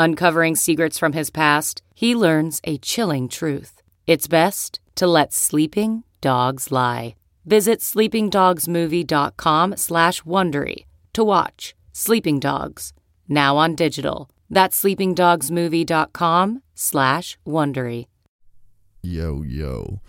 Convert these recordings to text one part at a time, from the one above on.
Uncovering secrets from his past, he learns a chilling truth. It's best to let sleeping dogs lie. Visit sleepingdogsmovie.com slash Wondery to watch Sleeping Dogs, now on digital. That's sleepingdogsmovie.com slash Wondery. Yo, yo.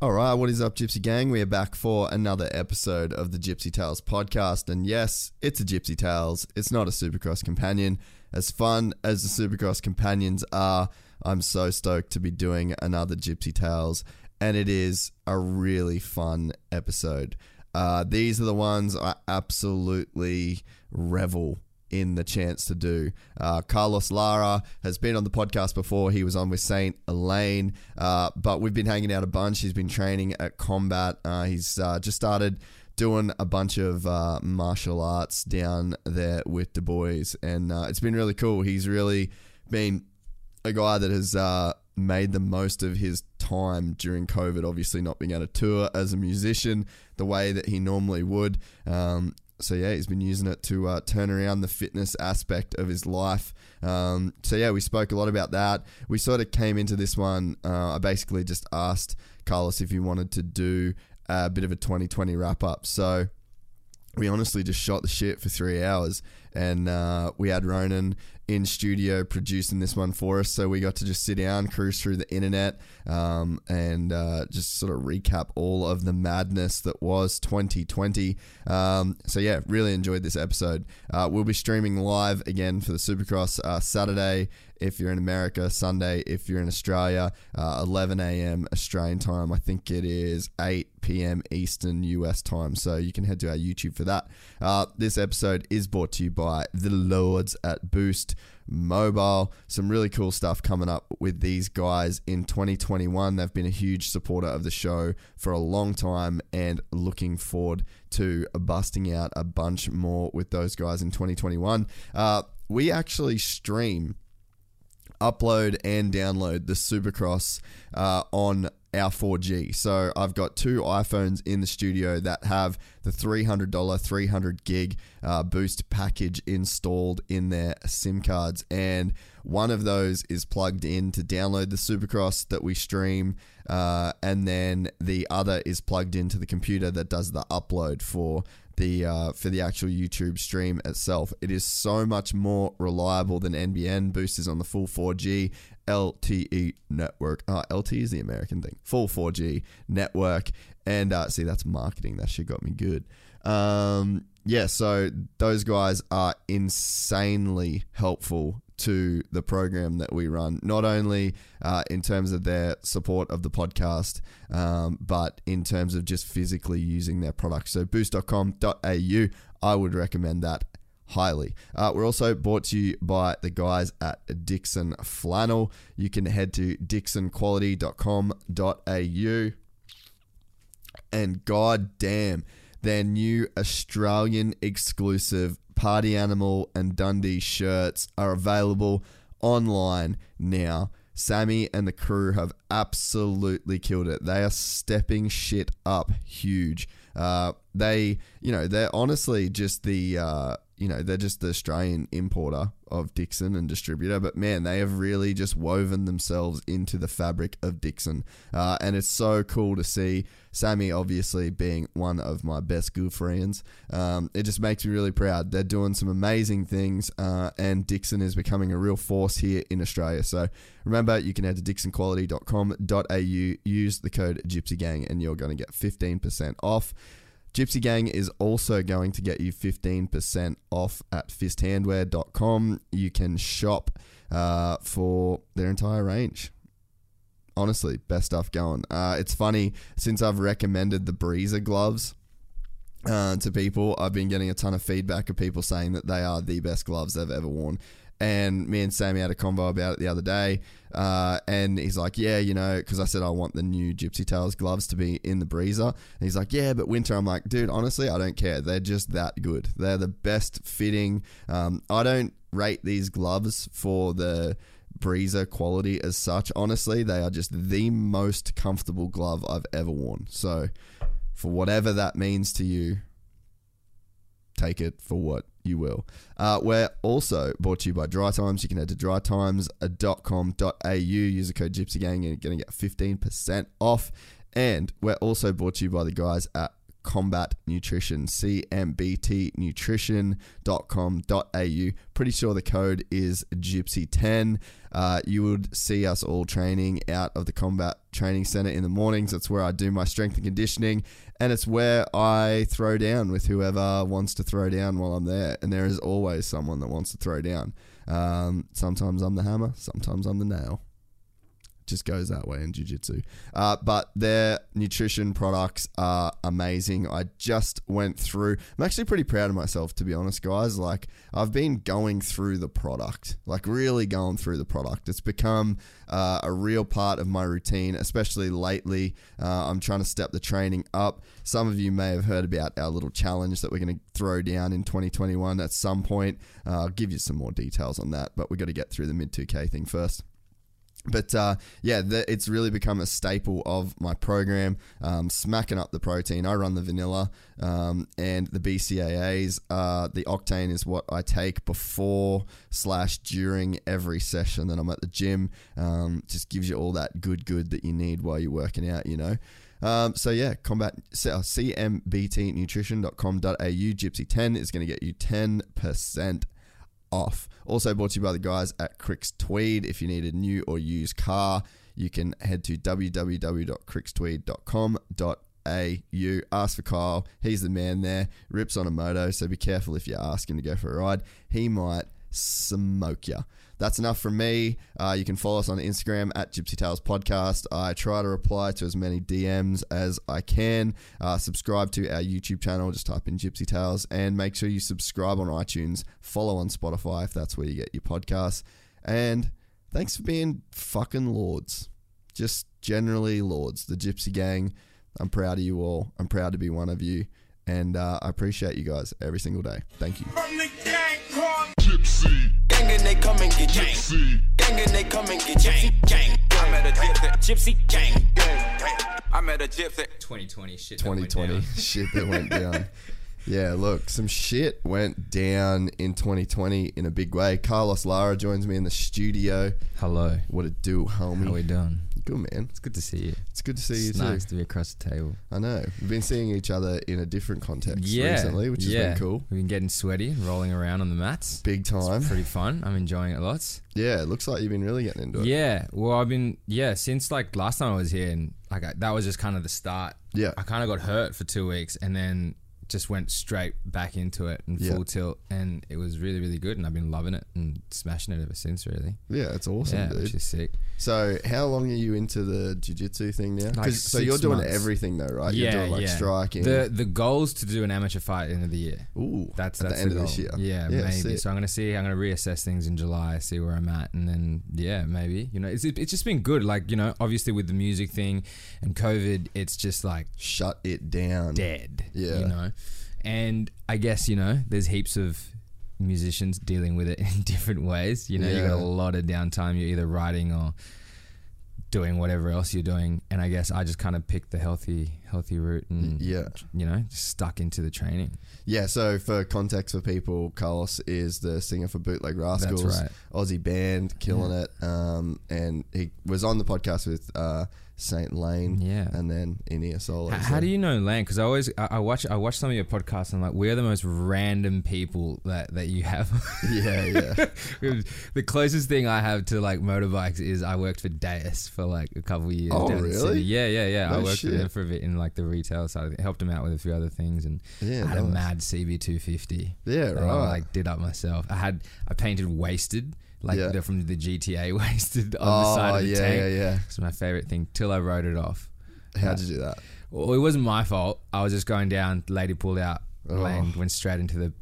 All right, what is up, Gypsy Gang? We are back for another episode of the Gypsy Tales podcast. And yes, it's a Gypsy Tales. It's not a Supercross companion. As fun as the Supercross companions are, I'm so stoked to be doing another Gypsy Tales. And it is a really fun episode. Uh, these are the ones I absolutely revel in the chance to do. Uh, Carlos Lara has been on the podcast before. He was on with Saint Lane, uh, but we've been hanging out a bunch. He's been training at combat. Uh, he's uh, just started doing a bunch of uh, martial arts down there with the boys, and uh, it's been really cool. He's really been a guy that has made the most of his time during COVID, obviously not being able to tour as a musician the way that he normally would. Um, so yeah, he's been using it to uh, turn around the fitness aspect of his life. Um, so yeah, we spoke a lot about that. We sort of came into this one. Uh, I basically just asked Carlos if he wanted to do a bit of a 2020 wrap up. So we honestly just shot the shit for three hours, and uh, we had Ronan in studio producing this one for us. So we got to just sit down, cruise through the internet, um, and uh, just sort of recap all of the madness that was 2020. Um, so yeah, really enjoyed this episode. Uh, we'll be streaming live again for the Supercross uh, Saturday if you're in America, Sunday if you're in Australia, uh, 11 a.m. Australian time. I think it is 8 p.m. Eastern US time. So you can head to our YouTube for that. Uh, this episode is brought to you by the Lords at Boost Mobile. Some really cool stuff coming up with these guys in 2021. They've been a huge supporter of the show for a long time and looking forward to busting out a bunch more with those guys in 2021. Uh, we actually stream upload and download the Supercross uh, on our 4G. So I've got two iPhones in the studio that have the $300 300 gig uh, boost package installed in their SIM cards, and one of those is plugged in to download the Supercross that we stream, uh, and then the other is plugged into the computer that does the upload for the uh, for the actual YouTube stream itself. It is so much more reliable than NBN. boosters on the full 4G LTE network. Uh, LTE is the American thing. Full 4G network. And uh, see, that's marketing. That shit got me good. Um, yeah, so those guys are insanely helpful to the program that we run, not only uh, in terms of their support of the podcast, um, but in terms of just physically using their product. So, boost.com.au, I would recommend that highly. Uh, we're also brought to you by the guys at Dixxon Flannel. You can head to dixonquality.com.au and god damn, their new Australian exclusive Party Animal and Dundee shirts are available online now. Sammy and the crew have absolutely killed it. They are stepping shit up huge. Uh, they, you know, they're honestly just the, uh, you know, they're just the Australian importer of Dixxon and distributor, but man, they have really just woven themselves into the fabric of Dixxon. Uh, and it's so cool to see Sammy, obviously, being one of my best good friends. Um, it just makes me really proud. They're doing some amazing things, uh, and Dixxon is becoming a real force here in Australia. So remember, you can head to dixonquality.com.au, use the code Gypsy Gang, and you're going to get 15% off. Gypsy Gang is also going to get you 15% off at fisthandwear.com. You can shop uh, for their entire range. Honestly, best stuff going. Uh, it's funny, since I've recommended the Breezer gloves uh, to people, I've been getting a ton of feedback of people saying that they are the best gloves they've ever worn. And me and Sammy had a convo about it the other day. Uh, and he's like, Yeah, you know, because I said I want the new Gypsy Tales gloves to be in the breezer. And he's like, Yeah, but winter. I'm like, Dude, honestly, I don't care. They're just that good. They're the best fitting. Um, I don't rate these gloves for the breezer quality as such. Honestly, they are just the most comfortable glove I've ever worn. So, for whatever that means to you, take it for what you will. Uh, we're also brought to you by Dry Times. You can head to drytimes.com.au, use the code Gypsy Gang, and you're going to get 15% off. And we're also brought to you by the guys at Combat Nutrition, cmbtnutrition.com.au. Pretty sure the code is Gypsy10. Uh, you would see us all training out of the Combat Training Center in the mornings. That's where I do my strength and conditioning, and it's where I throw down with whoever wants to throw down while I'm there. And there is always someone that wants to throw down. Um, sometimes I'm the hammer, sometimes I'm the nail just goes that way in jiu-jitsu. Uh, but their nutrition products are amazing. I just went through i'm actually pretty proud of myself to be honest guys. Like i've been going through the product like really going through the product. It's become uh, a real part of my routine especially lately. Uh, i'm trying to step the training up. Some of you may have heard about our little challenge that we're going to throw down in 2021 at some point. Uh, i'll give you some more details on that but we've got to get through the mid 2k thing first but uh, yeah, the, it's really become a staple of my program. Um, smacking up the protein. I run the vanilla, um, and the BCAAs. Uh, the octane is what I take before slash during every session that I'm at the gym. Um, just gives you all that good good that you need while you're working out. You know. Um, so yeah, combat cmbtnutrition.com.au Gypsy 10 is going to get you 10% off. Also brought to you by the guys at Cricks Tweed. If you need a new or used car, you can head to www.crickstweed.com.au. Ask for Kyle. He's the man there. Rips on a moto, so be careful if you ask him to go for a ride. He might smoke you. That's enough from me. Uh, you can follow us on Instagram at Gypsy Tales Podcast. I try to reply to as many DMs as I can. Uh, subscribe to our YouTube channel. Just type in Gypsy Tales and make sure you subscribe on iTunes. Follow on Spotify if that's where you get your podcasts. And thanks for being fucking lords. Just generally lords. The Gypsy Gang. I'm proud of you all. I'm proud to be one of you. And uh, I appreciate you guys every single day. Thank you. From the gang called Gypsy. Gang and they come and get gang. Gypsy. Gang and they come and get gang. Gang. I met a gypsy. Gypsy gang. I met a gypsy. 2020 shit. that went 2020 down. shit that went down. Yeah, look, some shit went down in 2020 in a big way. Carlos Lara joins me in the studio. Hello. What it do, homie? How we doing? Good man. It's good to see you. It's good to see you it's too. nice to be across the table. I know. We've been seeing each other in a different context Yeah. recently, which has been cool. We've been getting sweaty and rolling around on the mats. Big time. It's pretty fun. I'm enjoying it lots. Yeah, it looks like you've been really getting into it. Yeah. Well, I've been yeah since like last time I was here, and like I, that was just kind of the start. Yeah. I kind of got hurt for two weeks, and then just went straight back into it and Yeah. full tilt, and it was really really good, and I've been loving it and smashing it ever since. Really. Yeah, it's awesome, yeah, dude. which is sick. So, how long are you into the jiu-jitsu thing now? Like so you're doing months. everything though, right? yeah, you're doing like yeah. striking. The the goal is to do an amateur fight at the end of the year. Ooh, That's at that's the end of this year. Yeah, Yeah, maybe. So I'm gonna see. I'm gonna reassess things in July, see where I'm at, and then yeah, maybe. You know, it's it's just been good. Like you know, obviously with the music thing and COVID, it's just like Shut it down. dead. Yeah. You know, and I guess you know, there's heaps of musicians dealing with it in different ways. You know, you got a lot of downtime. You're either writing or doing whatever else you're doing. And I guess I just kind of picked the healthy healthy route and Yeah. you know just stuck into the training. Yeah, so for context for people, Carlos is the singer for Bootleg Rascals, right. Aussie band, killing it. Um, and he was on the podcast with uh, Saint Lane, Yeah. and then Inia Solo. How, so- how do you know Lane? Because I always I, I watch I watch some of your podcasts and I'm like we're the most random people that that you have. Yeah, yeah. the closest thing I have to like motorbikes is I worked for Deus for like a couple of years. Oh, really? Yeah, yeah, yeah. No I worked shit. with them for a bit in like the retail side. of it. Helped them out with a few other things, and Yeah, I had a mad CB250. Yeah, that I right. like did up myself. I had I painted wasted. Like Yeah. the, from the GTA wasted on oh, the side of the yeah, tank. yeah, yeah. It's my favorite thing till I wrote it off. How'd uh, you do that? Well, it wasn't my fault. I was just going down. Lady pulled out, Oh. land went straight into the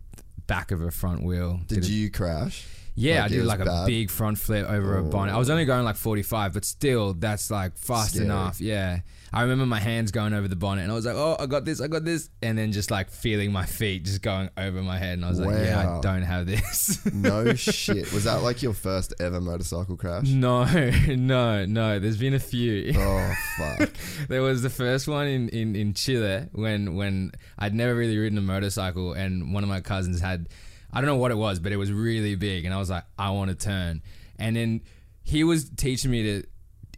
back of her front wheel. Did a- you crash? Yeah, Like, I did like a big front flip over a bonnet. I was only oh. going like 45, but still, that's like fast Scary. enough. Yeah. I remember my hands going over the bonnet and I was like, oh, I got this, I got this. And then just like feeling my feet just going over my head. And I was like, yeah, Wow. I don't have this. No shit. Was that like your first ever motorcycle crash? no, no, no. There's been a few. Oh fuck. there was the first one in, in, in Chile when when I'd never really ridden a motorcycle and one of my cousins had I don't know what it was, but it was really big and I was like, I want to turn. And then he was teaching me to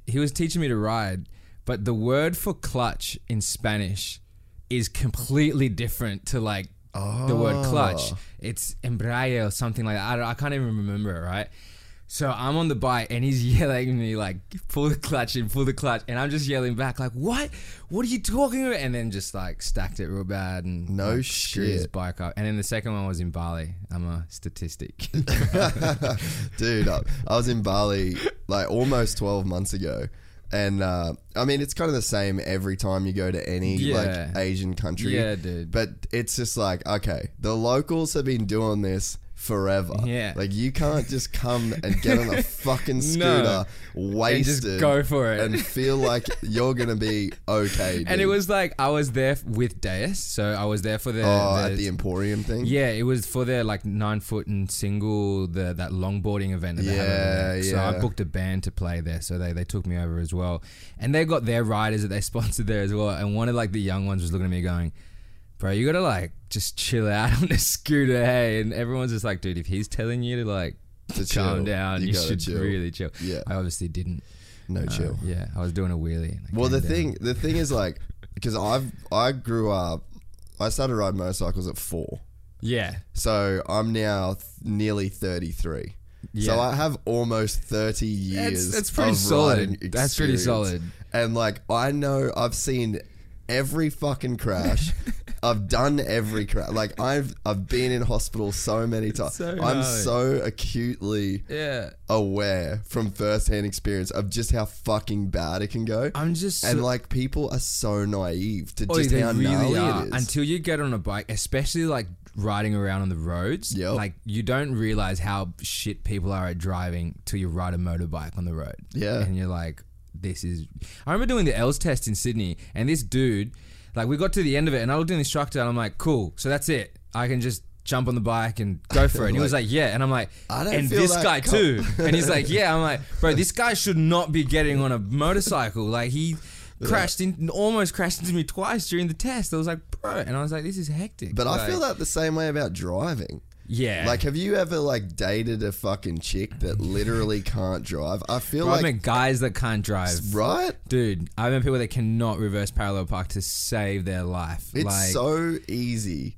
he was teaching me to ride, but the word for clutch in Spanish is completely different to like the word clutch. Oh. It's embrague or something like that. I, don't, I can't even remember it, right? So I'm on the bike and he's yelling at me like, pull the clutch in, pull the clutch. And I'm just yelling back like, what? What are you talking about? And then just like stacked it real bad and No like, screwed his bike up. And then the second one was in Bali. I'm a statistic. Dude, I, I was in Bali like almost 12 months ago. And uh, I mean, it's kind of the same every time you go to any Yeah. like Asian country. Yeah, dude. But it's just like, okay, the locals have been doing this forever. Yeah. Like you can't just come and get on a fucking No. scooter, wasted, just go for it. and feel like you're gonna be okay. Dude. and it was like, I was there with Deus. So I was there for the. oh, at the Emporium thing. Yeah, it was for their like nine foot and single the that longboarding event that they have. Yeah, So I booked a band to play there, so they, they took me over as well, and they got their riders that they sponsored there as well. And one of like the young ones was looking at me going, "Bro, you gotta like just chill out on the scooter, hey." And everyone's just like, "Dude, if he's telling you to like To calm chill, down, you you, should chill." really chill." Yeah. I obviously didn't. No Uh, chill. yeah, I was doing a wheelie. Well, the down. thing, the thing is like, because I've I grew up, I started riding motorcycles at four, yeah, so I'm now th- nearly thirty three. Yeah. So I have almost thirty years. that's pretty of solid. That's pretty solid. And like I know, I've seen every fucking crash. I've done every crash. Like I've I've been in hospital so many times. So I'm gnarly. so acutely yeah. aware from firsthand experience of just how fucking bad it can go. I'm just and so- like people are so naive to Oh, just they how gnarly it is. Until you get on a bike, especially like riding around on the roads, Yep. like you don't realize how shit people are at driving till you ride a motorbike on the road. Yeah. And you're like, this is. I remember doing the L's test in Sydney, and this dude, like, we got to the end of it, and I looked at the instructor, and I'm like, cool, so that's it. I can just jump on the bike and go for it. And he was like, yeah. And I'm like, I don't and this guy com- too. And he's like, yeah. I'm like, bro, this guy should not be getting on a motorcycle. Like, he crashed in, almost crashed into me twice during the test. I was like, bro. And I was like, this is hectic. but I feel that the same way about driving. Yeah. Like, have you ever like dated a fucking chick that literally can't drive? I feel Bro, I like meant guys that can't drive. right. Dude, I met people that cannot reverse parallel park to save their life. It's like, so easy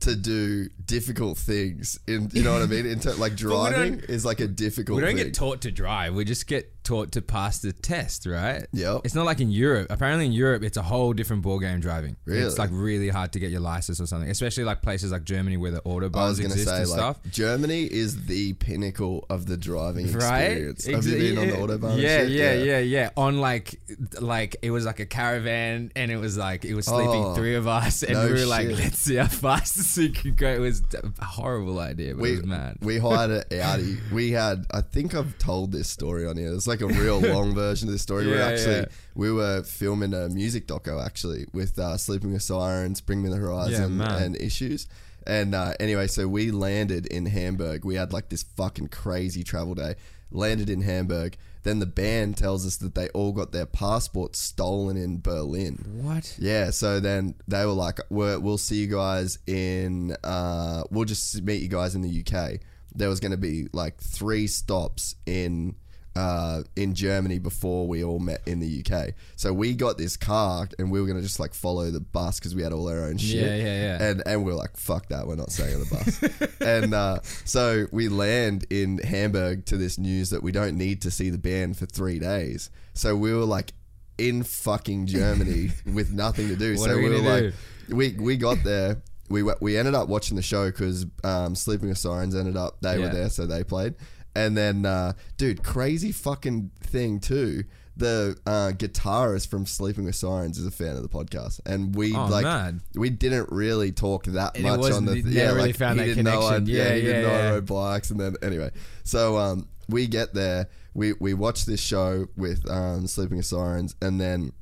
to do difficult things. In you know what I mean? In ter- like driving is like a difficult. Thing. We don't thing. get taught to drive. We just get taught to pass the test, right? Yep. It's not like in Europe. Apparently in Europe, it's a whole different ballgame driving. Really? It's like really hard to get your license or something, especially like places like Germany where the I was autobahns exist say and like stuff. Germany is the pinnacle of the driving Right? experience. Have you been on the yeah. autobahn? Yeah, shit? yeah, yeah, yeah. On like, like it was like a caravan, and it was like it was sleeping Oh, three of us, and no we were like, let's see how fast we could go. It was a horrible idea, but we, it was mad. we hired an Audi. We had, I think I've told this story on here. It's like a real long version of this story. we were actually, yeah. we were filming a music doco actually with uh, Sleeping with Sirens, Bring Me the Horizon, man. and Issues. And uh, anyway, so we landed in Hamburg. We had like this fucking crazy travel day. Landed in Hamburg. Then the band tells us that they all got their passports stolen in Berlin. What? Yeah, so then they were like, we're, "We'll see you guys in. Uh, we'll just meet you guys in the UK." There was going to be like three stops in uh, in Germany before we all met in the UK. So we got this car and we were going to just like follow the bus because we had all our own shit. Yeah, yeah, yeah. And and we are like, "Fuck that, we're not staying on the bus." and uh, so we land in Hamburg to this news that we don't need to see the band for three days. So we were like in fucking Germany with nothing to do. So we we were gonna like, we we got there. We we ended up watching the show because um, Sleeping with Sirens ended up they were there, so they played. And then, uh, dude, crazy fucking thing too. The uh, guitarist from Sleeping with Sirens is a fan of the podcast, and we Oh, like mad. we didn't really talk that It much on wasn't- the you never really found he that didn't know I, yeah, Yeah, he didn't yeah, know I yeah. rode bikes, and then anyway, so um, we get there, we we watch this show with um, Sleeping with Sirens, and then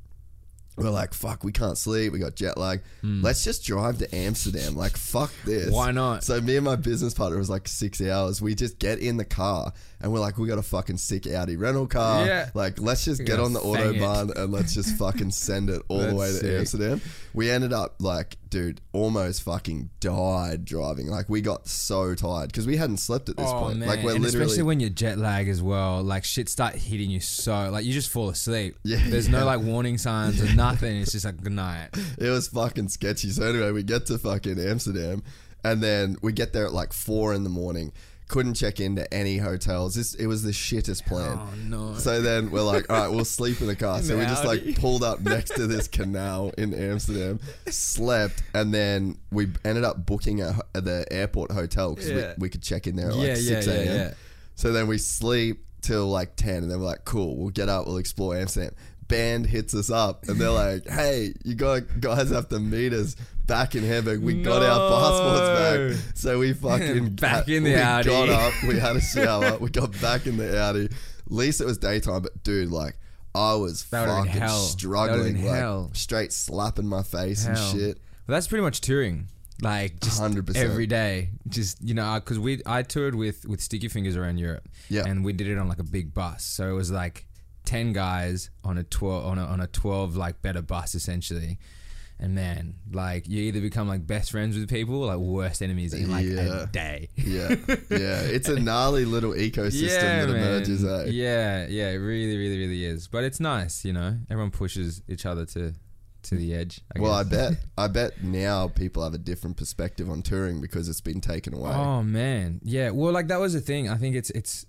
we're like, fuck, we can't sleep. We got jet lag. Hmm. Let's just drive to Amsterdam. Like, fuck this. Why not? So me and my business partner was like six hours. We just get in the car and we're like, we got a fucking sick Audi rental car. Yeah. Like, let's just get on the fang it. autobahn and let's just fucking send it all the way to sick. Amsterdam. We ended up like, dude, almost fucking died driving. Like, we got so tired because we hadn't slept at this Oh point. man! Like, we're and literally. especially when you're jet lag as well, like shit start hitting you so like you just fall asleep. Yeah, There's yeah. no like warning signs or nothing. It's just like good night. it was fucking sketchy. So anyway, we get to fucking Amsterdam, and then we get there at like four in the morning. Couldn't check into any hotels. This it was the shittest plan. Oh no! So then we're like, all right, we'll sleep in the car. So we just like pulled up next to this canal in Amsterdam, slept, and then we ended up booking a, at the airport hotel because Yeah. we, we could check in there at Yeah, like six yeah, a.m. yeah. So then we sleep till like ten, and then we're like, cool, we'll get up, we'll explore Amsterdam. Band hits us up, and they're like, hey, you got guys have to meet us back in Hamburg. We got our passports back, so we fucking Back in the we Audi. got up, we had a shower, we got back in the Audi. At least it was daytime, but dude, like I was That fucking. Struggling, like hell. straight slapping my face Hell. and shit. Well, that's pretty much touring. Like just 100%. every day, just you know, uh, because we I toured with with Sticky Fingers around Europe, Yeah. and we did it on like a big bus, so it was like ten guys on a twelve on a on a twelve like better bus essentially, and man, like you either become like best friends with people, or, like worst enemies in like Yeah. a day. Yeah, yeah, it's a gnarly little ecosystem that emerges. Eh? Yeah, yeah, it really, really, really is. But it's nice, you know. Everyone pushes each other to to the edge. I Well, I bet, I bet now people have a different perspective on touring because it's been taken away. Oh man, yeah. Well, like that was the thing. I think it's it's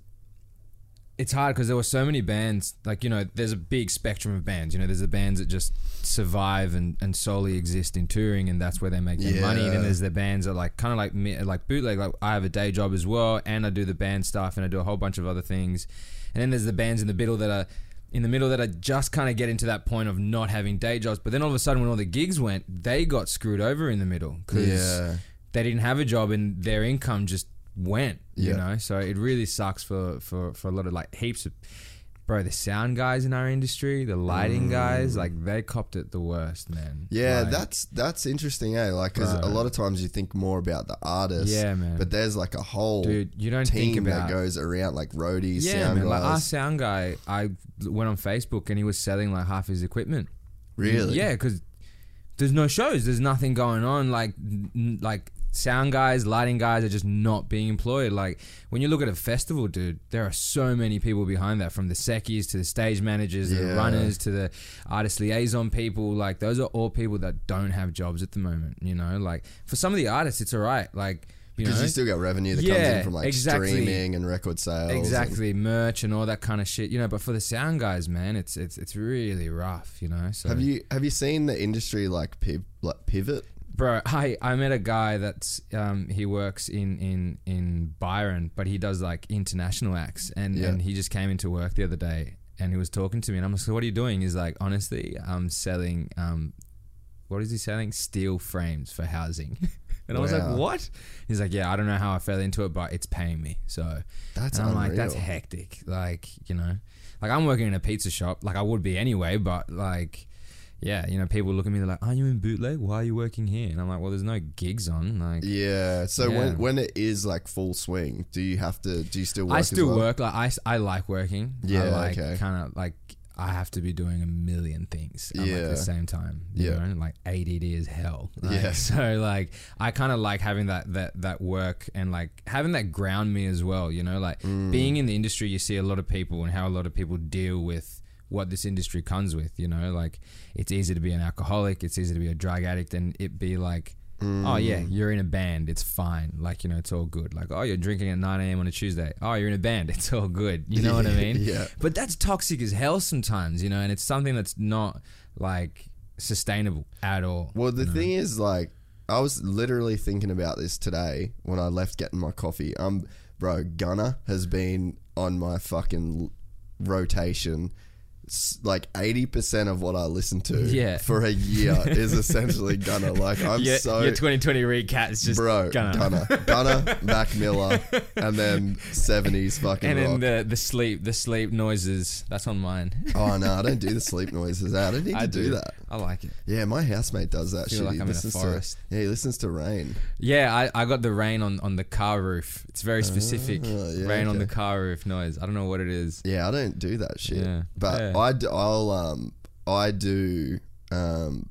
it's hard because there were so many bands. Like you know, there's a big spectrum of bands. You know, there's the bands that just survive and, and solely exist in touring, and that's where they make their money. And then there's the bands that like kind of like me, like bootleg. Like I have a day job as well, and I do the band stuff, and I do a whole bunch of other things. And then there's the bands in the middle that are in the middle that are just kind of getting to that point of not having day jobs. But then all of a sudden, when all the gigs went, they got screwed over in the middle because Yeah. they didn't have a job and their income just went. You know, so it really sucks for for for a lot of like heaps of. Bro, the sound guys in our industry, the lighting guys, like they copped it the worst, man. Mm. Yeah, Like, that's that's interesting, eh? Like, because a lot of times you think more about the artist, Yeah, man. But there's like a whole Dude, you don't team think about- that goes around, like roadies, yeah, sound man. Like our sound guy, I went on Facebook and he was selling like half his equipment. Really? Yeah, because there's no shows. There's nothing going on. Like, n- like sound guys, lighting guys are just not being employed. Like when you look at a festival, dude, there are so many people behind that, from the seckies to the stage managers, to the runners to the artist liaison people. Like those are all people that don't have jobs at the moment. You know, like for some of the artists, it's all right. Like you know, Because you still got revenue that comes in from like exactly. streaming and record sales. and- exactly merch and all that kind of shit. You know, but for the sound guys, man, it's it's it's really rough. You know, so have you have you seen the industry like, piv- like pivot? Bro, I, I met a guy that's um, he works in, in in Byron, but he does like international acts, and, Yeah. and he just came into work the other day, and he was talking to me, and I'm like, so what are you doing? He's like, honestly, I'm selling um, what is he selling? Steel frames for housing, and I was like, what? He's like, yeah, I don't know how I fell into it, but it's paying me, so That's I'm like, that's hectic, like you know, like I'm working in a pizza shop, like I would be anyway, but like yeah, you know, people look at me, they're like, "Are you in bootleg? Why are you working here?" And I'm like, "Well, there's no gigs on." Like, Yeah. So Yeah. when when it is like full swing, do you have to? Do you still work? I still well? work. Like I, I like working. Yeah, I like okay. kind of like I have to be doing a million things at like the same time. You Yeah. know? like ADD is hell. Like, Yeah. So like I kind of like having that that that work and like having that ground me as well. You know, like Mm. being in the industry, you see a lot of people and how a lot of people deal with what this industry comes with. You know, like it's easy to be an alcoholic. It's easy to be a drug addict, and it be like. Oh yeah, Mm. you're in a band. It's fine. Like you know, it's all good. Like oh, you're drinking at 9 a.m. on a Tuesday. Oh, you're in a band. It's all good. You know what I mean? Yeah. But that's toxic as hell sometimes, you know, and it's something that's not like sustainable at all. Well, the you know? thing is, like, I was literally thinking about this today when I left getting my coffee. Um, bro, Gunna has been on my fucking rotation. Like eighty percent of what I listen to Yeah. for a year is essentially Gunna. Like I'm your, so your 2020 recap is just bro gonna. Gunna, Gunna, Mac Miller, and then seventies fucking And then rock. the the sleep the sleep noises that's on mine. oh no, I don't do the sleep noises. I don't need to do, do that. I like it. Yeah, my housemate does that shit. like he I'm in a forest. to yeah, he listens to rain. Yeah, I, I got the rain on, on the car roof. It's very specific. Ah, yeah, rain on the car roof noise. I don't know what it is. Yeah, I don't do that shit. Yeah. But Yeah. I d- I'll um I do um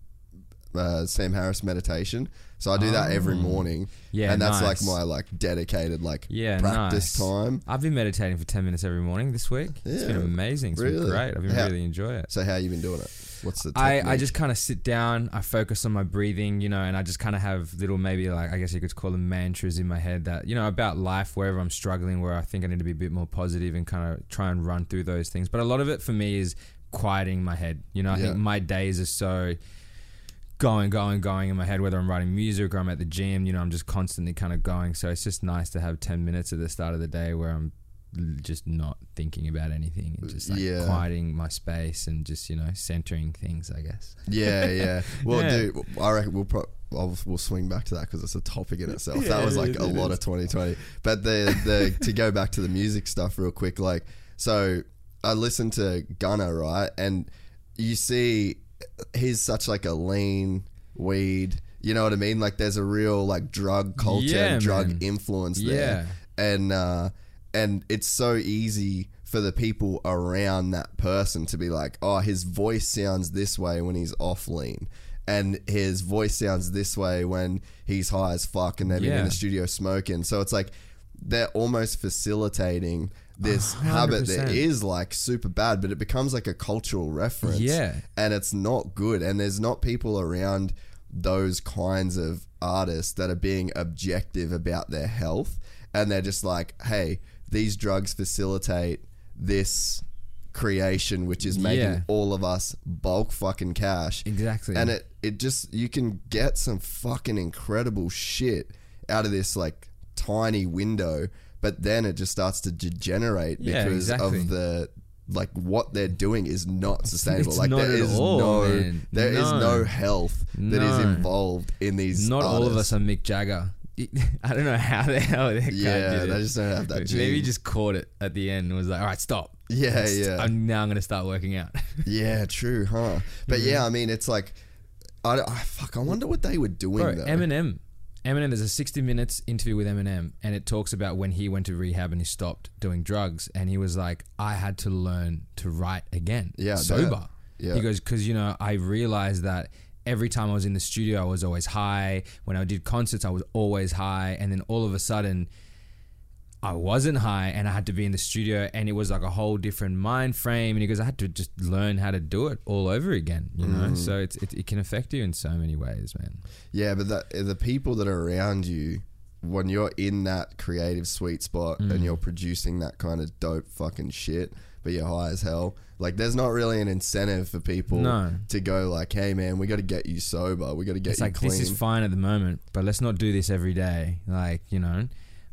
uh, Sam Harris meditation. So I do that every morning. Oh. Yeah, and that's nice. like my like dedicated like Yeah, practice nice. time. I've been meditating for 10 minutes every morning this week. It's been Yeah, amazing. It's been really? great. I've been How- really enjoying it. So how you been doing it? What's the I, I just kind of sit down, I focus on my breathing, you know, and I just kind of have little, maybe like, I guess you could call them mantras in my head that, you know, about life, wherever I'm struggling, where I think I need to be a bit more positive and kind of try and run through those things. But a lot of it for me is quieting my head. You know, I Yeah. think my days are so going, going, going in my head, whether I'm writing music or I'm at the gym, you know, I'm just constantly kind of going. So it's just nice to have 10 minutes at the start of the day where I'm just not thinking about anything and just like Yeah. quieting my space and just, you know, centering things, I guess. Yeah, yeah. Well, Yeah. dude, I reckon we'll pro- I'll, we'll swing back to that because it's a topic in itself. Yeah, that was like is, a it lot is. of 2020. But the the to go back to the music stuff real quick, like so I listened to Gunna right, and you see he's such like a lean weed. You know what I mean? Like there's a real like drug culture, Yeah, drug man. influence there, and uh, and it's so easy for the people around that person to be like, oh, his voice sounds this way when he's off lean. And his voice sounds this way when he's high as fuck and they've been in the studio smoking. So it's like they're almost facilitating this oh, habit that 100%. is like super bad, but it becomes like a cultural reference. Yeah. And it's not good. And there's not people around those kinds of artists that are being objective about their health. And they're just like, hey, these drugs facilitate this creation, which is making Yeah. all of us bulk fucking cash. Exactly. And it, it just, you can get some fucking incredible shit out of this like tiny window, but then it just starts to degenerate Yeah, because exactly. of the like what they're doing is not sustainable. it's like not there at is all, no man. there is No. no health that is No. involved in these. Not all of artists. us are Mick Jagger. I don't know how the hell that guy Yeah, did it. they just don't have that Maybe he gene. just caught it at the end and was like, "All right, stop." Yeah, St- yeah. I'm, now I'm gonna start working out. Yeah, true, huh? But yeah, mm-hmm. I mean, it's like, I, I ah, fuck. I wonder what they were doing Bro, though. Eminem. Eminem, there's a 60 minutes interview with Eminem, and it talks about when he went to rehab and he stopped doing drugs, and he was like, "I had to learn to write again, Yeah, sober." yeah. He goes, "Because you know, I realized that." Every time I was in the studio, I was always high. When I did concerts, I was always high. And then all of a sudden, I wasn't high and I had to be in the studio and it was like a whole different mind frame and he goes I had to just learn how to do it all over again you Mm. know so it's, it, it can affect you in so many ways man Yeah, but that, the people that are around you, when you're in that creative sweet spot Mm. and you're producing that kind of dope fucking shit, but you're high as hell, like there's not really an incentive for people No. to go like, hey man, we got to get you sober, we got to get it's you like clean. this is fine at the moment but let's not do this every day like you know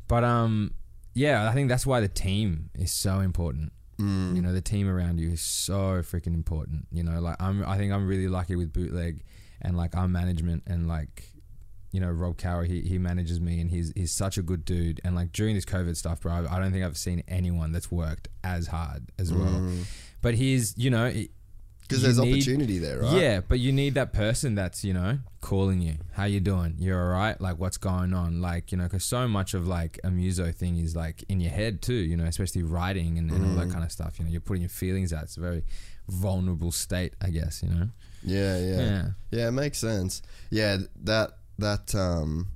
but um yeah I think that's why the team is so important Mm. you know the team around you is so freaking important you know like I'm I think I'm really lucky with bootleg and like our management and like you know Rob Cower he, he manages me and he's he's such a good dude and like during this COVID stuff bro I, I don't think I've seen anyone that's worked as hard as well Mm. but he's you know Because there's need- opportunity there, right? Yeah, but you need that person that's you know calling you. How you doing? You're all right. Like what's going on? Like you know, because so much of like a muso thing is like in your head too. You know, especially writing and, and all Mm. that kind of stuff. You know, you're putting your feelings out. It's a very vulnerable state, I guess. You know. Yeah, yeah, Yeah. yeah. It makes sense. Yeah, that that um,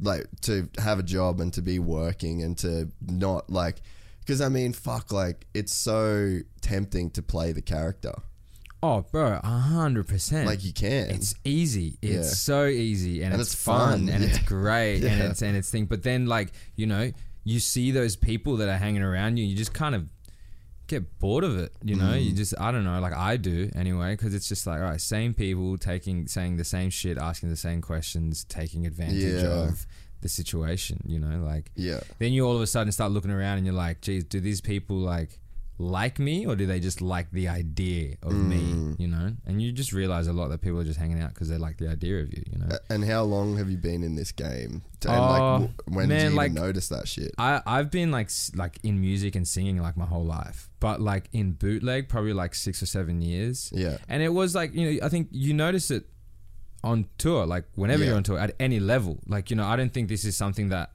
like to have a job and to be working and to not like, because I mean, fuck, like it's so tempting to play the character. Oh, bro, a hundred percent. Like you can. It's easy. It's Yeah. so easy, and, And it's, it's fun, and it's yeah. great, and it's and it's thing. But then, like you know, you see those people that are hanging around you, you just kind of get bored of it. You know, Mm. you just I don't know, like I do anyway, because it's just like all right, same people taking saying the same shit, asking the same questions, taking advantage Yeah. of the situation. You know, like yeah. then you all of a sudden start looking around and you're like, geez, do these people like like me or do they just like the idea of Mm. me? You know, and you just realize a lot that people are just hanging out because they like the idea of you. You know, A- And how long have you been in this game? And Oh, like, w- when did man, you even like- notice that shit? I I've been like like in music and singing like my whole life, but like in bootleg probably like six or seven years. Yeah. and it was like you know I think you notice it on tour, like whenever Yeah. you're on tour at any level. Like you know I don't think this is something that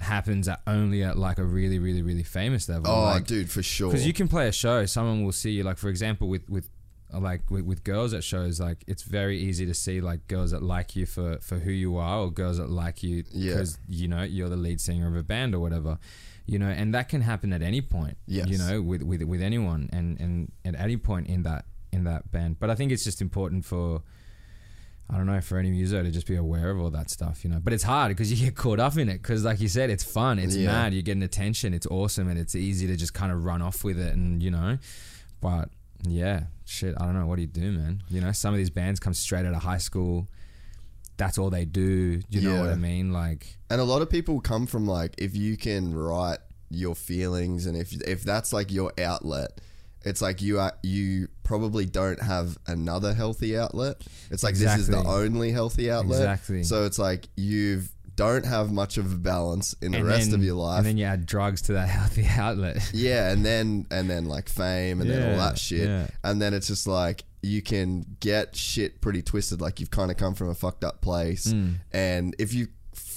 happens at only at like a really really really famous level. Oh, like, dude, for sure. because you can play a show someone will see you like for example with with like with, with girls at shows like it's very easy to see like girls that like you for for who you are or girls that like you Yeah. because you know you're the lead singer of a band or whatever you know and that can happen at any point Yes. you know with with with anyone and and at any point in that in that band but i think it's just important for I don't know for any muso to just be aware of all that stuff, you know. But it's hard because you get caught up in it because, like you said, it's fun, it's Yeah. mad, you're getting attention, it's awesome, and it's easy to just kind of run off with it, and you know. But yeah, shit, I don't know. What do you do, man? You know, some of these bands come straight out of high school. That's all they do. You know what I mean? Like, And a lot of people come from like if you can write your feelings and if if that's like your outlet, it's like you are you probably don't have another healthy outlet. It's like this is the only healthy outlet. Exactly. So it's like you don't have much of a balance in the and rest then- of your life. and then you add drugs to that healthy outlet. yeah, and then and then like fame and then all that shit. yeah. And then it's just like you can get shit pretty twisted. Like you've kind of come from a fucked up place, Mm. and if you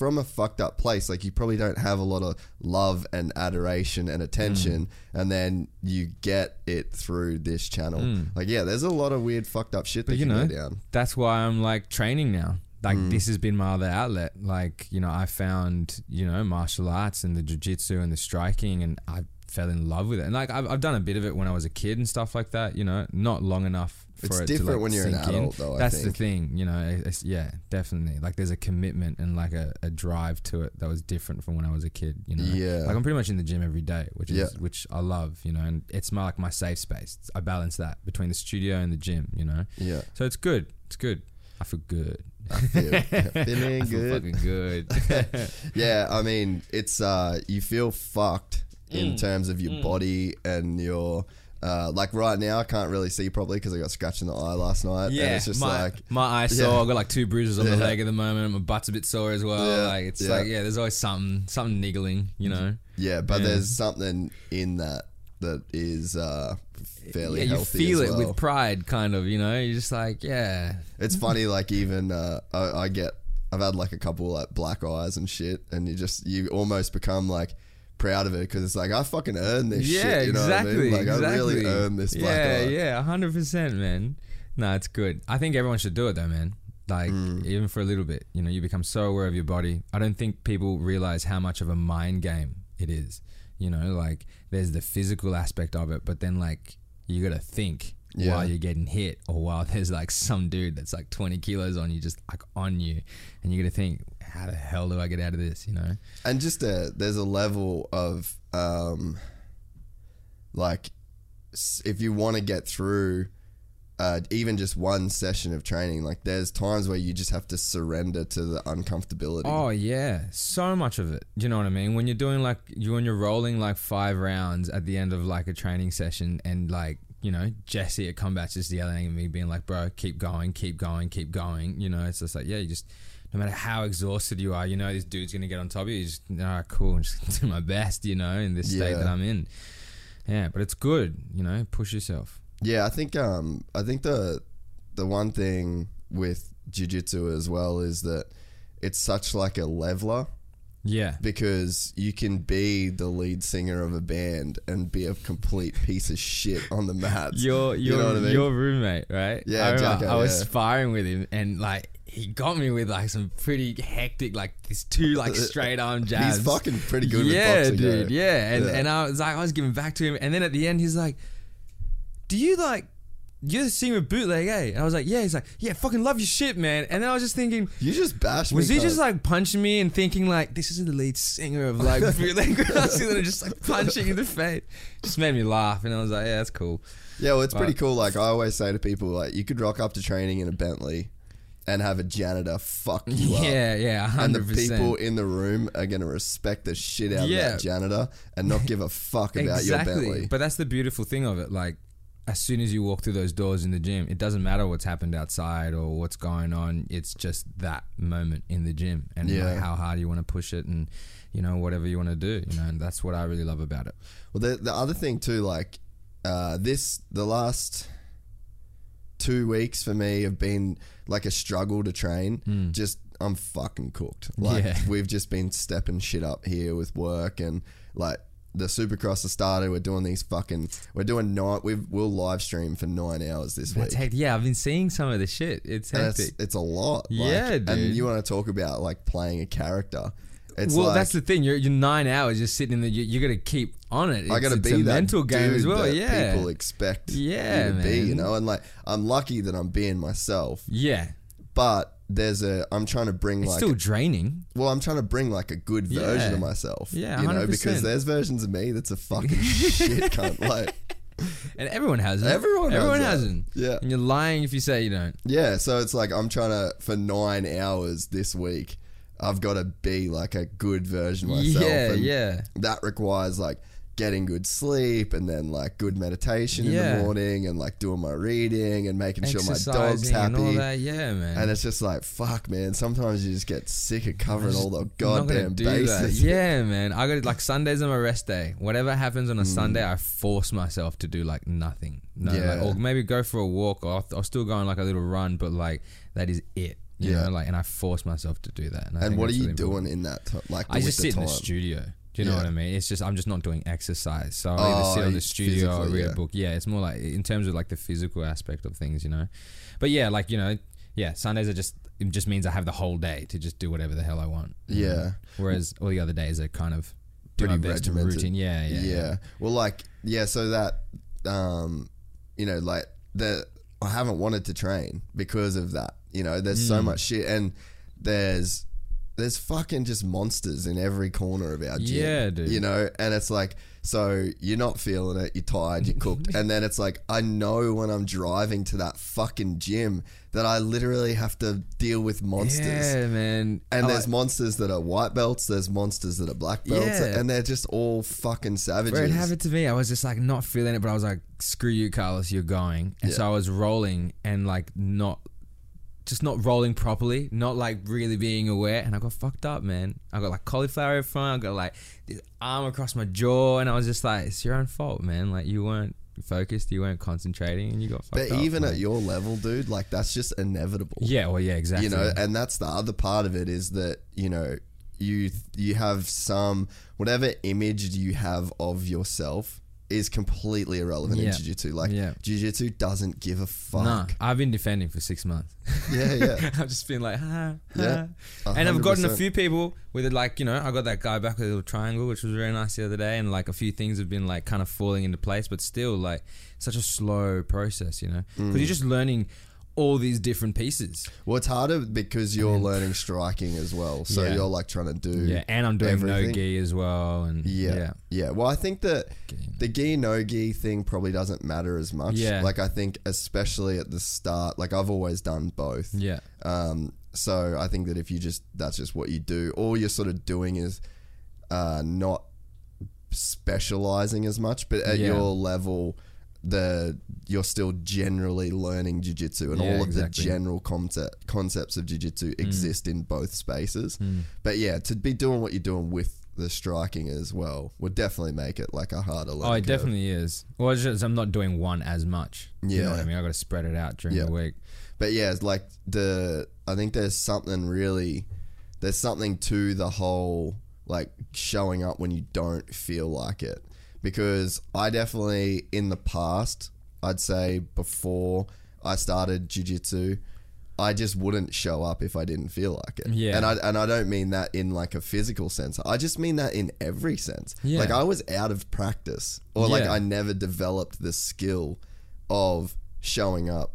from a fucked up place, like you probably don't have a lot of love and adoration and attention, Mm. and then you get it through this channel. Like yeah, there's a lot of weird fucked up shit that you can know, go down. that's why I'm like training now. Like Mm. this has been my other outlet. Like you know, I found you know martial arts and the jiu-jitsu and the striking, and I fell in love with it. And like I've, I've done a bit of it when I was a kid and stuff like that. You know, not long enough. For It's it different to, like, when you're an sink in. adult, though, I That's think. the thing. You know, it's, yeah, definitely. Like there's a commitment and like a, a drive to it that was different from when I was a kid. You know, Yeah. Like I'm pretty much in the gym every day, which is Yeah. which I love. You know, and it's my like my safe space. I balance that between the studio and the gym. You know. Yeah, So it's good. It's good. I feel good. feel- feeling I feel good. fucking good. yeah, I mean, it's uh, you feel fucked Mm. in terms of your body and your. Uh, like right now, I can't really see properly because I got scratched in the eye last night. and it's just my, like my eye sore. Yeah. I've got like two bruises on Yeah. the leg at the moment. My butt's a bit sore as well. Yeah, Like it's yeah. like yeah, there's always something something niggling. You know. yeah, but Yeah. there's something in that that is uh, fairly yeah, you healthy. feel it with pride, kind of. You know, you're just like yeah. It's funny, like even uh, I, I get, I've had like a couple like black eyes and shit, and you just you almost become like proud of it because it's like I fucking earned this yeah, shit. You know exactly. what I mean? Like exactly. I really earned this black yeah, eye. yeah, hundred percent, man. No, it's good. I think everyone should do it though, man. Like Mm. even for a little bit, you know, you become so aware of your body. I don't think people realize how much of a mind game it is. You know, like there's the physical aspect of it, but then like you got to think Yeah. while you're getting hit, or while there's like some dude that's like 20 kilos on you, just like on you, and you got to think, how the hell do I get out of this? You know? and just a there's a level of um like if you want to get through uh, even just one session of training like there's times where you just have to surrender to the uncomfortability Oh yeah, so much of it. Do you know what I mean? When you're doing like you when you're rolling like five rounds at the end of like a training session, and like you know Jesse at combat's just yelling at me, being like, "Bro, keep going, keep going, keep going." You know, it's just like yeah, you just no matter how exhausted you are, you know this dude's gonna get on top of you. You just all right, cool, I'm just do my best. You know, in this state that I'm in. Yeah, but it's good. You know, push yourself. Yeah, I think um I think the the one thing with jiu-jitsu as well is that it's such like a leveler Yeah. because you can be the lead singer of a band and be a complete piece of shit on the mats. Your You your know what I mean? your roommate, right? Yeah, I, remember Jacko, I was yeah. sparring with him, and like he got me with like some pretty hectic, like these two like straight arm jabs. He's fucking pretty good with yeah, boxing, dude. Yeah, and Yeah. and I was like, I was giving back to him, and then at the end, he's like, "Do you like?" You're the singer of bootleg, eh? And I was like, yeah. He's like, yeah, fucking love your shit, man. And then I was just thinking, You just bash me. was he just like punching me and thinking like this is the lead singer of like bootleg and then just like punching in the face? Just made me laugh, and I was like, yeah, that's cool. Yeah, well, it's pretty cool. Like I always say to people, like you could rock up to training in a Bentley and have a janitor fuck you up. Yeah, yeah, And the people in the room are gonna respect the shit out Yeah. of that janitor and not give a fuck about your Bentley. But that's the beautiful thing of it. Like, as soon as you walk through those doors in the gym, it doesn't matter what's happened outside or what's going on. It's just that moment in the gym and Yeah. like how hard you want to push it and you know whatever you want to do. You know, and that's what I really love about it. Well, the the other thing too, like uh, this, the last two weeks for me have been like a struggle to train. Hmm. Just I'm fucking cooked. Like. Yeah. we've just been stepping shit up here with work and like the Supercross has started. We're doing these fucking. We're doing nine. We've we'll live stream for nine hours this That's week. hectic. Yeah, I've been seeing some of the shit. It's And it's, hectic. it's a lot. Like, Yeah, And you want to talk about like playing a character. It's well, like, that's the thing. You're, you're nine hours just sitting in the. You, you got to keep on it. It's, I got to it's be a that mental game as well. Yeah, people expect Yeah, you to be. You know, and like I'm lucky that I'm being myself, yeah. but there's a I'm trying to bring It's like still draining. well I'm trying to bring like a good version Yeah. of myself. Yeah, you know, because there's versions of me that's a fucking shit cunt. Like And everyone has it. Everyone has Everyone that. hasn't. Yeah. And you're lying if you say you don't. yeah, so it's like I'm trying to for nine hours this week. I've got to be like a good version of myself. Yeah, and yeah. That requires like getting good sleep and then like good meditation in the morning and like doing my reading and making sure my dog's happy. and all that. Yeah, man. And it's just like, fuck, man. Sometimes you just get sick of covering all the I'm not gonna goddamn bases. Yeah, man. I got like Sundays are my rest day. Whatever happens Mm. on a Sunday, I force myself to do like nothing. No, Yeah. like, or maybe go for a walk, or I'll, I'll still go on like a little run, but like that is it. You Yeah. know, like, and I force myself to do that. I And what are you really doing in that time? Like, I just sit in the studio. Do you know Yeah. what I mean? It's just I'm just not doing exercise. So I Oh, either sit on the studio or read yeah. a book. Yeah, it's more like in terms of like the physical aspect of things, you know. But yeah, like you know, yeah, Sundays are just it just means I have the whole day to just do whatever the hell I want. you know? Yeah. Whereas all the other days are kind of Pretty regimented. routine. Yeah, yeah, Yeah. Well, like, yeah, so that, um, you know, like, the, I haven't wanted to train because of that. You know, there's Mm. so much shit. And there's, there's fucking just monsters in every corner of our gym. Yeah, dude. You know, and it's like, so you're not feeling it, you're tired, you're cooked. and then it's like, I know when I'm driving to that fucking gym that I literally have to deal with monsters. Yeah, man. And there's monsters that are white belts, there's monsters that are black belts, Yeah. and they're just all fucking savages. Bro, it happened to me. I was just like not feeling it, but I was like, "Screw you, Carlos, you're going." And so I was rolling and like not, just not rolling properly, not like really being aware, and I got fucked up, man. I got like cauliflower in front. I got like this arm across my jaw, and I was just like, "It's your own fault, man. Like you weren't focused, you weren't concentrating, and you got fucked But up." even man. at your level, dude, like that's just inevitable. yeah, well, yeah, exactly. You know, and that's the other part of it is that, you know, you you have some whatever image you have of yourself is completely irrelevant Yeah. in jiu-jitsu. Like Yeah. jiu-jitsu doesn't give a fuck. I've been defending for six months. Yeah, yeah. I've just been like, ha, Yeah, ha. a And I've gotten a few people with it, like, you know, I got that guy back with a little triangle, which was very nice the other day. And like a few things have been like kind of falling into place, but still, like, such a slow process, you know? Because Mm. you're just learning all these different pieces. Well, it's harder because you're learning striking as well. So Yeah. you're like trying to do Yeah. And I'm doing no everything. gi as well. And Yeah. yeah. yeah. Well, I think that Gi. the gi no gi thing probably doesn't matter as much. Yeah. Like I think especially at the start, like I've always done both. Yeah. Um, so I think that if you just that's just what you do, all you're sort of doing is uh, not specializing as much, but at Yeah. your level, the you're still generally learning jujitsu, and Yeah, all of exactly. the general concept concepts of jujitsu exist in both spaces. Hmm. But yeah, to be doing what you're doing with the striking as well would definitely make it like a harder. Oh, it curve. definitely is. Well, it's just I'm not doing one as much. You know Yeah. what I mean? I got to spread it out during Yeah. the week. But yeah, it's like the I think there's something really there's something to the whole like showing up when you don't feel like it. Because I definitely in the past, I'd say before I started jiu-jitsu, I just wouldn't show up if I didn't feel like it. Yeah. And I and I don't mean that in like a physical sense. I just mean that in every sense. Yeah. Like I was out of practice or like I never developed the skill of showing up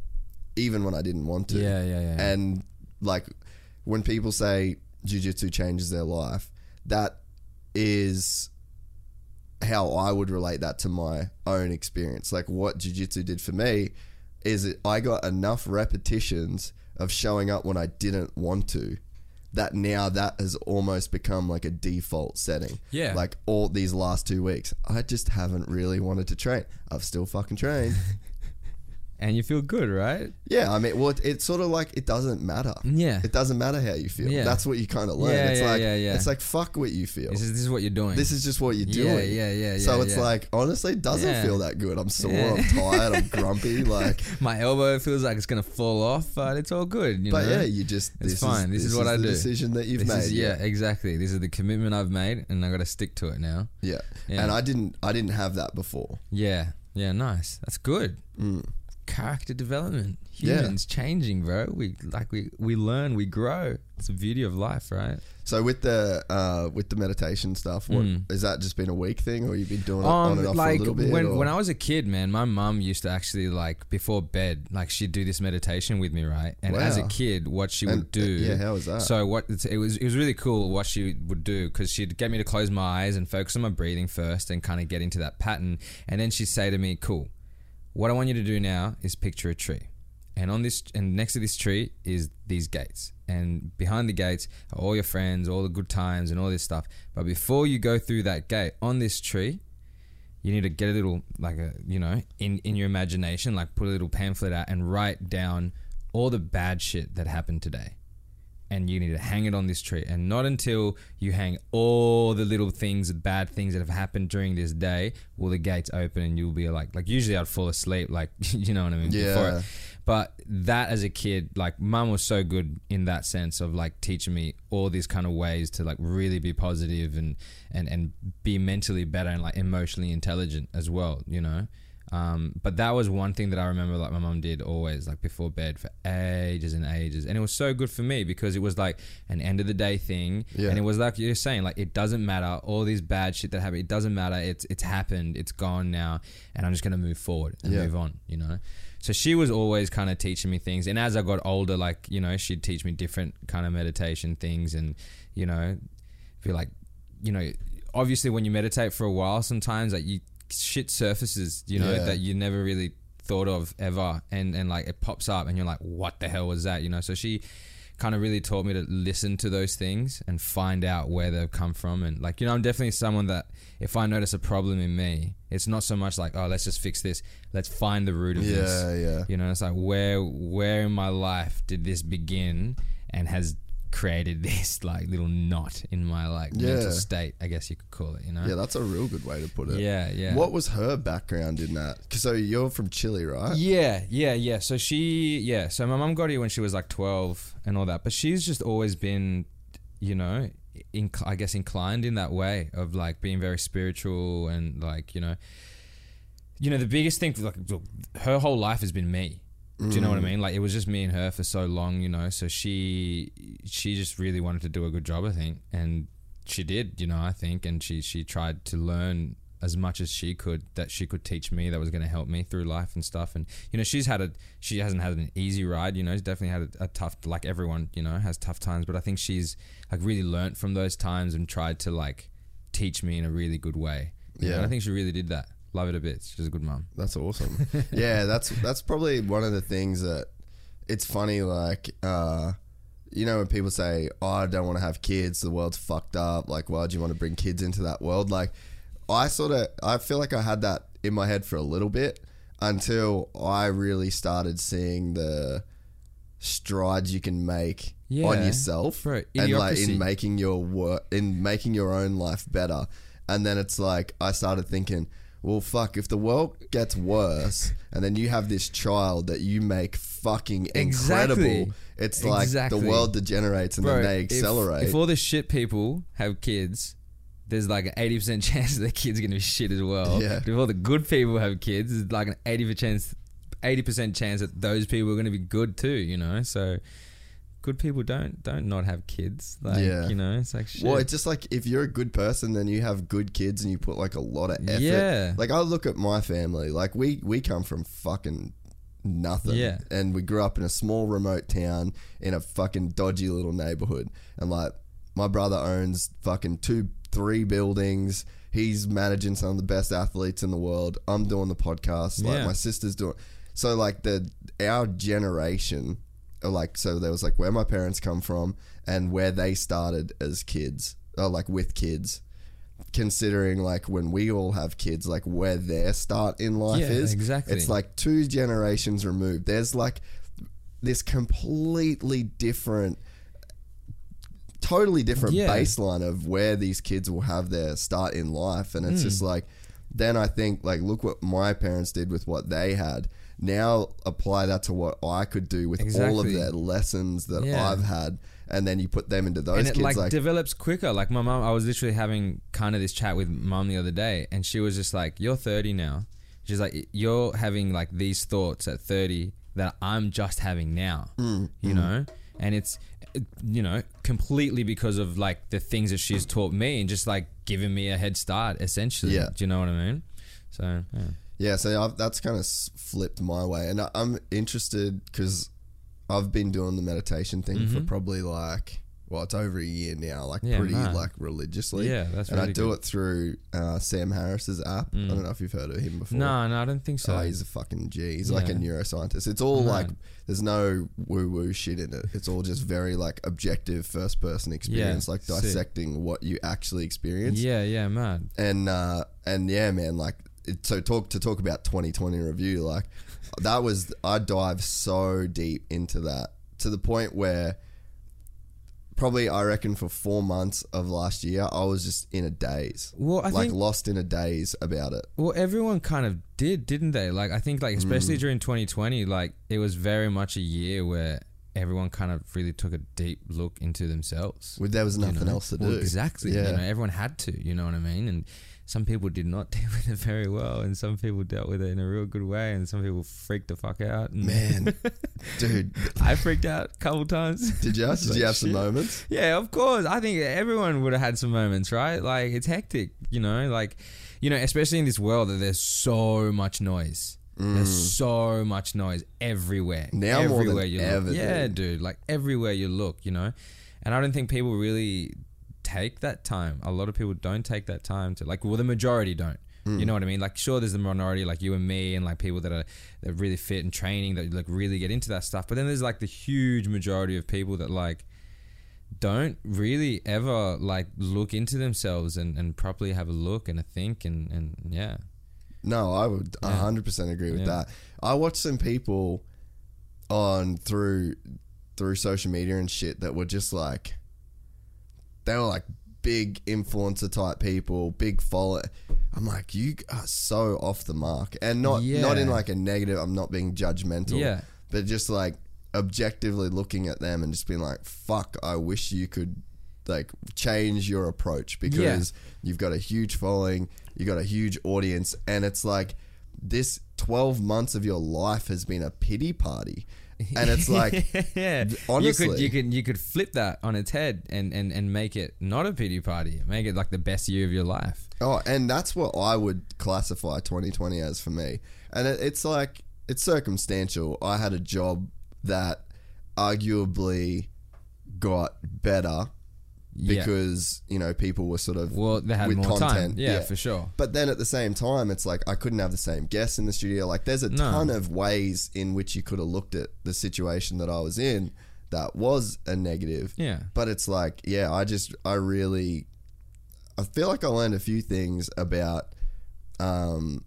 even when I didn't want to. Yeah, yeah, yeah. And like when people say jiu-jitsu changes their life, that is how I would relate that to my own experience. Like what jiu-jitsu did for me is it I got enough repetitions of showing up when I didn't want to that now that has almost become like a default setting. Yeah. Like all these last 2 weeks, I just haven't really wanted to train. I've still fucking trained. And you feel good, right? Yeah, I mean, well, it, it's sort of like it doesn't matter. Yeah. it doesn't matter how you feel. Yeah. That's what you kind of learn. Yeah, it's yeah, like yeah, yeah. it's like fuck what you feel. This is this is what you're doing. This is just what you're Yeah, doing. yeah, yeah, So yeah, it's yeah. like honestly, it doesn't Yeah. feel that good. I'm sore. Yeah. I'm tired. I'm grumpy. Like, my elbow feels like it's gonna fall off, but it's all good. You but know? yeah, you just It's this fine. Is, This is what I the do. Decision that you've This made. is- yeah, exactly. This is the commitment I've made, and I got to stick to it now. yeah, Yeah. And I didn't. I didn't have that before. Yeah, yeah, nice. That's good. Mm. Character development. Mm. Yeah. Humans changing, bro. We like we we learn, we grow. It's the beauty of life, right? So with the uh, with the meditation stuff, what is that? Just been a week thing, or you've been doing it on and off. Um, like for a little bit? when or- when I was a kid, man, my mum used to actually like before bed, like she'd do this meditation with me, right? And as a kid, what she And, would do, uh, yeah, how was that? So what it was, it was really cool what she would do because she'd get me to close my eyes and focus on my breathing first, and kind of get into that pattern, and then she'd say to me, "Cool, what I want you to do now is picture a tree." And on this, and next to this tree is these gates, and behind the gates are all your friends, all the good times, and all this stuff. But before you go through that gate, on this tree, you need to get a little like a you know in in your imagination like put a little pamphlet out and write down all the bad shit that happened today and you need to hang it on this tree. And not until you hang all the little things bad things that have happened during this day will the gates open and you'll be like like usually i'd fall asleep like you know what i mean before Yeah. but that as a kid like mum was so good in that sense of like teaching me all these kind of ways to like really be positive and and and be mentally better and like emotionally intelligent as well you know um, but that was one thing that I remember like my mom did always like before bed for ages and ages. And it was so good for me because it was like an end of the day thing. Yeah. and it was like you're saying like it doesn't matter. All these bad shit that happened it doesn't matter. It's it's happened. It's gone now. And I'm just gonna move forward and Yeah. move on you know? So she was always kind of teaching me things. And as I got older like you know she'd teach me different kind of meditation things and you know feel like you know obviously when you meditate for a while sometimes like you shit surfaces you know Yeah. that you never really thought of ever and and like it pops up and you're like what the hell was that you know so she kind of really taught me to listen to those things and find out where they've come from and like you know I'm definitely someone that if I notice a problem in me it's not so much like oh let's just fix this let's find the root of this. Yeah, yeah. you know it's like where where in my life did this begin and has created this like little knot in my like Yeah. mental state i guess you could call it you know yeah, that's a real good way to put it. yeah yeah What was her background in that? 'Cause So you're from Chile, right? Yeah, yeah, yeah. So she, yeah. So my mum got here when she was like twelve and all that, but she's just always been, you know, inc- I guess inclined in that way of like being very spiritual and like you know, you know, the biggest thing like her whole life has been me. Do you know what I mm. mean? Like it was just me and her for so long, you know. So she she just really wanted to do a good job, I think, and she did. You know, I think, and she she tried to learn as much as she could that she could teach me that was going to help me through life and stuff. And you know, she's had a she hasn't had an easy ride. You know, she's definitely had a, a tough like everyone. You know, has tough times, but I think she's like really learnt from those times and tried to like teach me in a really good way. Yeah. and I think she really did that. Love it a bit. She's a good mum. That's awesome. yeah, that's that's probably one of the things that it's funny. Like, uh, you know, when people say, "Oh, I don't want to have kids. The world's fucked up." Like, why do you want to bring kids into that world? Like, I sort of I feel like I had that in my head for a little bit until I really started seeing the strides you can make Yeah. on yourself and like in making your work in making your own life better and then it's like i started thinking well fuck if the world gets worse and then you have this child that you make fucking incredible Exactly. it's like Exactly. the world degenerates and Bro, then they accelerate If, all the shit people have kids, there's like an eighty percent chance that their kids are gonna be shit as well. Yeah. If all the good people have kids, there's like an eighty percent eighty percent chance that those people are gonna be good too. You know, so good people don't don't not have kids. Like Yeah. you know, it's like shit. Well, it's just like if you're a good person, then you have good kids and you put like a lot of effort. Yeah. Like I look at my family, like we we come from fucking nothing. Yeah. And we grew up in a small remote town in a fucking dodgy little neighborhood. And like my brother owns fucking two, three buildings. He's managing some of the best athletes in the world. I'm doing the podcast. Like Yeah. my sister's doing. So like the our generation, like so there was like where my parents come from and where they started as kids, or like with kids. Considering like when we all have kids, like where their start in life Yeah, is, exactly. It's like two generations removed. There's like this completely different totally different Yeah. baseline of where these kids will have their start in life and it's Hmm. just like then i think like look what my parents did with what they had now apply that to what i could do with all of Exactly. their lessons that Yeah. i've had and then you put them into those and it kids like, like, develops quicker. Like my mom, I was literally having kind of this chat with mom the other day, and she was just like, "You're 30 now." She's like, "You're having like these thoughts at 30 that I'm just having now." Mm, you know, and it's you know completely because of like the things that she's taught me and just like giving me a head start essentially. Yeah. Do you know what I mean? So yeah. Yeah, so I've, that's kind of flipped my way, and I, I'm interested because I've been doing the meditation thing for probably like well, it's over a year now, like Mm-hmm. Yeah, pretty man. like religiously. Yeah, that's and I do good. Mm. it through uh, Sam Harris's app. I don't know if you've heard of him before. no, no, I don't think so. Oh, he's a fucking G. He's like a neuroscientist. It's all Right. like there's no woo woo shit in it. It's all just very like objective first person experience, like sick. dissecting what you actually experience yeah, yeah, man. and uh, and yeah, man, like so talk to talk about 2020 review, like that was I dive so deep into that to the point where probably I reckon for four months of last year I was just in a daze, Well, I like lost in a daze about it. Well, everyone kind of did, didn't they? Like, I think, like, especially Mm. during 2020, like, it was very much a year where everyone kind of really took a deep look into themselves. Well, There was you nothing know? else to Well, do. exactly. Yeah. You know, everyone had to. You know what I mean? And some people did not deal with it very well, and some people dealt with it in a real good way, and some people freaked the fuck out. And Man, dude, I freaked out a couple times. did you? Did you have some Shit. moments? Yeah, of course. I think everyone would have had some moments, right? Like it's hectic, you know, like you know, especially in this world that there's so much noise. There's so much noise everywhere. Mm. Now more than everywhere you ever, look. Yeah, dude. dude. Like everywhere you look, you know. And I don't think people really take that time. A lot of people don't take that time to like well the majority don't. Hmm. You know what I mean? Like sure there's the minority like you and me and like people that are that are really fit and training that like really get into that stuff. But then there's like the huge majority of people that like don't really ever like look into themselves and, and properly have a look and a think and, and yeah. No, I would Yeah. hundred percent agree with Yeah. that. I watched some people on through through social media and shit that were just like they were like big influencer type people, big follow. I'm like, you are so off the mark, and not not in like a negative. I'm not being judgmental, Yeah. but just like objectively looking at them and just being like, fuck, I wish you could like change your approach because you've got a huge following, you've got a huge audience, and it's like this 12 months of your life has been a pity party. And it's like, yeah. honestly. you could you could you could flip that on its head and, and, and make it not a pity party. Make it like the best year of your life. oh, and that's what I would classify 2020 as for me. And it, it's like, it's circumstantial. I had a job that arguably got better Yeah. because, you know, people were sort of Well, they had with more time. content. Yeah, for sure. But then at the same time, it's like I couldn't have the same guests in the studio. Like, there's a No. ton of ways in which you could have looked at the situation that I was in that was a negative. Yeah. But it's like, yeah, I just, I really, I feel like I learned a few things about um,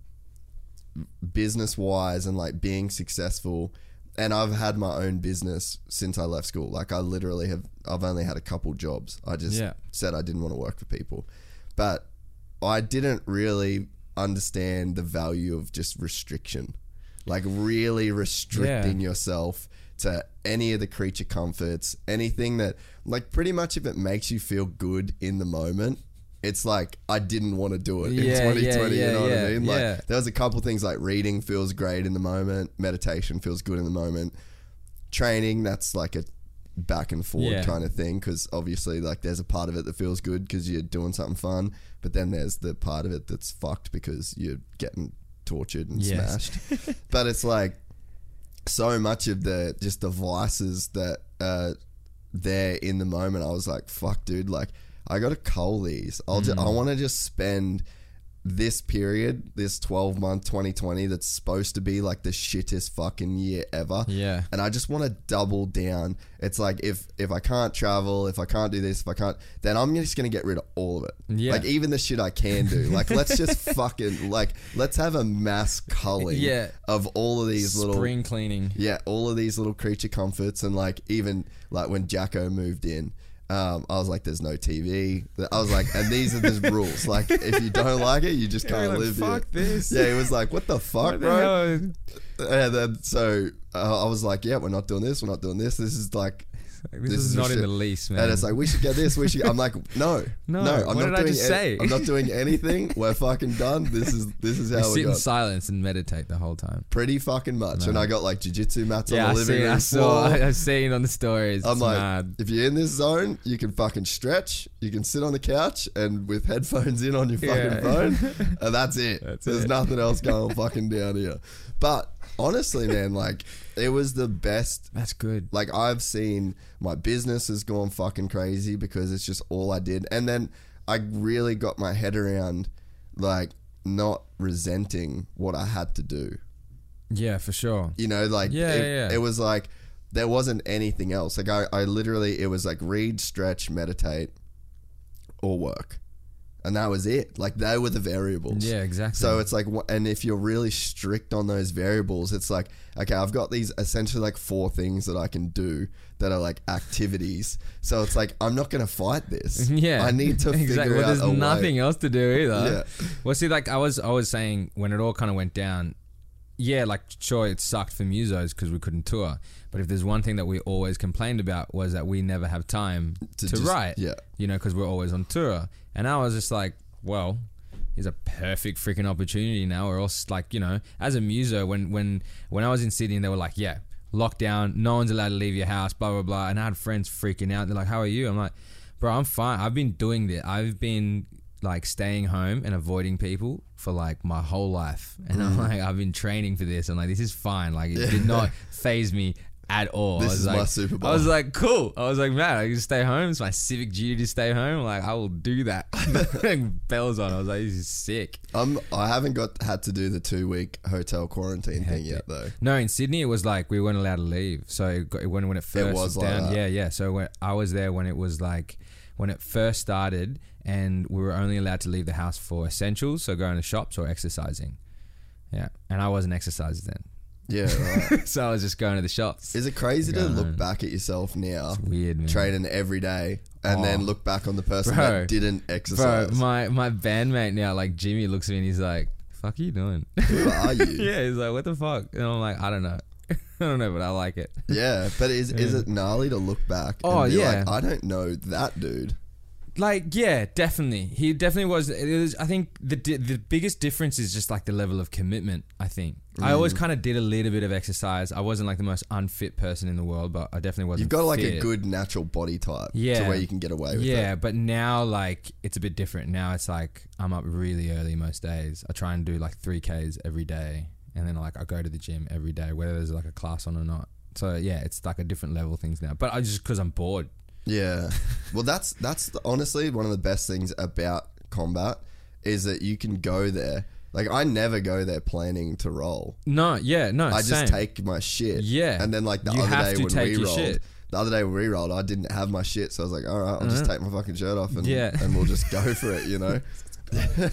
business wise and like being successful and I've had my own business since I left school. Like I literally have. I've only had a couple jobs. I just Yeah. said I didn't want to work for people, but I didn't really understand the value of just restriction, like really restricting yourself to any of the creature comforts, anything that, like, pretty much if it makes you feel good in the moment. It's like I didn't want to do it in 2020. yeah, you know what I mean? Like yeah. there was a couple things like reading feels great in the moment, meditation feels good in the moment, training that's like a back and forward Yeah. kind of thing because obviously like there's a part of it that feels good because you're doing something fun, but then there's the part of it that's fucked because you're getting tortured and Yes. smashed. but it's like so much of the just the vices that uh there in the moment. I was like, fuck, dude, like I got to cull these. I'll ju- I Mm. want to just spend this period, this 12 month 2020 that's supposed to be like the shittest fucking year ever. Yeah. And I just want to double down. It's like if if I can't travel, if I can't do this, if I can't, then I'm just going to get rid of all of it. Yeah. Like even the shit I can do. Like let's just fucking like let's have a mass culling Yeah. of all of these little Spring cleaning. yeah, all of these little creature comforts, and like even like when Jacko moved in, um, I was like, "There's no TV." I was like, "And these are the rules. Like, if you don't like it, you just Yeah, can't like, live "Fuck here." this. Yeah, he was like, "What the fuck, What the bro?" hell? And then so uh, I was like, "Yeah, we're not doing this. We're not doing this. This is like." Like, this, is, a not in the lease, man. And it's like we should get this. We should. I'm like, no, No, no. I'm what not did I doing. just any- say? I'm not doing anything. We're fucking done. This is this is we how sit we're in silence and meditate the whole time. Pretty fucking much. And I got like jujitsu mats Yeah, on I the living see. room I saw. floor. I've seen on the stories. I'm It's like, mad. if you're in this zone, you can fucking stretch. You can sit on the couch and with headphones in on your fucking Yeah. phone, and that's it. That's There's it. nothing else going fucking down here. But honestly, man, like it was the best. That's good. Like I've seen my business has gone fucking crazy because it's just all I did, and then I really got my head around like not resenting what I had to do. Yeah, for sure. You know, like Yeah, it, yeah, yeah. it was like there wasn't anything else. Like I, I literally it was like read, stretch, meditate, or work, and that was it. Like they were the variables. Yeah, exactly. So it's like, and if you're really strict on those variables, it's like, okay, I've got these essentially like four things that I can do that are like activities. So it's like I'm not gonna fight this. Yeah, I need to exactly. figure Well, out there's a way. nothing else to do either. Yeah. Well, see, like I was, I was saying when it all kind of went down. Yeah, like sure, it sucked for musos because we couldn't tour. But if there's one thing that we always complained about was that we never have time to, To just- write. yeah. you know, because we're always on tour. And I was just like, well, here's a perfect freaking opportunity now. Or else, like, you know, as a muso, when when when I was in Sydney, they were like, yeah, lockdown, no one's allowed to leave your house, blah blah blah. And I had friends freaking out. They're like, how are you? I'm like, bro, I'm fine. I've been doing this. I've been like staying home and avoiding people for like my whole life. And I'm mm. like, I've been training for this. I'm like, this is fine. Like, it did not phase me at all. This I was is like, my Super Bowl. I was like, cool. I was like, man, I can stay home. It's my civic duty to stay home. Like, I will do that. Bells on. I was like, this is sick. I'm I haven't got had to do the two week hotel quarantine thing yet though. No, in Sydney it was like we weren't allowed to leave. So it got, when when it first was was like down, that. yeah, yeah. So when I was there when it was like when it first started, and we were only allowed to leave the house for essentials, so going to shops or exercising. Yeah, and I wasn't exercising then, Yeah, right. so I was just going to the shops. Is it crazy to look home. back at yourself now, weird, man. training every day, and Oh. then look back on the person Bro. that didn't exercise. Bro, my my bandmate now, like Jimmy, looks at me and he's like, "Fuck, are you doing?" Who are you? yeah, he's like, "What the fuck?" And I'm like, "I don't know, I don't know, but I like it." Yeah, but is is it gnarly to look back? And Oh, be yeah. like, I don't know that dude. Like, yeah, definitely. He definitely was. It was I think the di- the biggest difference is just like the level of commitment. I think I Mm. always kind of did a little bit of exercise. I wasn't like the most unfit person in the world, but I definitely wasn't. You've got like a good natural body type Yeah. to where you can get away with yeah, it. but now like it's a bit different. Now it's like I'm up really early most days. I try and do like three Ks every day, and then like I go to the gym every day, whether there's like a class on or not. So yeah, it's like a different level things now. But I just because I'm bored. Yeah. well, that's that's honestly one of the best things about combat is that you can go there. Like I never go there planning to roll. No, yeah, no. I just same. take my shit. Yeah. And then like the You other have day to when take we your rolled, shit. the other day when we rolled, I didn't have my shit, so I was like, all right, I'll just take my fucking shirt off and Uh-huh. Yeah. and we'll just go for it, you know.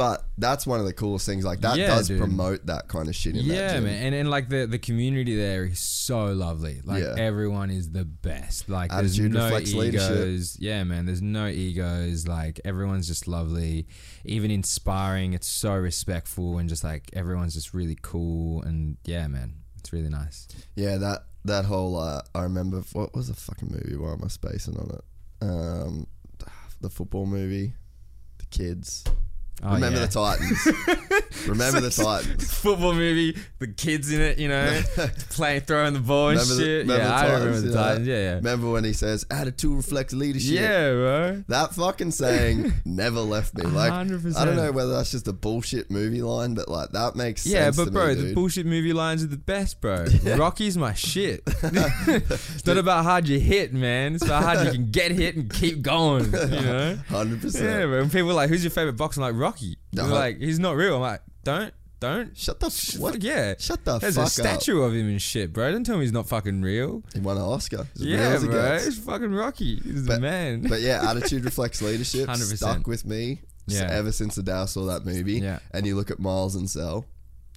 But that's one of the coolest things. Like that Yeah, does dude. promote that kind of shit in that yeah, gym. man, and and like the the community there is so lovely. Like Yeah. everyone is the best. Like Attitude there's no reflects leadership. egos. Yeah, man. There's no egos. Like everyone's just lovely, even inspiring. It's so respectful and just like everyone's just really cool. And yeah, man, it's really nice. Yeah, that that whole uh, I remember what was the fucking movie? Why am I spacing on it? Um, the football movie, the kids. Oh, remember yeah. the Titans. remember the Titans. football movie, the kids in it, you know, playing, throwing the ball and Remember the- shit. remember yeah, the I remember the? Titans. Yeah, yeah. Remember when he says attitude reflects leadership? Yeah, bro. That fucking saying never left me. Like, I 100%. don't know whether that's just a bullshit movie line, but like that makes Yeah, sense. Yeah, but bro, me, the bullshit movie lines are the best, bro. Rocky's my shit. it's not about how hard you hit, man. It's about how hard you can get hit and keep going. You know? hundred Yeah, percent. bro. When people are like, "Who's your favorite boxer?" I'm like Rocky. They're like, he's not real. I'm like, don't, don't. Shut the f- what? Yeah. Shut the fuck up. There's fuck a statue of him and shit, bro. Don't tell me he's not fucking real. He won an Oscar. As real Yeah, as it bro. gets. It's fucking Rocky. He's the But- man. But yeah, attitude reflects leadership. 100%. Stuck with me s- Yeah. ever since the day I saw that movie. Yeah. And you look at Miles and Cell,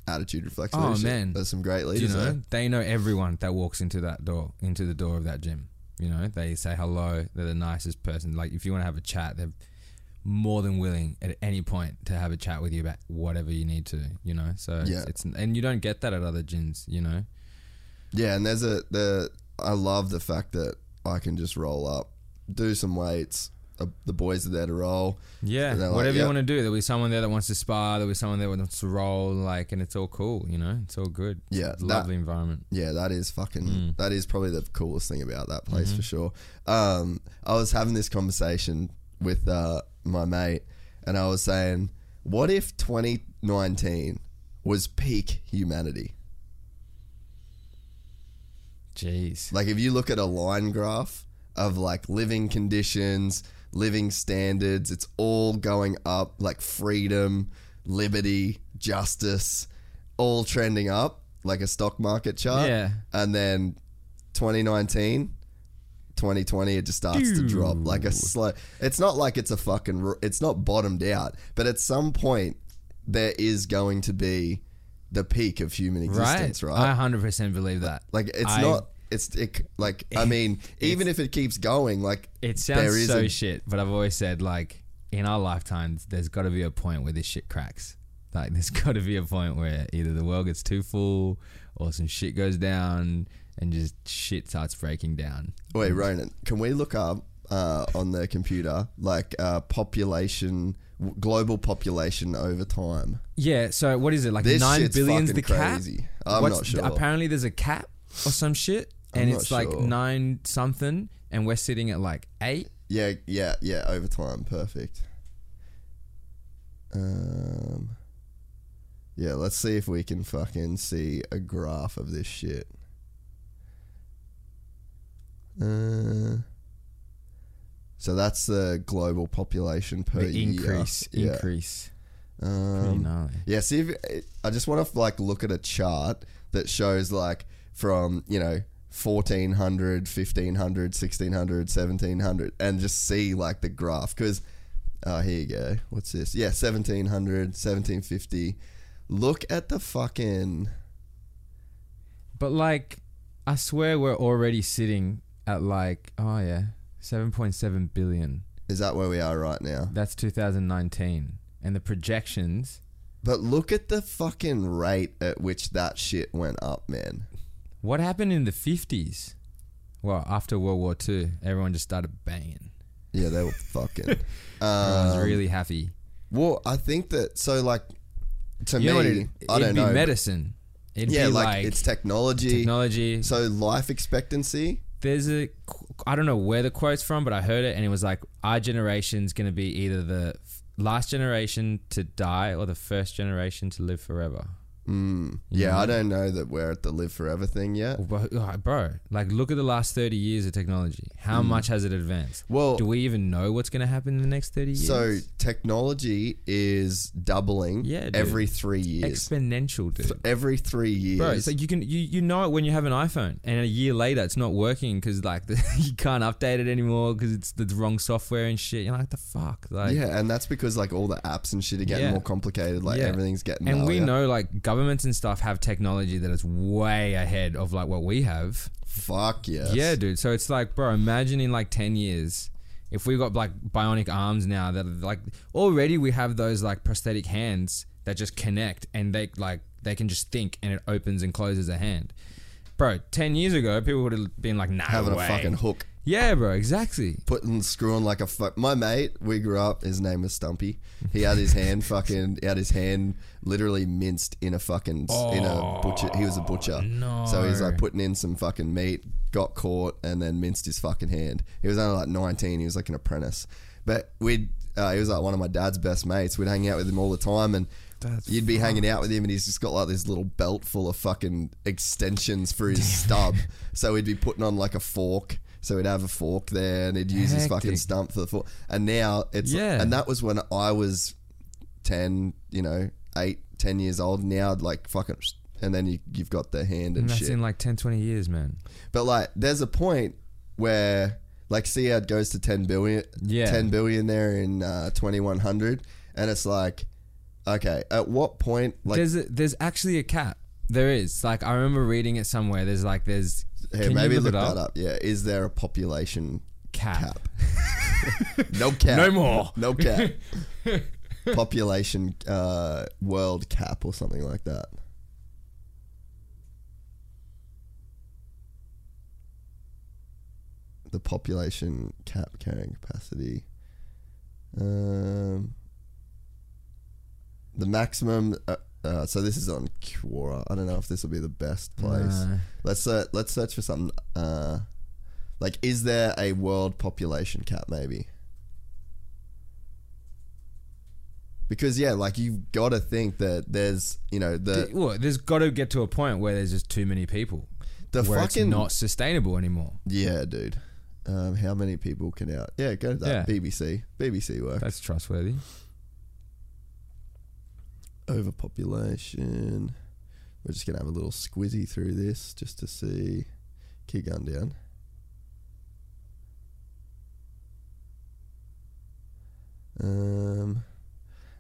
attitude reflects Oh, leadership. man. There's some great Do leaders you know, there. they know everyone that walks into that door, into the door of that gym. You know, they say hello. They're the nicest person. Like, if you want to have a chat, they're more than willing at any point to have a chat with you about whatever you need to. You know, so it's- Yeah. it's, and you don't get that at other gyms. You know, Yeah, and there's a the I love the fact that I can just roll up, do some weights. Uh, the boys are there to roll. yeah, like, whatever "Yep." you want to do. There'll be someone there that wants to spar. There'll be someone there that wants to roll. Like, and it's all cool. You know, it's all good. Yeah, it's a that- lovely environment. Yeah, that is fucking. Mm. That is probably the coolest thing about that place Mm-hmm. for sure. Um, I was having this conversation with uh, my mate, and I was saying, "What if 2019 was peak humanity? Jeez. Like, if you look at a line graph of like living conditions, living standards, it's all going up. Like freedom, liberty, justice, all trending up, like a stock market chart. Yeah. and then 2019 2020 it just starts to drop like a slow it's not like it's a fucking it's not bottomed out but at some point there is going to be the peak of human existence right, I 100% believe that. like it's I- not it's it, like i mean even if it keeps going like It sounds so shit, but I've always said like in our lifetimes, there's got to be a point where this shit cracks. Like there's got to be a point where either the world gets too full or some shit goes down and just shit starts breaking down. wait ronan can we look up uh, on the computer like uh, population w- global population over time Yeah. So what is it like This nine shit's billion's fucking the cap? crazy. I'm What's- not sure. Apparently there's a cap or some shit, and I'm it's not like sure. nine something, and we're sitting at like eight. Yeah, yeah, yeah. Over time, perfect. Um, yeah. Let's see if we can fucking see a graph of this shit. Uh, so that's the global population per The year. increase, Yeah. increase. Um, yeah, see if I just want to like look at a chart that shows like from, you know, 1400, 1500, 1600, 1700 and just see like the graph cuz Oh, here you go. What's this? Yeah, 1700, 1750. Look at the fucking But like, I swear we're already sitting at like, oh yeah, seven point seven billion. Is that where we are right now? That's 2019, and the projections. But look at the fucking rate at which that shit went up, man. What happened in the 50s? Well, after World War II, everyone just started banging. Yeah, they were fucking. I was Um, really happy. Well, I think that so like to You know me, it, I don't know. medicine. It'd yeah, be like, like, it's technology. technology. So life expectancy. There's a I don't know where the quote's from, but I heard it and it was like, our generation's going to be either the last generation to die or the first generation to live forever. Mm. Yeah, I don't know that we're at the live forever thing yet. Bro, oh, bro, like look at the last 30 years of technology. How much has it advanced? Well- do we even know what's going to happen in the next 30 years? So technology is doubling Yeah, dude. every three years. exponential, dude. every three years. Bro, it's like you can you, you know it when you have an iPhone, and a year later it's not working because like the, you can't update it anymore because it's the wrong software and shit. You're like the fuck, like yeah, and that's because like all the apps and shit are getting Yeah. more complicated. Like Yeah. everything's getting. And we know like governments and stuff have technology that is way ahead of like what we have. Fuck yes. Yeah, dude. So it's like, bro, imagine in like ten years. If we got like bionic arms now that are, like already we have those like prosthetic hands that just connect and they like they can just think and it opens and closes a hand. Bro, ten years ago people would have been like, nah, having way. a fucking hook, Yeah, bro, exactly. putting screwing like a fuck. My mate, we grew up. His name was Stumpy. He had his hand fucking. He had his hand literally minced in a fucking in a butcher. He was a butcher. no. So he's like putting in some fucking meat, got caught, and then minced his fucking hand. He was only like 19. He was like an apprentice. But we'd. Uh, he was like one of my dad's best mates. We'd hang out with him all the time, and That's you'd be hanging out with him, and he's just got like this little belt full of fucking extensions for his stub. So he'd be putting on like a fork. So he'd have a fork there, and he'd use his fucking stump for the fork. And now it's Yeah. and that was when I was ten, you know, eight, ten years old. Now like fucking, and then you, you've got the hand and, And that's shit. in like 10, 20 years, man. But like, there's a point where, like, see how it goes to 10 billion, Yeah. 10 billion there in uh, 2100, and it's like, okay, at what point, like, there's a, there's actually a cap. There is. Like I remember reading it somewhere. There's like there's here, can maybe you look, look, that up. Yeah, is there a population Cap. cap? no cap. No more. No cap. population uh, world cap or something like that. The population cap carrying capacity. Um, the maximum. Uh, uh, so this is on Quora. I don't know if this will be the best place. No. Let's uh, let's search for something. Uh, like, is there a world population cap? Maybe. Because yeah, like you've got to think that there's you know the well, there's got to get to a point where there's just too many people. the where fucking it's not sustainable anymore. yeah, dude. Um, how many people can out? Yeah, go to that Yeah. BBC. BBC work. That's trustworthy. Overpopulation. We're just gonna have a little squizzy through this just to see. Keep going down. Um,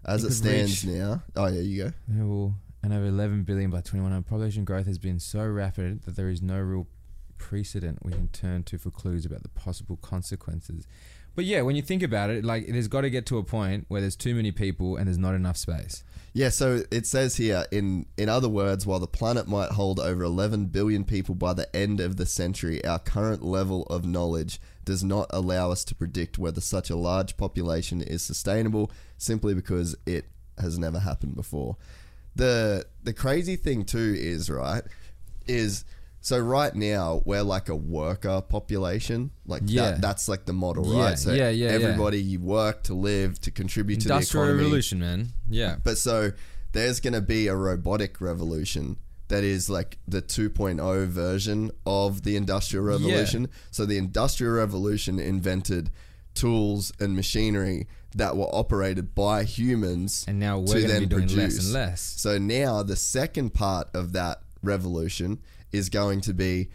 as You it stands reach- now. Oh yeah, you go. Yeah, well, and over 11 billion by 2100. Population growth has been so rapid that there is no real precedent we can turn to for clues about the possible consequences. But yeah, when you think about it, like there's got to get to a point where there's too many people and there's not enough space. Yeah, so it says here in in other words, while the planet might hold over 11 billion people by the end of the century, our current level of knowledge does not allow us to predict whether such a large population is sustainable simply because it has never happened before. The the crazy thing too is, right, is so right now we're like a worker population. Like Yeah. that, that's like the model, Yeah, right? So yeah, yeah, yeah. everybody you work to live to contribute to the Industrial economy. revolution, man. Yeah. But so there's going to be a robotic revolution that is like the 2.0 version of the industrial revolution. So the industrial revolution invented tools and machinery that were operated by humans And now we're going to then be doing less and less. So now the second part of that revolution is going to be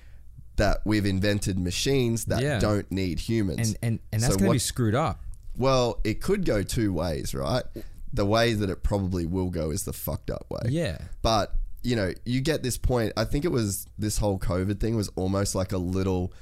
that we've invented machines that Yeah. don't need humans. And and, and that's So going to be screwed up. well, it could go two ways, right? The way that it probably will go is the fucked up way. Yeah. But, you know, you get this point. I think it was this whole COVID thing was almost like a little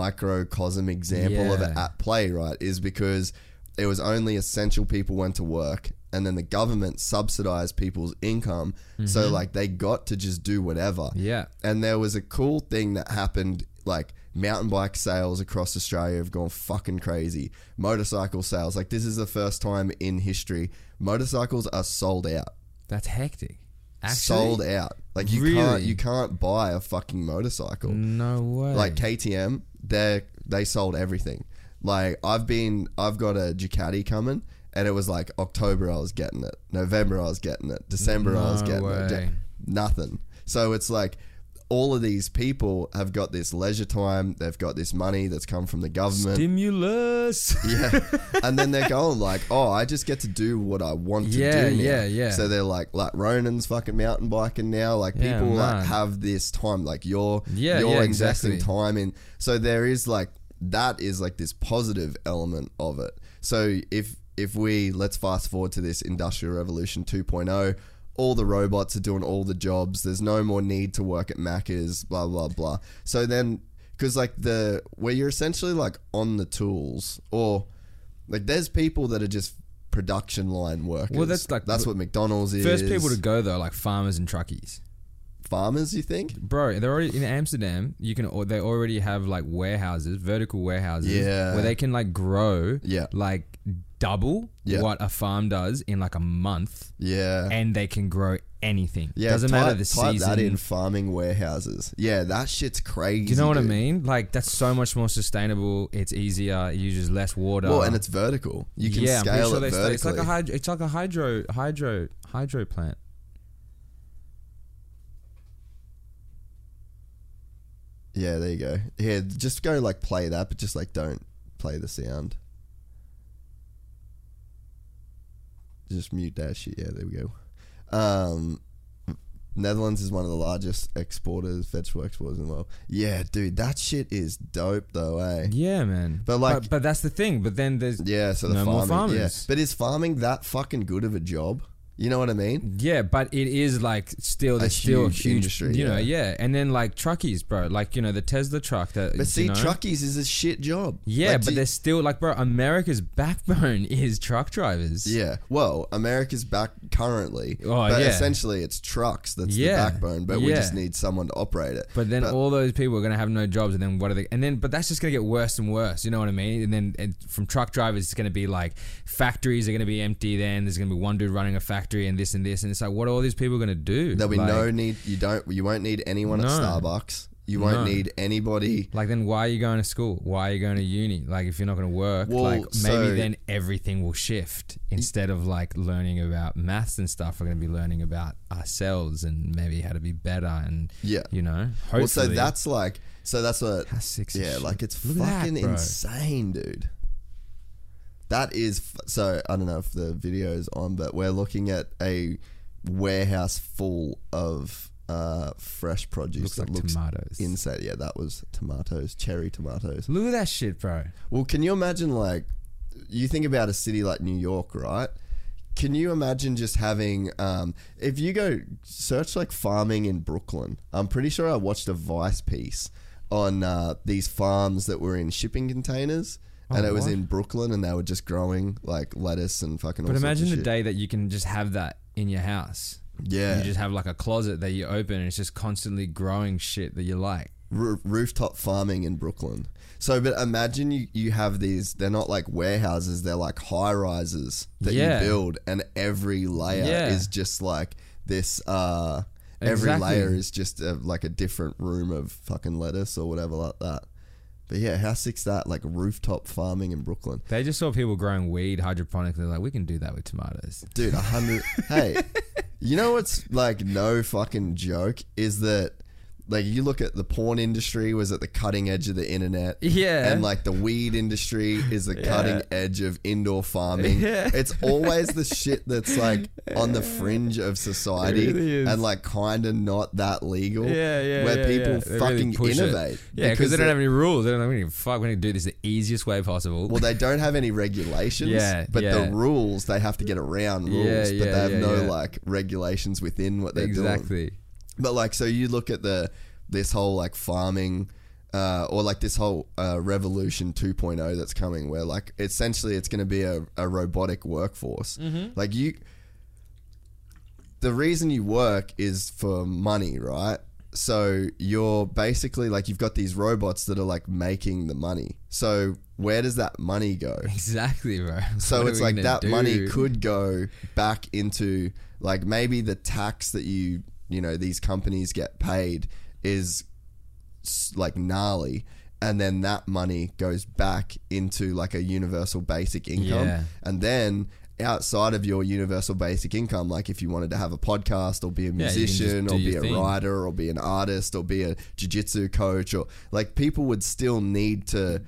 microcosm example of it at play, right? Is because it was only essential people went to work and then the government subsidized people's income. So, like, they got to just do whatever. Mm-hmm. Yeah. And there was a cool thing that happened like mountain bike sales across Australia have gone fucking crazy. Motorcycle sales, like this is the first time in history motorcycles are sold out. That's hectic. Actually, sold out. Like you Really? can't you can't buy a fucking motorcycle. No way. Like KTM, they they sold everything. Like I've been I've got a Ducati coming and it was like October I was getting it. November I was getting it. December I was No getting it. way. nothing. So it's like all of these people have got this leisure time, they've got this money that's come from the government. Stimulus. Yeah. and then they're going like, oh, I just get to do what I want to Yeah, do. now. yeah, yeah. So they're like, like Ronan's fucking mountain biking now. Like Yeah, people like have this time. Like you're, Yeah, you're yeah, investing exactly. time in. So there is like that is like this positive element of it. So if if we let's fast forward to this industrial revolution 2.0. All the robots are doing all the jobs. There's no more need to work at Macca's, blah blah blah. So then, because like the where you're essentially like on the tools, or like there's people that are just production line workers. Well, that's like- that's what McDonald's is. First people to go though, like farmers and truckies. farmers. You think? Bro, they're already in Amsterdam. You can they already have like warehouses, vertical warehouses, Yeah. where they can like grow, Yeah. like double Yeah. what a farm does in like a month, Yeah. and they can grow anything. Yeah, doesn't type, matter the type season. that in farming warehouses. Yeah, that shit's crazy. Do you know what I mean? Like that's so much more sustainable. It's easier. It uses less water. Well, and it's vertical. You can yeah, scale sure it they vertically. it's like a hydro. It's like a hydro, hydro, hydro plant. yeah, there you go. Yeah, just go like play that, but just like don't play the sound. Just mute that shit. Yeah, there we go. Um, Netherlands is one of the largest exporters, vegetable exporters in the world. Yeah, dude, that shit is dope though, eh? Yeah, man. But, like- but, that's the thing. But then there's Yeah, so the No farming, more yeah. But is farming that fucking good of a job? You know what I mean? Yeah, but it is like still there's still huge a huge industry, you know, yeah. yeah. And then like truckies, bro, like you know the Tesla truck that. But see, you know, truckies is a shit job. Yeah, Like, but they're still like, bro, America's backbone is truck drivers. Yeah, well, America's back currently, Oh, but yeah. essentially it's trucks that's Yeah, the backbone. But we just need someone to operate it. But then all those people are gonna have no jobs, and then what are they? And then, but that's just gonna get worse and worse. You know what I mean? And then and from truck drivers, it's gonna be like factories are gonna be empty. Then there's gonna be one dude running a factory, and this and this, and it's like, what are all these people gonna do? there'll be like, no need. You don't. You won't need anyone No. at Starbucks. You won't No. need anybody. Like then, why are you going to school? Why are you going to uni? Like if you're not going to work, Well, like maybe so- then everything will shift. Instead of like learning about maths and stuff, we're going to be learning about ourselves and maybe how to be better and Yeah. you know. Hopefully, Well, so that's like. So that's what. How Yeah, shit? like it's Look at that, fucking insane, dude. That is f- so. I don't know if the video is on, but we're looking at a warehouse full of uh, fresh produce Looks that like looks tomatoes. insane. Yeah, that was tomatoes, cherry tomatoes. Look at that shit, bro. Well, can you imagine like you think about a city like New York, right? Can you imagine just having um, if you go search like farming in Brooklyn? I'm pretty sure I watched a Vice piece on uh, these farms that were in shipping containers, and Oh, it was what? in Brooklyn, and they were just growing like lettuce and fucking. But all sorts imagine of the shit. day that you can just have that in your house. Yeah, You just have like a closet that you open and it's just constantly growing shit that you like. Roo- rooftop farming in Brooklyn. So, but imagine you, you have these, they're not like warehouses, they're like high rises that Yeah. you build, and every layer Yeah. is just like this. Uh, every Exactly. layer is just a, like a different room of fucking lettuce or whatever like that. But yeah, how sick's that? Like rooftop farming in Brooklyn. They just saw people growing weed hydroponically. They're like, we can do that with tomatoes. Dude, a hundred. hey, you know what's like no fucking joke is that like you look at the porn industry was at the cutting edge of the internet. Yeah. And like the weed industry is the Yeah. cutting edge of indoor farming. Yeah. It's always the shit that's like on the fringe of society really and like kind of not that legal. Yeah, yeah, Where yeah, people yeah. They really fucking push it. innovate. Yeah, because they don't have any rules. They don't have any fuck. We're gonna do this the easiest way possible. well, they don't have any regulations. Yeah, but the rules they have to get around rules, Yeah, but yeah, they have no like regulations within what they're doing. exactly. But like, so you look at the this whole like farming, uh, or like this whole uh, revolution 2.0 that's coming, where like essentially it's going to be a, a robotic workforce. Like you, the reason you work is for money, right? So you're basically like you've got these robots that are like making the money. So where does that money go? Exactly, bro. So What it's like that do? money could go back into like maybe the tax that you you know these companies get paid is like gnarly and then that money goes back into like a universal basic income Yeah. and then outside of your universal basic income, like if you wanted to have a podcast or be a you can just musician do or be a thing. writer or be an artist or be a jiu-jitsu coach or like people would still need to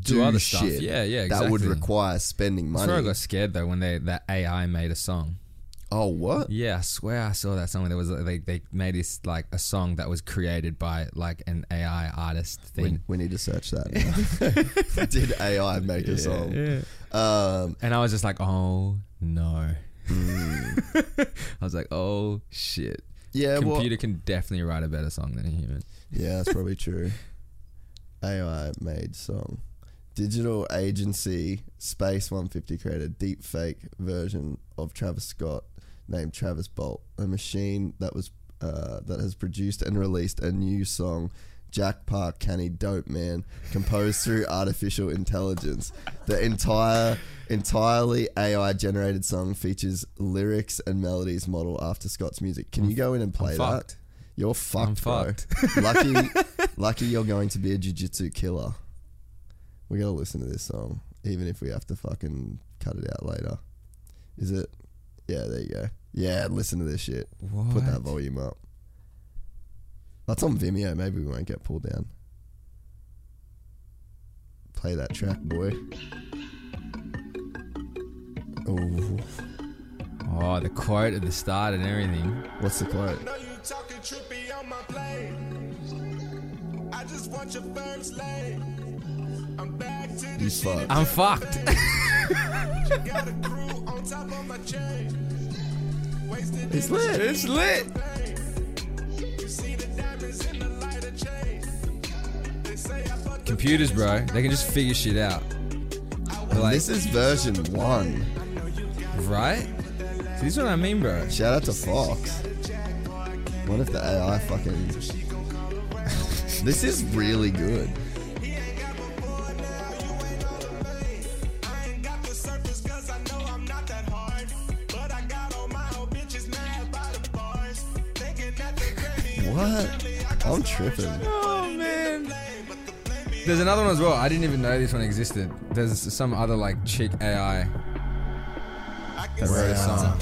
do, other stuff. shit Yeah, yeah, that would require spending That's where I money. got scared though when they that AI made a song. Oh, what? Yeah, I swear I saw that song. There was they they made this like a song that was created by like an AI artist thing. we need to search that. Did AI make a song? Yeah. Um, And I was just like, oh no. mm. I was like, oh shit. yeah, well, Computer can definitely write a better song than a human. yeah, that's probably true. AI made song. Digital agency Space 150 created deep fake version of Travis Scott named Travis Bott, a machine that was uh, that has produced and released a new song. Jack Park Canny Dope Man, composed through artificial intelligence. The entire, entirely AI generated song features lyrics and melodies modeled after Scott's music. Can you go in and play that? fucked. You're fucked, I'm bro. fucked. lucky, lucky you're going to be a jiu-jitsu killer. We gotta listen to this song, even if we have to fucking cut it out later. Is it? Yeah, there you go. Yeah, listen to this shit. Put that volume up. That's on Vimeo. Maybe we won't get pulled down. Play that track, boy. Oh, Oh, the quote at the start and everything. what's the quote? Know you talking trippy on my plane. I just want your first lane. I'm back to the You shit. fucked. I'm fucked. Got a crew on top of my chain. Wasted It's lit. it's lit. You see the diamonds in the lighter chain. They say I fucked Computers, bro, they can just figure shit out. They're like, This is version one. right? See, this is what I mean, bro. Shout out to Fox. What if the AI fucking. this is really good. What? I'm tripping. Oh man. There's another one as well. I didn't even know this one existed. There's some other like chick AI that wrote a song.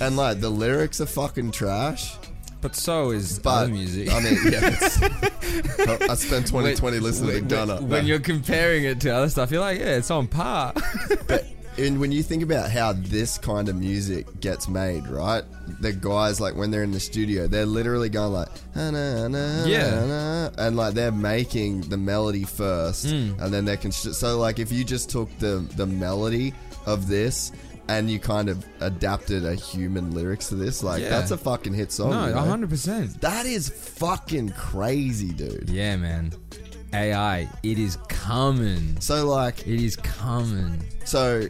And like the lyrics are fucking trash. But so is But other music. I mean, yeah. I spent 2020 listening to Gunna. When you're comparing it to other stuff, you're like, yeah, it's on par. But and when you think about how this kind of music gets made, right? The guys like when they're in the studio, they're literally going like, "Ah, Yeah. na," and like they're making the melody first, Hmm. and then they can. So like if you just took the the melody of this. And you kind of adapted a human lyrics to this, like Yeah. that's a fucking hit song. no, you know? 100%. That is fucking crazy, dude. Yeah, man. AI, it is coming. So like, It is coming. so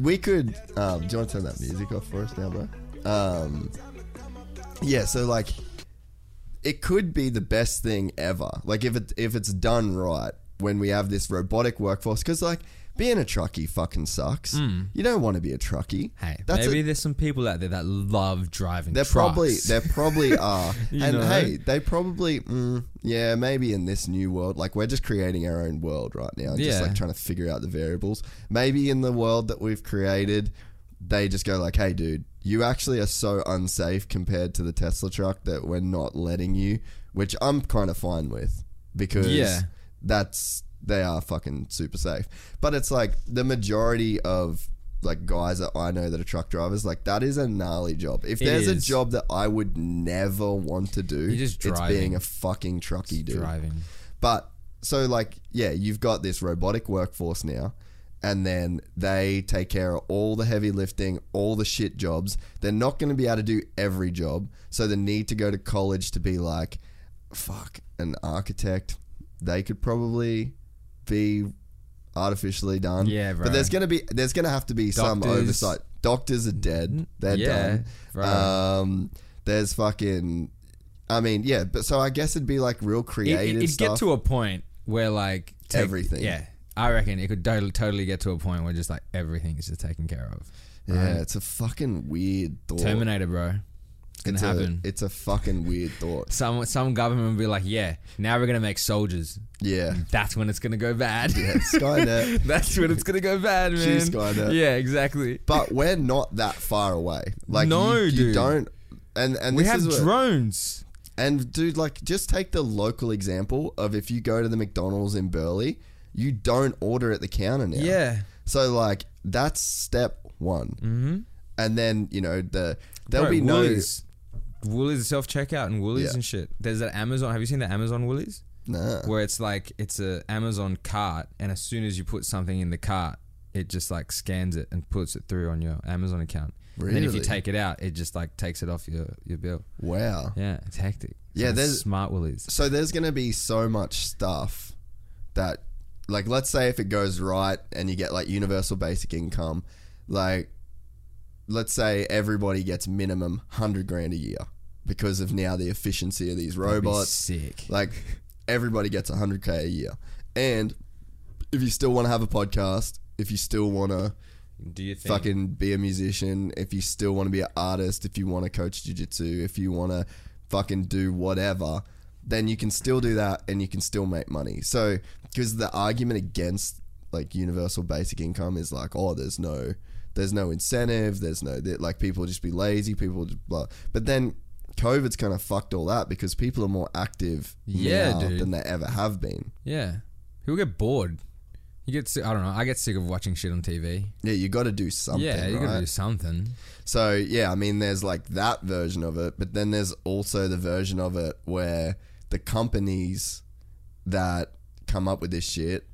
we could. Um, do you want to turn that music off for us now, bro? Um, yeah. So like, it could be the best thing ever. Like if it if it's done right, when we have this robotic workforce, because like. Being a truckie fucking sucks. You don't want to be a truckie. Hey, That's maybe a- there's some people out there that love driving trucks. probably there probably are, and know? hey, they probably mm, yeah maybe in this new world like we're just creating our own world right now, and just like trying to figure out the variables. Maybe in the world that we've created, they just go like, hey, dude, you actually are so unsafe compared to the Tesla truck that we're not letting you, which I'm kind of fine with because Yeah. that's they are fucking super safe. But it's like the majority of like guys that I know that are truck drivers, like that is a gnarly job. If It there's a is. job that I would never want to do, You're just it's driving. being a fucking trucky dude. driving. But so like yeah, you've got this robotic workforce now, and then they take care of all the heavy lifting, all the shit jobs. They're not going to be able to do every job, so the need to go to college to be like, fuck, an architect. They could probably be artificially done. Yeah, bro. But there's gonna be there's gonna have to be some Doctors. oversight. Doctors are dead. They're Yeah, done. bro. Um, there's fucking. I mean, yeah, but so I guess it'd be like real It, creative it, it'd stuff. get to a point where like Everything. Yeah, I reckon it could totally, totally get to a point where just like everything is just taken care of. yeah, it's a fucking weird thought. Terminator, bro. Gonna it's happen. A, it's a fucking weird thought. some some government will be like, yeah, now we're gonna make soldiers. Yeah. That's when it's gonna go bad. Yeah, Skynet. That's when it's gonna go bad, man. Choose Skynet. Yeah, exactly. but we're not that far away. Like No, you, you don't. And and we this have drones. And dude, like, just take the local example of if you go to the McDonald's in Burleigh, you don't order at the counter now. Yeah. So like, that's step one. Mm-hmm. And then you know the there'll Bro, be no Woolies. Woolies self checkout and Woolies Yeah. and shit. There's that Amazon. Have you seen the Amazon Woolies? nah. Where it's like it's a Amazon cart, and as soon as you put something in the cart, it just like scans it and puts it through on your Amazon account. And then if you Really? take it out, it just like takes it off your your bill. Wow. Yeah, it's hectic. Yeah, there's- smart Woolies. So there's gonna be so much stuff that, like, let's say if it goes right and you get like universal basic income, like, let's say everybody gets minimum hundred grand a year because of now the efficiency of these robots. sick. Like everybody gets 100k a year. And if you still want to have a podcast, if you still want to Do you think? fucking be a musician, if you still want to be an artist, if you want to coach jiu-jitsu, if you want to fucking do whatever, then you can still do that and you can still make money. So, because the argument against like universal basic income is like, oh, there's no there's no incentive, there's no like people just be lazy, people just blah. But then COVID's kind of fucked all that because people are more active Yeah, now dude. than they ever have been. Yeah. People get bored. You get sick, I don't know. I get sick of watching shit on TV. Yeah, you got to do something. yeah, you right? gotta do something. So yeah, I mean, there's like that version of it, but then there's also the version of it where the companies that come up with this shit,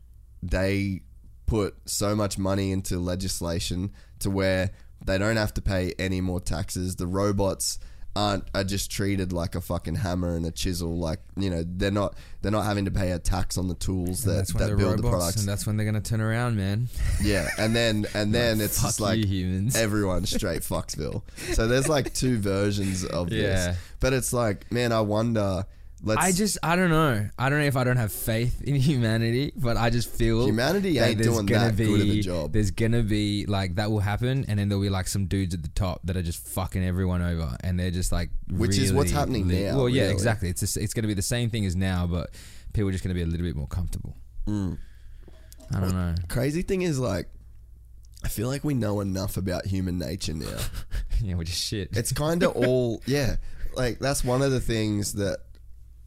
they put so much money into legislation to where they don't have to pay any more taxes. The robots aren't are just treated like a fucking hammer and a chisel. Like you know, they're not they're not having to pay a tax on the tools And that, that build the products. and that's when they're gonna turn around, man. Yeah, and then and then it's just like humans. everyone straight Foxville. So there's like two versions of Yeah. this, but it's like, man, I wonder. Let's I just, I don't know. I don't know if I don't have faith in humanity, but I just feel Humanity ain't doing that be, good of a job. There's gonna be like that will happen, and then there'll be like some dudes at the top that are just fucking everyone over, and they're just like, Which is what's happening li- now, Well, yeah, really. exactly. It's just, it's gonna be the same thing as now, but people are just gonna be a little bit more comfortable. Mm. I don't know. crazy thing is like, I feel like we know enough about human nature now. yeah, we're just shit. It's kind of all yeah. Like that's one of the things that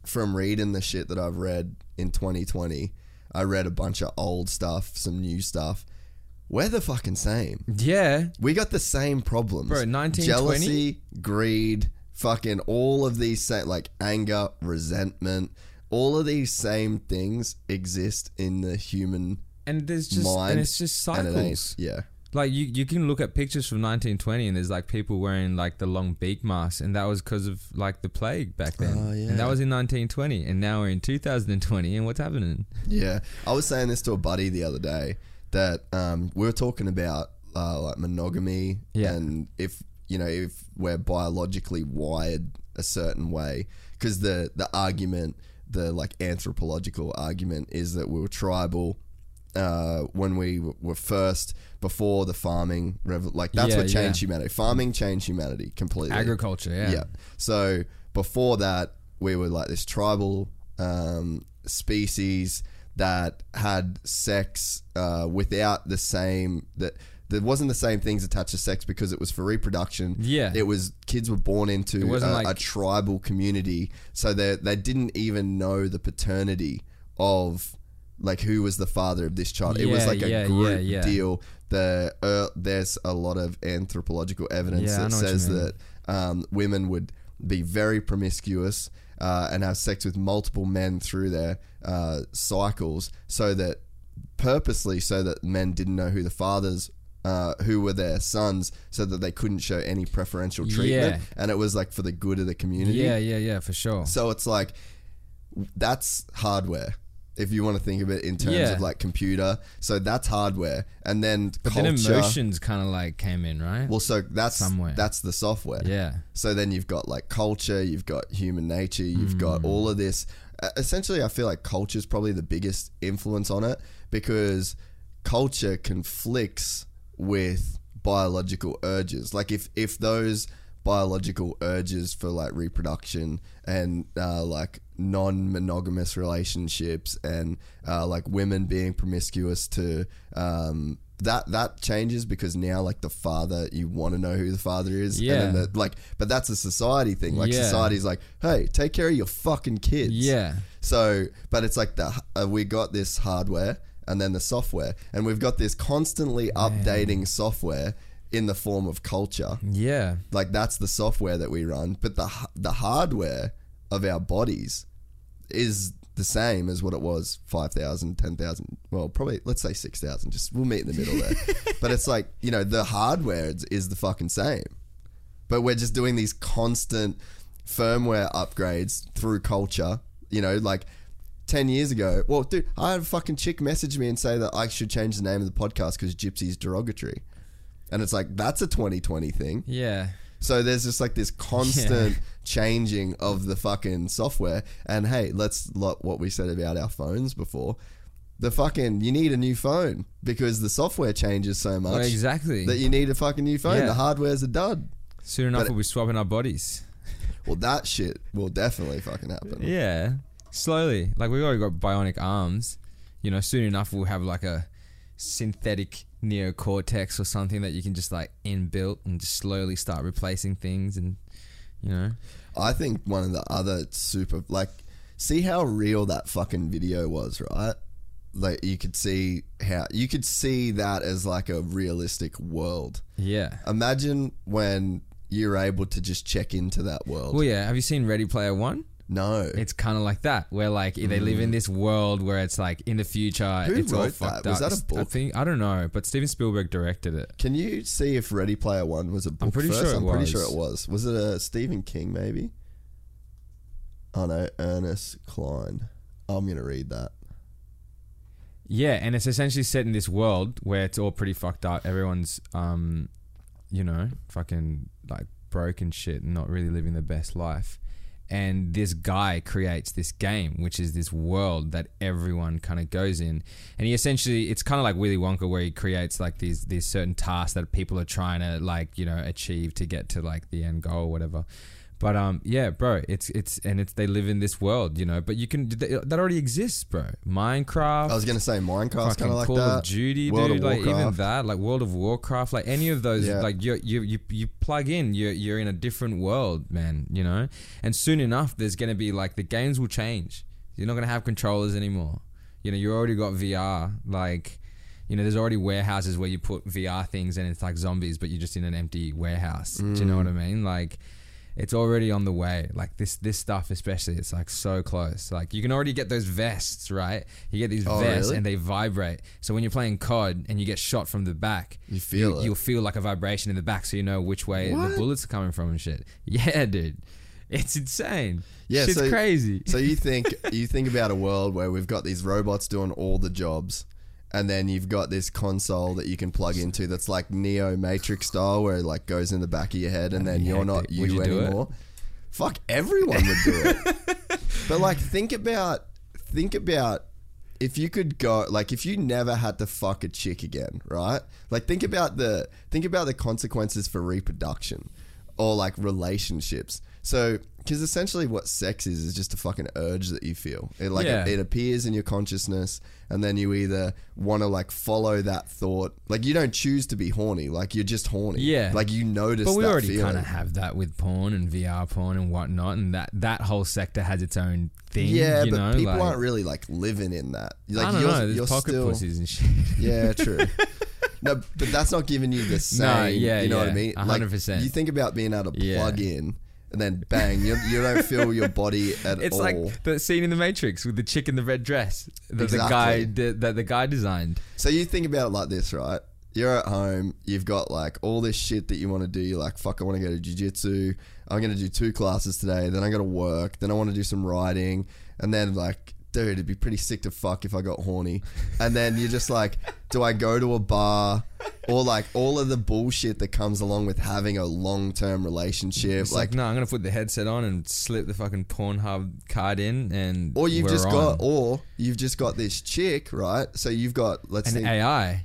from reading the shit that I've read in 2020. I read a bunch of old stuff, some new stuff. We're the fucking same. yeah, We got the same problems. Bro, 1920? Jealousy, greed, fucking all of these same like anger, resentment, all of these same things exist in the human and there's just mind. and it's just and it cycles. Yeah. Like you, you can look at pictures from 1920 and there's like people wearing like the long beak masks and that was because of like the plague back then. Oh, yeah. And that was in 1920 and now we're in 2020 and what's happening? Yeah. I was saying this to a buddy the other day that um, we were talking about uh, like monogamy Yeah. and if you know if we're biologically wired a certain way because the the argument the like anthropological argument is that we were tribal uh, when we w- were first before the farming rev- like that's Yeah, what changed yeah. humanity farming changed humanity completely Agriculture, yeah. yeah. So before that, we were like this tribal um, species that had sex uh, without the same that there wasn't the same things attached to sex because it was for reproduction. Yeah. it was kids were born into wasn't a, like- a tribal community, so they they didn't even know the paternity of like who was the father of this child. it was Yeah, like a yeah, group yeah, yeah. deal. The uh, there's a lot of anthropological evidence Yeah, I that know what you says mean. that um, women would be very promiscuous uh, and have sex with multiple men through their uh, cycles, so that purposely, so that men didn't know who the fathers. Uh, who were their sons, so that they couldn't show any preferential treatment, Yeah. and it was like for the good of the community. Yeah, yeah, yeah, for sure. So it's like that's hardware. If you want to think of it in terms Yeah. of like computer, so that's hardware, and then but culture. then emotions kind of like came in, right? Well, so that's Somewhere. that's the software. yeah. So then you've got like culture, you've got human nature, you've Hmm. got all of this. Uh, essentially, I feel like culture is probably the biggest influence on it because culture conflicts with biological urges. Like if if those biological urges for like reproduction and uh, like non-monogamous relationships and uh, like women being promiscuous to um, that that changes because now like the father you want to know who the father is Yeah. and then the, like but that's a society thing like Yeah. society's like hey take care of your fucking kids Yeah. so, but it's like the uh, we got this hardware and then the software, and we've got this constantly updating software in the form of culture. Yeah. Like that's the software that we run, but the the hardware of our bodies is the same as what it was 5,000, 10,000, well, probably let's say 6,000. Just we'll meet in the middle there. but it's like, you know, the hardware is, is the fucking same. But we're just doing these constant firmware upgrades through culture. You know, like 10 years ago. Well, dude, I had a fucking chick message me and say that I should change the name of the podcast because gypsy's derogatory. And it's like, that's a 2020 thing. Yeah. So there's just like this constant changing of the fucking software. And hey, let's lot what we said about our phones before. The fucking you need a new phone because the software changes so much Well, exactly. that you need a fucking new phone. Yeah. The hardware's a dud. Soon enough, but- we'll be swapping our bodies. Well, that shit will definitely fucking happen. Yeah, slowly. Like we've already got bionic arms. You know, soon enough we'll have like a synthetic neocortex or something that you can just like inbuilt and just slowly start replacing things and you know. I think one of the other super like see how real that fucking video was, right? Like you could see how you could see that as like a realistic world. Yeah. Imagine when you're able to just check into that world. Well, yeah. Have you seen Ready Player One? No. It's kind of like that, where like they live in this world where it's like in the future, Mm. Who it's all wrote that? fucked Was up. that a I book? think I don't know, but Steven Spielberg directed it. Can you see if Ready Player One was a book pretty first? sure it I'm pretty was. sure it was. Was it a Stephen King maybe? Oh no, Ernest Cline. I'm gonna read that. Yeah, and it's essentially set in this world where it's all pretty fucked up. Everyone's, um, you know, fucking like broke and shit, and not really living the best life. And this guy creates this game, which is this world that everyone kind of goes in. And he essentially, it's kind of like Willy Wonka, where he creates like these these certain tasks that people are trying to like you know achieve to get to like the end goal or whatever. But um, yeah, bro, it's it's and it's they live in this world, you know. But you can that already exists, bro. Minecraft. I was gonna say Minecraft, kind of like Call that. of Duty, World dude. of Like even that, like World of Warcraft, like any of those, Yeah. like you you you you plug in, you're you're in a different world, man. You know, and soon enough, there's gonna be like the games will change. You're not gonna have controllers anymore. You know, you already got VR, like. You know, there's already warehouses where you put VR things and it's like zombies, but you're just in an empty warehouse. Do you know what I Mm. mean? Like, it's already on the way. Like this this stuff especially, it's like so close. Like you can already get those vests, right? You get these Oh, vests really? and they vibrate. So when you're playing COD and you get shot from the back, You feel it. You'll feel like a vibration in the back, so you know which way What? the bullets are coming from and shit. Yeah, dude, it's insane. Yeah, it's so- crazy. So you think you think about a world where we've got these robots doing all the jobs, and then you've got this console that you can plug into that's like Neo Matrix style, where it like goes in the back of your head, and then you're not you, you anymore. Fuck, everyone would do it. but like, think about think about if you could go like if you never had to fuck a chick again, right? Like think about the think about the consequences for reproduction or like relationships. So because essentially what sex is is just a fucking urge that you feel. It like Yeah. it, it appears in your consciousness, and then you either want to like follow that thought. Like you don't choose to be horny. Like you're just horny. Yeah. Like you notice. But we that already feeling. kind of have that with porn and VR porn and whatnot, and that that whole sector has its own thing. Yeah, you but know, people like, aren't really like living in that. Like I don't you're, know. There's you're pocket still, pussies and shit. Yeah, true. no, but that's not giving you the same. No, yeah, you know what I yeah, mean. a hundred percent. You think about being able to Yeah. plug in, and then bang, you, you don't feel your body at It's all. like the scene in the Matrix with the chick in the red dress that the guy that the guy designed. So you think about it like this, right? You're at home, you've got like all this shit that you want to do. You're like, fuck, I want to go to jujitsu. I'm going to do two classes today. Then I got to work. Then I want to do some writing. And then, like, dude, it'd be pretty sick to fuck if I got horny. And then you're just like, do I go to a bar? Or like all of the bullshit that comes along with having a long term relationship. It's like, Like, no, I'm gonna put the headset on and slip the fucking Pornhub card in, and or you've just on. got, or you've just got this chick, right? So you've got, let's an think, AI.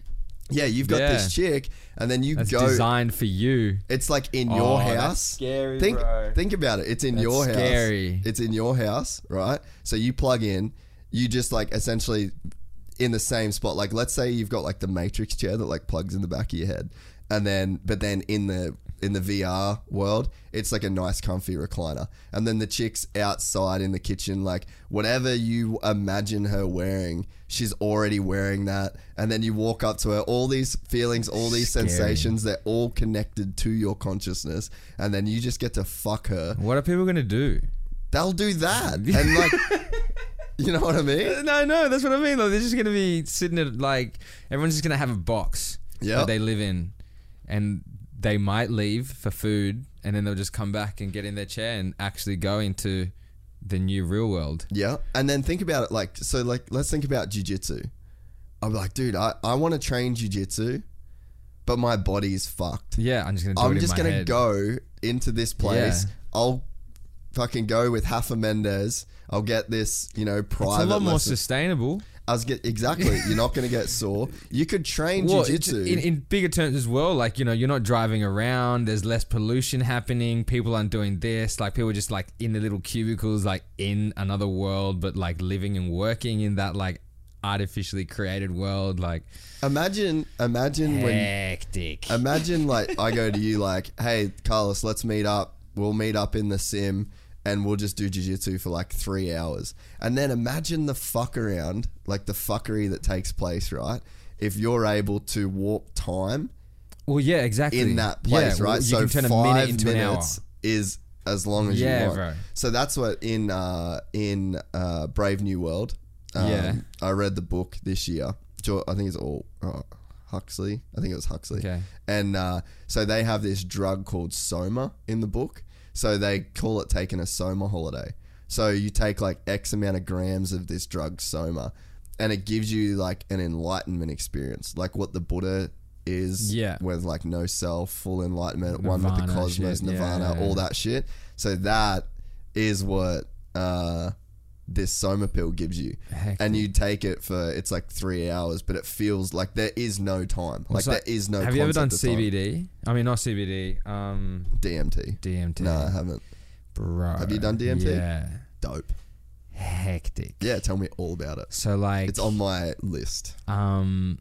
Yeah, you've got Yeah. this chick, and then you That's go. designed for you. It's like in Oh, your house. scary, think, bro. Think about it. It's in That's your house. scary. It's in your house, right? So you plug in. You just like essentially in the same spot. Like let's say you've got like the Matrix chair that like plugs in the back of your head, and then but then in the in the VR world, it's like a nice comfy recliner, and then the chick's outside in the kitchen, like whatever you imagine her wearing. She's already wearing that, and then you walk up to her. All these feelings, all these Scary. sensations, they're all connected to your consciousness, and then you just get to fuck her. What are people gonna do? They'll do that, and like, you know what I mean? No, no, that's what I mean. Like, they're just gonna be sitting at like everyone's just gonna have a box Yeah. that they live in, and they might leave for food, and then they'll just come back and get in their chair and actually go into the new real world. Yeah, and then think about it like so. Like, let's think about jujitsu. I'm like, dude, I, I want to train jujitsu, but my body's fucked. Yeah, I'm just gonna. I'm it just gonna head. go into this place. Yeah. I'll fucking go with Rafa Mendes. I'll get this, you know, It's private. a lot more lesson. sustainable. I was get exactly. You're not gonna get sore. You could train Well, it's- jujitsu. in, in bigger terms as well, like you know, you're not driving around. There's less pollution happening. People aren't doing this. Like people are just like in the little cubicles, like in another world, but like living and working in that like artificially created world. Like imagine, imagine when hectic. Imagine like I go to you like, hey Carlos, let's meet up. We'll meet up in the sim and we'll just do jiu-jitsu for like three hours. And then imagine the fuck around, like the fuckery that takes place, right? If you're able to warp time well, yeah, exactly. in that place, Yeah, well, right? You so can turn a five minute into an hour. minutes is as long as Yeah, you want. bro. So that's what in uh, in uh, Brave New World. Um, Yeah. I read the book this year. I think it's all uh, Huxley. I think it was Huxley. Okay. And uh, so they have this drug called Soma in the book. So they call it taking a Soma holiday. So you take like X amount of grams of this drug Soma, and it gives you like an enlightenment experience, like what the Buddha is. Yeah. With like no self, full enlightenment, one with the cosmos, shit. Nirvana, yeah, all that shit. So that is what uh, this Soma pill gives you, Heck and you take it for it's like three hours, but it feels like there is no time. Like there is no. Have you ever done of time. CBD? I mean, not CBD. Um, DMT? DMT. No, I haven't. bro. Have you done DMT? Yeah. Dope. Hectic. Yeah, tell me all about it. So like, It's on my list. um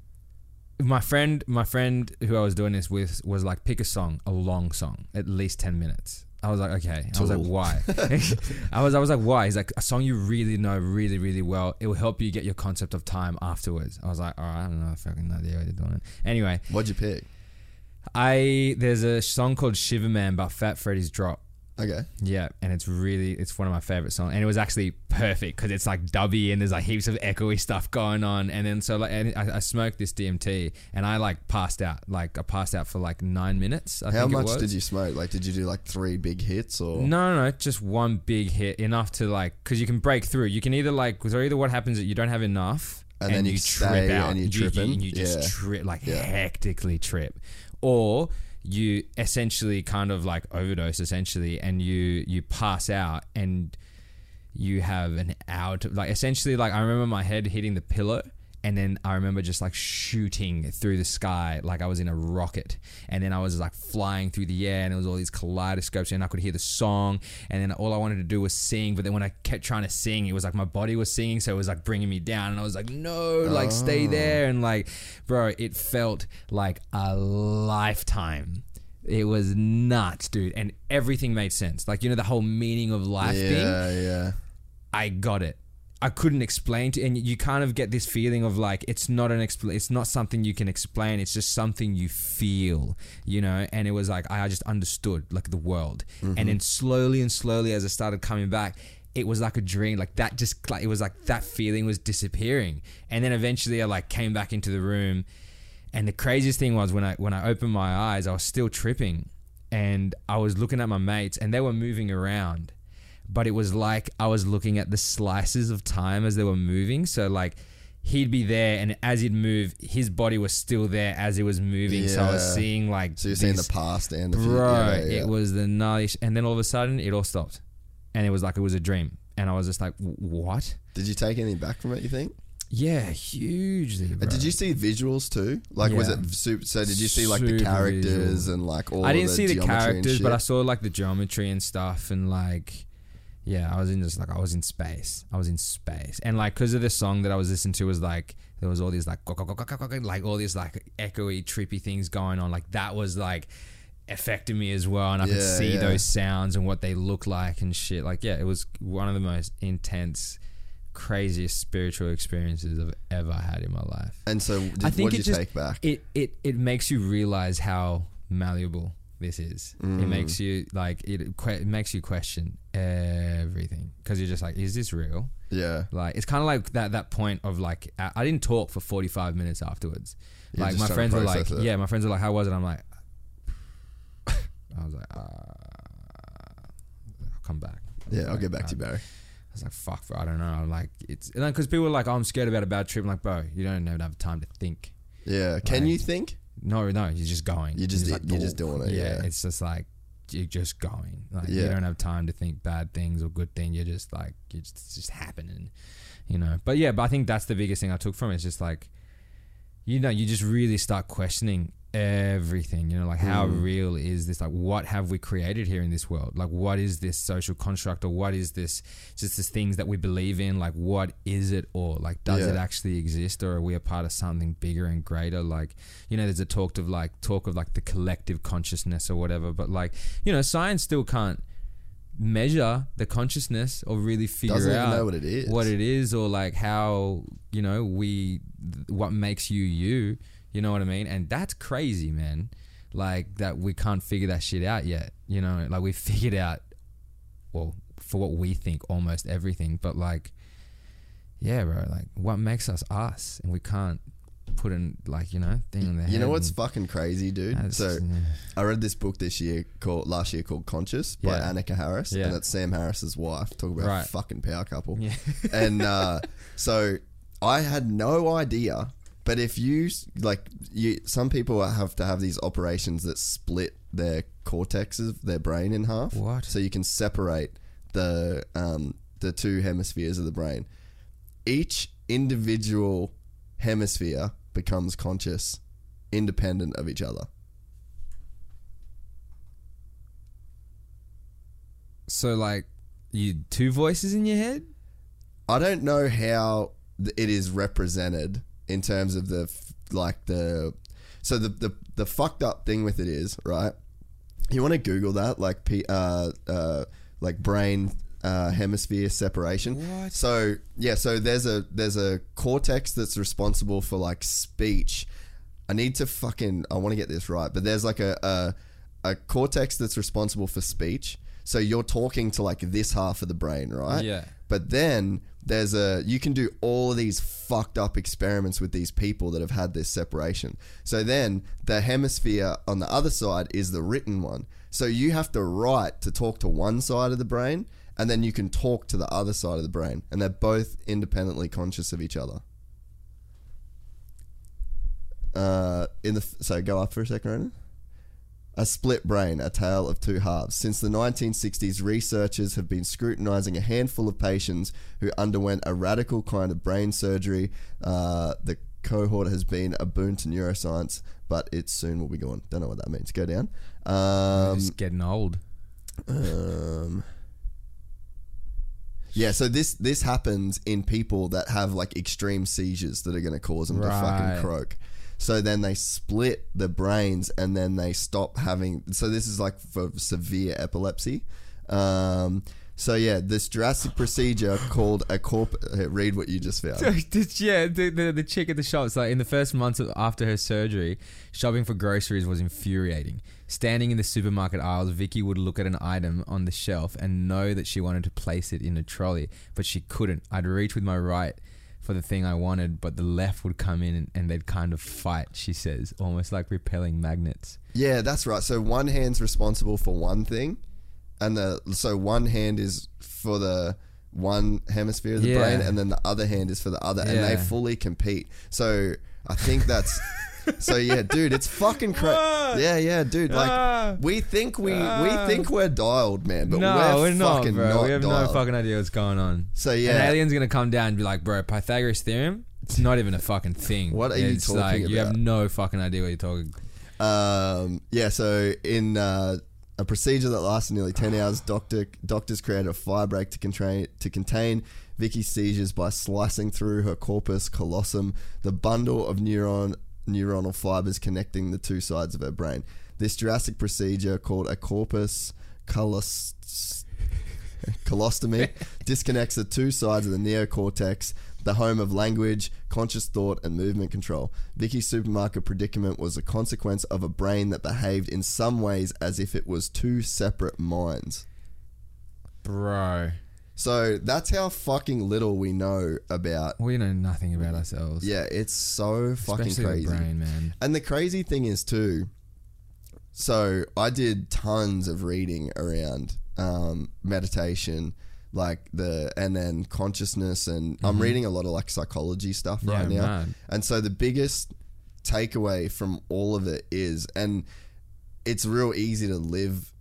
my friend my friend who I was doing this with was like pick a song, a long song, at least 10 minutes. I was like, okay. I was like, why? I was I was like, why? He's like a song you really know really really well. It will help you get your concept of time afterwards. I was like, all right, I don't know, fucking idea what you're doing. It. Anyway, What'd you pick? I there's a song called Shiver Man by Fat Freddy's Drop. Okay. Yeah, and it's really it's one of my favorite songs, and it was actually perfect because it's like dubby and there's like heaps of echoey stuff going on, and then so like and I, I smoked this DMT and I like passed out, like I passed out for like nine minutes. I How think it much did you smoke? Like, did you do like three big hits or? No, no, no, just one big hit, enough to like because you can break through. You can either like so either what happens is you don't have enough, And then you stay and you're you, tripping. and you just Yeah. trip like Yeah. hectically trip, or you essentially kind of like overdose essentially, and you you pass out and you have an hour to like essentially like I remember my head hitting the pillow and then I remember just like shooting through the sky like I was in a rocket. And then I was like flying through the air and there was all these kaleidoscopes and I could hear the song. And then all I wanted to do was sing but then when I kept trying to sing it was like my body was singing so it was like bringing me down. And I was like no like stay oh. there. And like bro it felt like a lifetime. It was nuts dude. And everything made sense. Like you know the whole meaning of life thing? Yeah, yeah. I got it. I couldn't explain to, and you kind of get this feeling of like it's not an expl- it's not something you can explain. It's just something you feel, you know. And it was like I just understood like the world, and mm-hmm. then slowly and slowly as I started coming back, it was like a dream. Like that, just like it was like that feeling was disappearing, and then eventually I like came back into the room, and the craziest thing was when I when I opened my eyes, I was still tripping, and I was looking at my mates, and they were moving around but it was like I was looking at the slices of time as they were moving. So like he'd be there, and as he'd move, his body was still there as it was moving. So I was seeing like So you're seeing the past and the future. bro. Yeah, yeah. It was the nice, and then all of a sudden it all stopped, and it was like it was a dream, and I was just like, what? Did you take anything back from it? You think? Yeah, hugely. Bro. Did you see visuals too? Like, was it super? So did you see like the characters visual. and like all? I didn't the see the characters, but? I saw like the geometry and stuff, and like, yeah, I was in just like I was in space. I was in space, and like because of the song that I was listening to was like there was all these like like all these like echoey, trippy things going on. Like that was like affecting me as well, and I could see yeah. those sounds and what they look like and shit. Like yeah, it was one of the most intense. Craziest spiritual experiences I've ever had in my life. And so, did, I think what did it you just take back? it it it makes you realize how malleable this is. Mm. It makes you like it, que- it makes you question everything because you're just like, is this real? yeah, Like it's kind of like that that point of like I I didn't talk for 45 minutes afterwards. You're like my friends were like, it. yeah, my friends were like, how was it? I'm like, I was like, uh, I'll come back. yeah. I'll get back to you, Barry. I was like, fuck, bro, I don't know. I'm like, it's because people are like, oh, I'm scared about a bad trip. I'm like, bro, you don't even have time to think. Yeah. Can like- you think? No, no, you're just going. You're just- like, you're just doing it, yeah. it's just like you're just going. Like you don't have time to think bad things or good things. You're just like you're just, it's just happening, you know. But yeah, but I think that's the biggest thing I took from it. It's just like, you know, you just really start questioning everything. You know, like how Mm. real is this? Like, what have we created here in this world? Like, what is this social construct, or what is this? Just this things that we believe in. Like, what is it, or like, does Yeah. it actually exist, or are we a part of something bigger and greater? Like, you know, there's a talk of like talk of like the collective consciousness or whatever. But like, you know, science still can't measure the consciousness or really figure Doesn't out know what it is. what it is or like how you know we what makes you you you know what i mean and that's crazy man like that we can't figure that shit out yet you know like we figured out well for what we think almost everything but like yeah bro like what makes us us and we can't put in like you know thing on the You know what's fucking crazy, dude? So yeah. I read this book this year called last year called Conscious by Yeah. Annaka Harris, Yeah. and that's Sam Harris's wife. Talk about Right. a fucking power couple. Yeah. and uh, so I had no idea. But if you like, you some people have to have these operations that split their cortexes of their brain in half. What? So you can separate the um, the two hemispheres of the brain. Each individual hemisphere becomes conscious, independent of each other. so like you two voices in your head I don't know how it is represented in terms of the like the so the the, the fucked up thing with it is right. You want to Google that like P, uh, uh, like brain uh, hemisphere separation. What? So yeah, so there's a there's a cortex that's responsible for like speech. I need to fucking I want to get this right, but there's like a, a a cortex that's responsible for speech. So you're talking to like this half of the brain, right? Yeah. But then there's a you can do all of these fucked up experiments with these people that have had this separation. So then the hemisphere on the other side is the written one. So you have to write to talk to one side of the brain and then you can talk to the other side of the brain and they're both independently conscious of each other. Uh, in the so go up for a second, Ronan. A split brain, a tale of two halves. Since the 1960s, researchers have been scrutinizing a handful of patients who underwent a radical kind of brain surgery. Uh, the cohort has been a boon to neuroscience, but it soon will be gone. Don't know what that means. Go down. Um, just getting old um, yeah, so this this happens in people that have like extreme seizures that are going to cause them to fucking croak. So then they split the brains and then they stop having. So this is like for severe epilepsy. Um, so yeah, this drastic procedure called a corp. Read what you just found. yeah, the, the the chick at the shop. Like in the first months after her surgery, shopping for groceries was infuriating. Standing in the supermarket aisles, Vicky would look at an item on the shelf and know that she wanted to place it in a trolley, but she couldn't. I'd reach with my right for the thing I wanted, but the left would come in and, and they'd kind of fight. She says, almost like repelling magnets. Yeah, that's right. So one hand's responsible for one thing, and the so one hand is for the one hemisphere of the Yeah. brain, and then the other hand is for the other, and they fully compete. So I think that's. So yeah, dude, it's fucking crazy. Yeah, yeah, dude. Like Ah. we think we we think we're dialed, man, but no, we're, we're, not, fucking bro. not we have dialed. no fucking idea what's going on. So yeah, An alien's gonna come down and be like, bro, Pythagoras theorem. It's not even a fucking thing. What are you it's talking like, You have no fucking idea what you're talking. Um, yeah, so in uh, a procedure that lasted nearly 10 hours, doctor doctors created a fire break to contain, to contain Vicky's seizures by slicing through her corpus callosum, the bundle of neuron neuronal fibers connecting the two sides of her brain. This drastic procedure, called a corpus callos- colostomy, disconnects the two sides of the neocortex, the home of language, conscious thought, and movement control. Vicky's supermarket predicament was a consequence of a brain that behaved in some ways as if it was two separate minds. Bro, So that's how fucking little we know about. we know nothing about ourselves. Yeah, it's so fucking Especially crazy. the brain, man. And the crazy thing is too. So I did tons of reading around um, meditation, like the and then consciousness, and I'm reading a lot of like psychology stuff Mm-hmm. Yeah, right now. mad. And so the biggest takeaway from all of it is, and it's real easy to live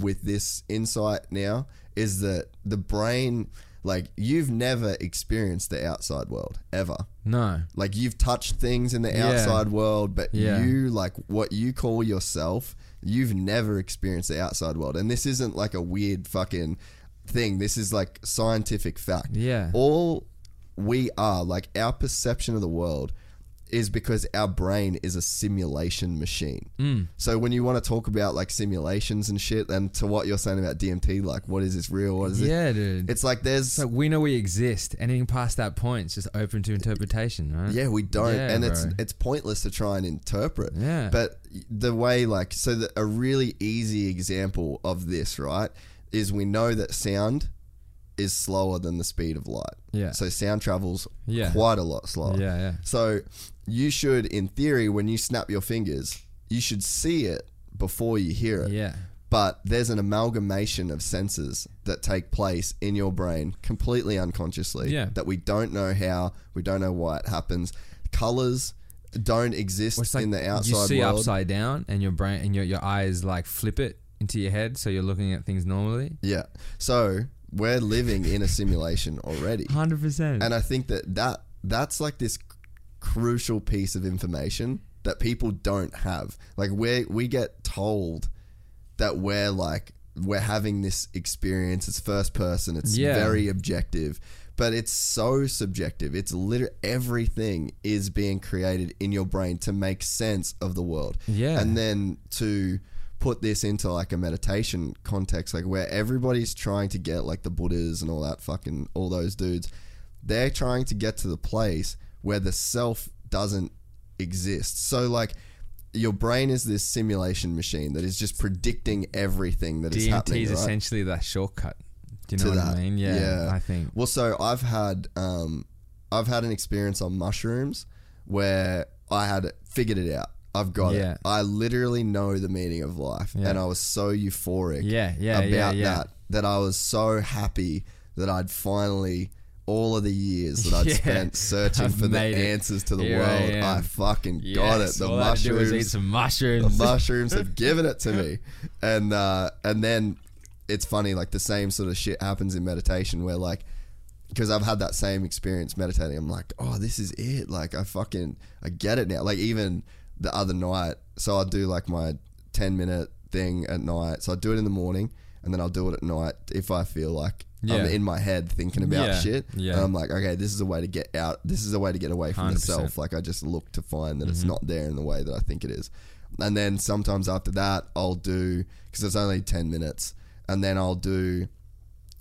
with this insight now, is that the brain, like you've never experienced the outside world ever. No. Like you've touched things in the Yeah. outside world, but Yeah. you like what you call yourself, you've never experienced the outside world. And this isn't like a weird fucking thing. This is like scientific fact. Yeah. All we are, like our perception of the world is because our brain is a simulation machine. Mm. So when you want to talk about like simulations and shit, and to what you're saying about DMT, like what is this real? What is it? Yeah, dude. It's like there's So we know we exist. Anything past that point is just open to interpretation, right? Yeah, we don't, Yeah, and it's it's pointless to try and interpret. Yeah. But the way, like, so the, a really easy example of this, right, is we know that sound is slower than the speed of light. Yeah. So sound travels Yeah. quite a lot slower. Yeah, yeah. So you should, in theory, when you snap your fingers, you should see it before you hear it. Yeah. But there's an amalgamation of senses that take place in your brain completely unconsciously. Yeah. That we don't know how, we don't know why it happens. Colors don't exist Well, it's like in the outside you see world. upside down, and your brain and your your eyes like flip it into your head, so you're looking at things normally. Yeah. So we're living in a simulation already. Hundred percent. And I think that, that that's like this crucial piece of information that people don't have. Like we we get told that we're like we're having this experience. It's first person. It's Yeah. very objective, but it's so subjective. It's literally everything is being created in your brain to make sense of the world. Yeah. and then to put this into like a meditation context, like where everybody's trying to get like the Buddhas and all that fucking all those dudes, they're trying to get to the place where the self doesn't exist. So like your brain is this simulation machine that is just predicting everything that is DMT happening. is right? essentially that shortcut. Do you know what that. I mean? Yeah, I think. Well, so I've had um, I've had an experience on mushrooms where I had figured it out. I've got Yeah. it. I literally know the meaning of life, Yeah. and I was so euphoric. Yeah, yeah, about yeah, yeah. that that I was so happy that I'd finally. All of the years that I'd Yeah. spent searching I've for the it. answers to the Here world, am. I, fucking got it. The all I had to do was eat mushrooms, the mushrooms. mushrooms have given it to me and uh, and then it's funny like the same sort of shit happens in meditation where like because I've had that same experience meditating I'm like oh this is it like I fucking I get it now like even the other night so I'll do like my 10 minute thing at night so I do it in the morning and then I'll do it at night if I feel like I'm in my head thinking about Yeah, shit yeah. and I'm like okay this is a way to get out this is a way to get away from the 100%. self like I just look to find that it's Mm-hmm. not there in the way that I think it is. And then sometimes after that, I'll do because it's only ten minutes, and then I'll do,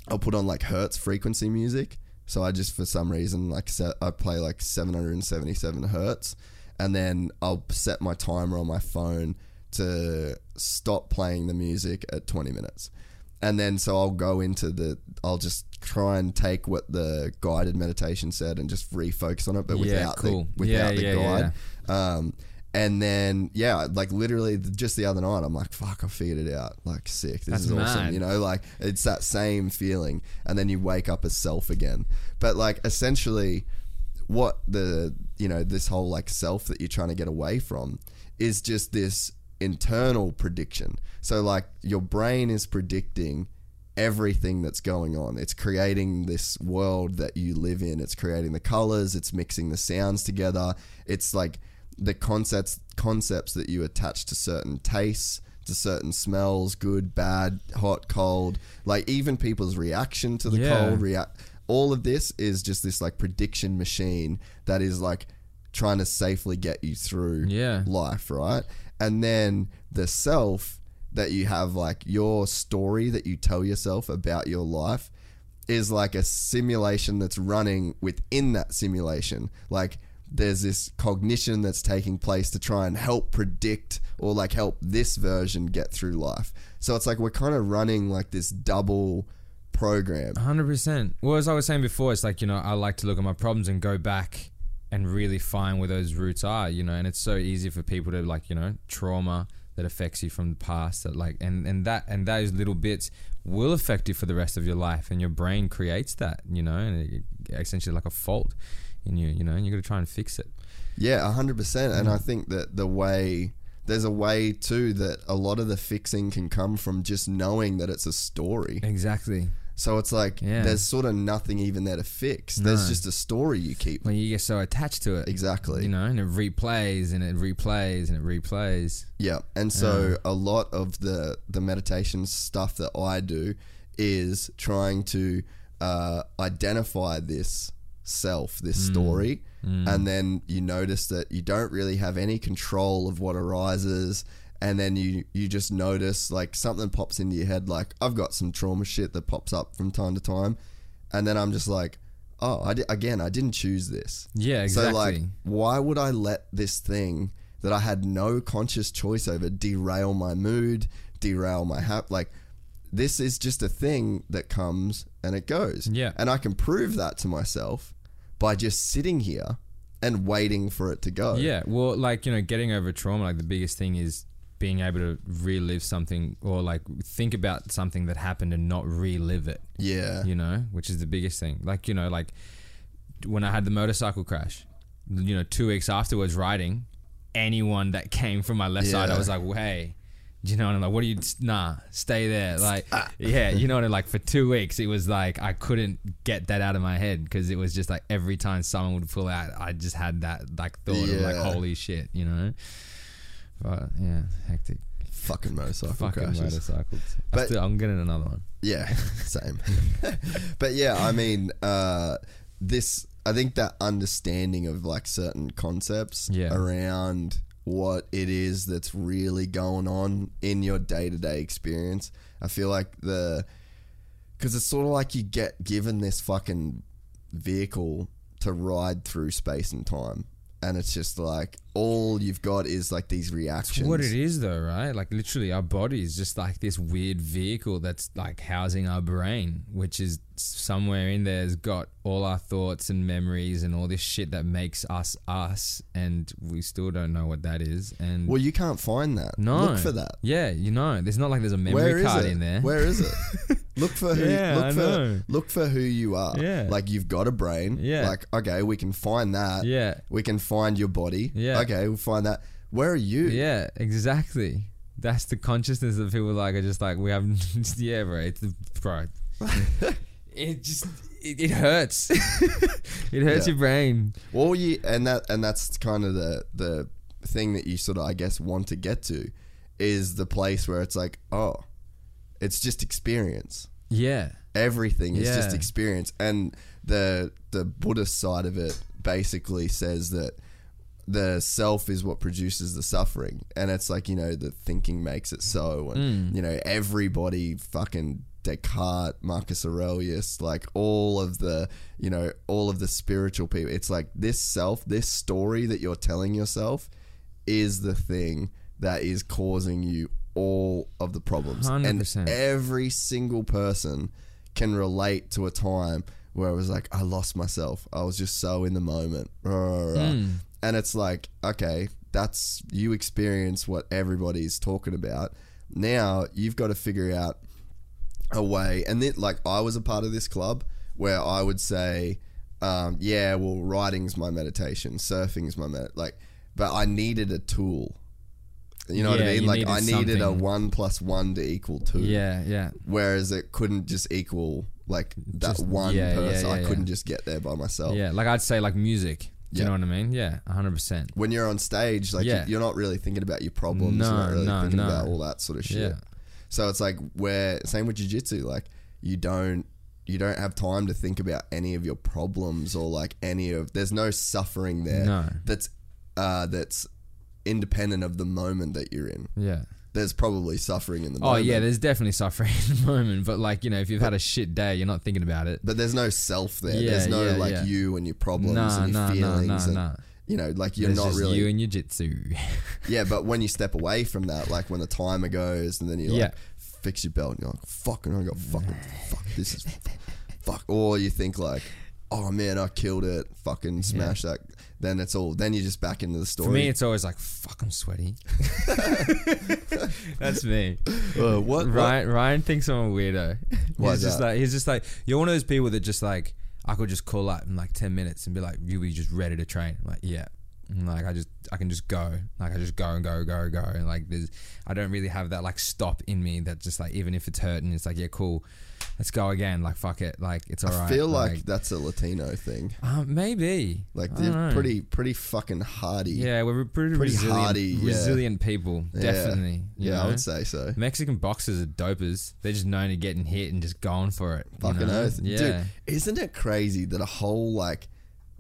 I'll put on like hertz frequency music. So I just for some reason like set, I play like seven hundred and seventy seven hertz, and then I'll set my timer on my phone to stop playing the music at twenty minutes. And then so I'll go into the I'll just try and take what the guided meditation said and just refocus on it, but Yeah, without cool. the without Yeah, the yeah, guide. Um, and then yeah, like literally just the other night, I'm like, fuck, I figured it out. Like sick. This That's is awesome. mad. You know, like it's that same feeling, and then you wake up as self again. But like essentially, what the you know this whole like self that you're trying to get away from is just this internal prediction. So like your brain is predicting everything that's going on. It's creating this world that you live in. It's creating the colors, it's mixing the sounds together. It's like the concepts concepts that you attach to certain tastes, to certain smells, good, bad, hot, cold, like even people's reaction to the Yeah. cold react all of this is just this like prediction machine that is like trying to safely get you through Yeah. life, right? And then the self that you have, like your story that you tell yourself about your life, is like a simulation that's running within that simulation. Like there's this cognition that's taking place to try and help predict or like help this version get through life. So it's like we're kind of running like this double program. Hundred percent. Well, as I was saying before, it's like you know I like to look at my problems and go back and really find where those roots are. You know, and it's so easy for people to like you know trauma that affects you from the past that like and and that and those little bits will affect you for the rest of your life, and your brain creates that. You know, and it, essentially like a fault in you. You know, and you got to try and fix it. Yeah, hundred percent. And I mm. think that the way there's a way too that a lot of the fixing can come from just knowing that it's a story. Exactly. So it's like Yeah. there's sort of nothing even there to fix. There's just a story you keep. When you get so attached to it. Exactly. You know, and it replays and it replays and it replays. Yeah, and so a lot of the the meditation stuff that I do is trying to uh, identify this self, this story, and then you notice that you don't really have any control of what arises. And then you, you just notice like something pops into your head, like I've got some trauma shit that pops up from time to time, and then I'm just like, oh, I di- again I didn't choose this. Yeah, exactly. So like, why would I let this thing that I had no conscious choice over derail my mood, derail my hap? Like, this is just a thing that comes and it goes. Yeah. and I can prove that to myself by just sitting here and waiting for it to go. Yeah, well, like you know, getting over trauma, like the biggest thing is being able to relive something or like think about something that happened and not relive it. yeah, You know, which is the biggest thing. Like you know, like when I had the motorcycle crash, you know, two weeks afterwards, riding, anyone that came from my left side, I was like, well, hey. Do you know what I'm like? What do you? Nah, stay there. Like, Ah. yeah, you know mean? Like for two weeks, it was like I couldn't get that out of my head because it was just like every time someone would pull out, I just had that like thought of like, holy shit, you know. But yeah, hectic. fucking motorcycle Fucking crashes. motorcycles. But- still, I'm getting another one. Yeah, same. but yeah, I mean, uh, this. I think that understanding of like certain concepts Yeah. around what it is that's really going on in your day to day experience. I feel like the because it's sort of like you get given this fucking vehicle to ride through space and time, and it's just like all you've got is like these reactions. What it is though, right? Like literally our body is just like this weird vehicle that's like housing our brain, which is somewhere in there has got all our thoughts and memories and all this shit that makes us us and we still don't know what that is. And Well, you can't find that. no. Look for that. Yeah, you know. There's not like there's a memory card it? in there. Where is it? look for who. Yeah, look I for know. look for who you are. Yeah. Like you've got a brain. Yeah. Like okay, we can find that. Yeah. We can find your body. Yeah. Okay, we'll find that. Where are you? Yeah, exactly. That's the consciousness that people like are just like we have. yeah, bro. It's bro. it just it, it hurts. it hurts Yeah. your brain. Well, you and that and that's kind of the the thing that you sort of I guess want to get to is the place where it's like oh, it's just experience. Yeah. everything is just experience and the the buddhist side of it basically says that the self is what produces the suffering and it's like you know the thinking makes it so and mm. you know everybody fucking Descartes, Marcus Aurelius, like all of the, you know, all of the spiritual people. It's like this self, this story that you're telling yourself is the thing that is causing you all of the problems. 100%. And every single person can relate to a time where it was like, I lost myself. I was just so in the moment. Rah. Mm. And it's like, okay, that's you experience what everybody's talking about. Now you've got to figure out a way. And then, like, I was a part of this club where I would say, um, yeah, well, writing's my meditation, surfing's my med, like, but I needed a tool You know what I mean? Like needed I needed a one plus one to equal two. Yeah, yeah. Whereas it couldn't just equal like that Just- one yeah, yeah, person. I yeah, couldn't just get there by myself. Yeah, like I'd say like music. Do you know what I mean? Yeah, 100%. When you're on stage, like Yeah. you're not really thinking about your problems. No, you're not really no, thinking no. about all that sort of shit. Yeah. So it's like where same with jiu-jitsu, like you don't you don't have time to think about any of your problems or like any of there's no suffering there No. that's uh that's independent of the moment that you're in. Yeah. There's probably suffering in the moment. Oh yeah, there's definitely suffering in the moment, but like you know, if you've had a shit day, you're not thinking about it. but there's no self there. Yeah, there's no yeah, like yeah. you and your problems Nah, and your nah, feelings nah, and nah. you know, like you're There's not just really you and your jitsu. Yeah, but when you step away from that, like when the timer goes and then you like fix your belt and you're like, fucking, I got fucking, fuck, this is, fuck. Or you think like, oh man, I killed it, fucking smash that. Then it's all, then you're just back into the story. For me, it's always like, fuck, I'm sweaty. That's me. Uh, what, what? Ryan, Ryan thinks I'm a weirdo. Why he's just that? like he's just like you're one of those people that just like I could just call up in like ten minutes and be like, you be just ready to train. I'm like, yeah. And like I just I can just go. Like I just go and go, go, go. And like there's I don't really have that like stop in me that just like even if it's hurting, it's like, yeah, cool. Let's go again. Like fuck it. Like it's all right. I alright. feel like, that's a Latino thing. um, maybe. Like I they're don't know. pretty, pretty fucking hardy. Yeah, we're pretty, pretty resilient, hardy, yeah. resilient people. Yeah. Definitely. you Yeah, I know? would say so. Mexican boxers are dopers. They're just known to getting hit and just going for it. you Fucking know? oath. Yeah. Dude, isn't it crazy that a whole like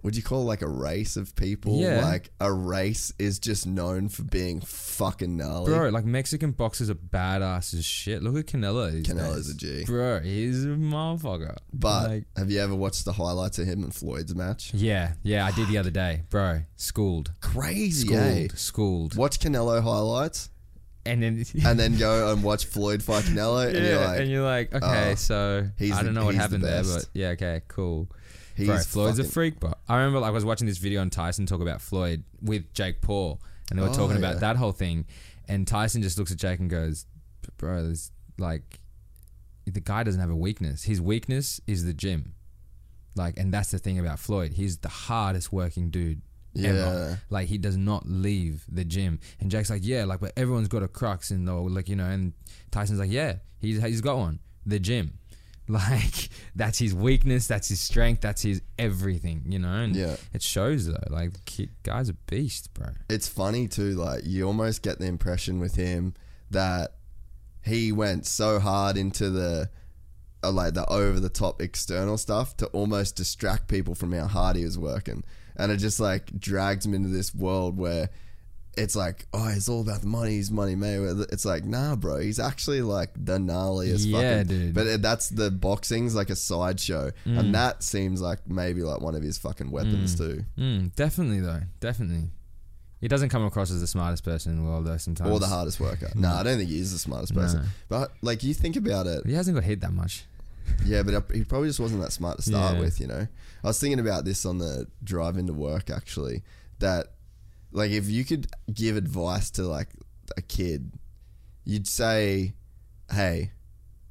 would you call it like a race of people? Yeah. Like a race is just known for being fucking gnarly. Bro, like Mexican boxers are badass as shit. Look at Canelo. these Canelo's days. a G. Bro, he's a motherfucker. But Like, have you ever watched the highlights of him and Floyd's match? yeah, yeah, I did the other day. Bro, schooled. Crazy, Schooled. eh? Schooled. Watch Canelo highlights And then and then go and watch Floyd fight Canelo, and you're like, and you're like, okay, oh, so he's I don't know what he's the happened there, but yeah, okay, cool. He's Bro, Floyd's a freak, but I remember like, I was watching this video on Tyson talk about Floyd with Jake Paul, and they were Oh, talking yeah. about that whole thing, and Tyson just looks at Jake and goes, "Bro, there's like, the guy doesn't have a weakness. His weakness is the gym, like, and that's the thing about Floyd. He's the hardest working dude." Yeah. Ever. Like he does not leave the gym, and Jake's like, yeah, like, but everyone's got a crux, and or like you know, and Tyson's like, yeah, he's he's got one, the gym. Like that's his weakness, that's his strength, that's his everything, you know. And Yeah. it shows though. Like the kid, guy's a beast, bro. it's funny too. Like you almost get the impression with him that he went so hard into the uh, like the over the top external stuff to almost distract people from how hard he was working, and it just like drags him into this world where. It's like, oh, it's all about the money. He's money Mayweather. It's like, nah, bro. He's actually like the gnarliest. Yeah, fucking, dude. But it- that's the boxing's like a sideshow, Mm. and that seems like maybe like one of his fucking weapons too. Mm, definitely though, definitely. He doesn't come across as the smartest person in the world though. Sometimes, or the hardest worker. No, I don't think he is the smartest person. No. But like you think about it, he hasn't got hit that much. yeah. But he probably just wasn't that smart to start Yeah. with. You know, I was thinking about this on the drive into work actually. That like if you could give advice to like a kid, you'd say, "Hey,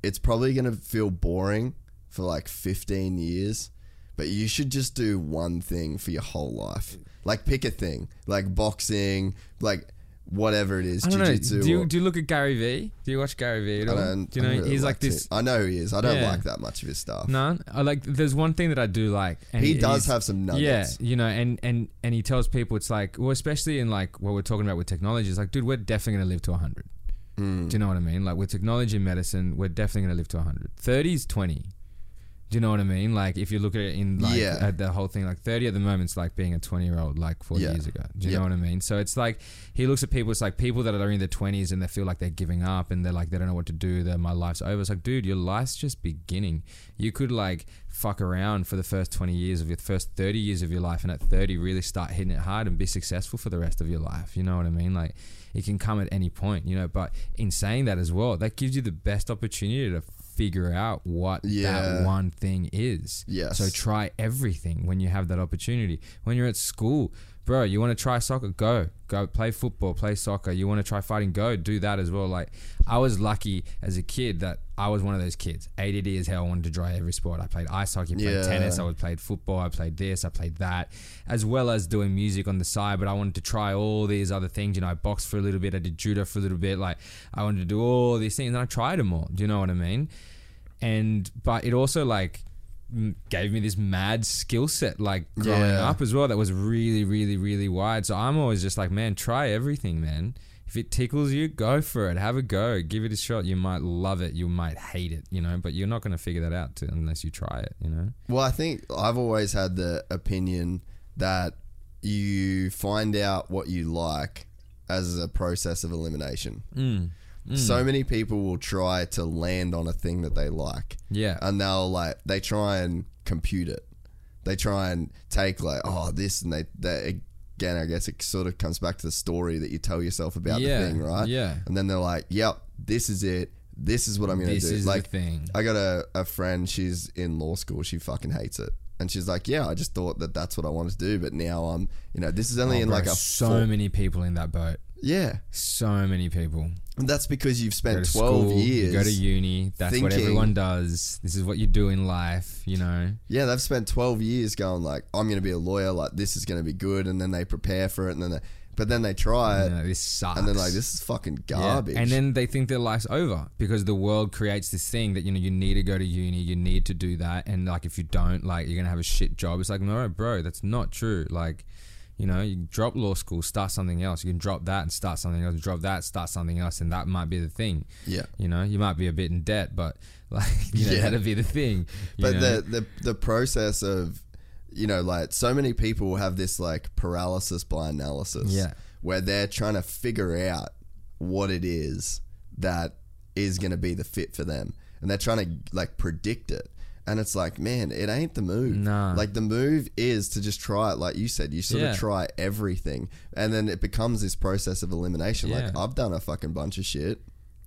it's probably gonna feel boring for like 15 years." But you should just do one thing for your whole life. Like pick a thing, like boxing, like whatever it is, jiu-jitsu Do you, do you look at Gary Vee? Do you watch Gary Vee at I all? don't, do you I know don't really he's like this? I know who he is. I don't Yeah. like that much of his stuff. No, I like. There's one thing that I do like. And He does have some nuggets. Yeah, you know, and and and he tells people it's like, well, especially in like what we're talking about with technology, it's like, dude, we're definitely gonna live to 100. Mm. Do you know what I mean? Like with technology and medicine, we're definitely gonna live to 100. 30 is 20. Do you know what I mean? Like if you look at it in like Yeah. at the whole thing, like 30 at the moment, moment's like being a 20 year old like 40 Yeah. years ago. Do you Yeah. know what I mean? So it's like he looks at people. It's like people that are in their 20s and they feel like they're giving up and they're like they don't know what to do. That my life's over. It's like, dude, your life's just beginning. You could like fuck around for the first 20 years of your first 30 years of your life, and at 30 really start hitting it hard and be successful for the rest of your life. You know what I mean? Like it can come at any point. You know, but in saying that as well, that gives you the best opportunity to figure out what Yeah. that one thing is. Yes. So try everything when you have that opportunity. When you're at school, bro, you want to try soccer? Go, go play football, play soccer. You want to try fighting? Go, do that as well. Like I was lucky as a kid that I was one of those kids. ADD is how I wanted to try every sport. I played ice hockey, played Yeah. tennis, I would played football, I played this, I played that, as well as doing music on the side. But I wanted to try all these other things. You know, I boxed for a little bit, I did judo for a little bit. Like I wanted to do all these things, and I tried them all. Do you know what I mean? And but it also like gave me this mad skill set like growing Yeah. up as well that was really really wide so i'm always just like man try everything man if it tickles you go for it have a go give it a shot you might love it you might hate it you know but you're not going to figure that out to, unless you try it you know Well, I think I've always had the opinion that you find out what you like as a process of elimination. Mm. So many people will try to land on a thing that they like. Yeah. And they'll like they try and compute it. They try and take like, oh, this and they, they again I guess it sort of comes back to the story that you tell yourself about Yeah, the thing, right? yeah. And then they're like, Yep, this is it. This is what I'm gonna This do. is the like thing. I got a, a friend, she's in law school, she fucking hates it. And she's like, Yeah, I just thought that that's what I wanted to do, but now I'm you know, this is only Oh, in bro, like a so four- many people in that boat Yeah. so many people And that's because you've spent to twelve school, years go to uni that's what everyone does this is what you do in life you know Yeah, they've spent 12 years going like, I'm going to be a lawyer, like this is going to be good, and then they prepare for it, and then they, but then they try it, No, this sucks. and then like this is fucking garbage. Yeah. And then they think their life's over because the world creates this thing that you know you need to go to uni, you need to do that, and like if you don't, like you're gonna have a shit job. It's like no, bro, that's not true. Like, you know, you drop law school, start something else. You can drop that and start something else. Drop that, start something else, and that might be the thing. Yeah. You know, you might be a bit in debt, but like you know Yeah. that'd be the thing. but know? the, the the process of you know like so many people have this like paralysis by analysis Yeah. where they're trying to figure out what it is that is going to be the fit for them and they're trying to like predict it and it's like man it ain't the move Nah. like the move is to just try it like you said you sort Yeah. of try everything and then it becomes this process of elimination like i've done a fucking bunch of shit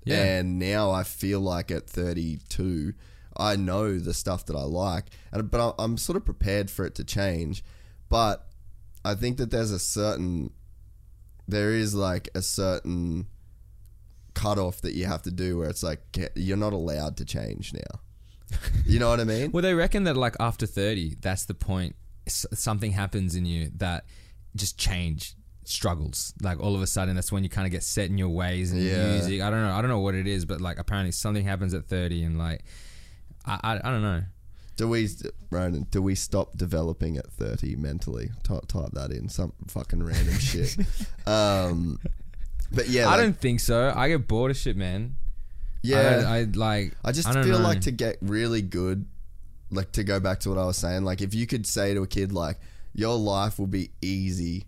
Yeah. and now I feel like at 32, I know the stuff that I like, and but I'm sort of prepared for it to change. But I think that there's a certain, there is like a certain cutoff that you have to do where it's like you're not allowed to change now. You know what I mean? Well, they reckon that like after 30, that's the point. S- something happens in you that just change struggles. Like all of a sudden, that's when you kind of get set in your ways and Yeah. music. I don't know. I don't know what it is, but like apparently something happens at 30 and like, I, I, I don't know. Do we, Ronan? Do we stop developing at 30 mentally? Type, type that in some fucking random shit. Um, but yeah, I like- don't think so. I get bored of shit, man. Yeah, I, I like. I just don't feel know. like to get really good, like to go back to what I was saying, like if you could say to a kid like your life will be easy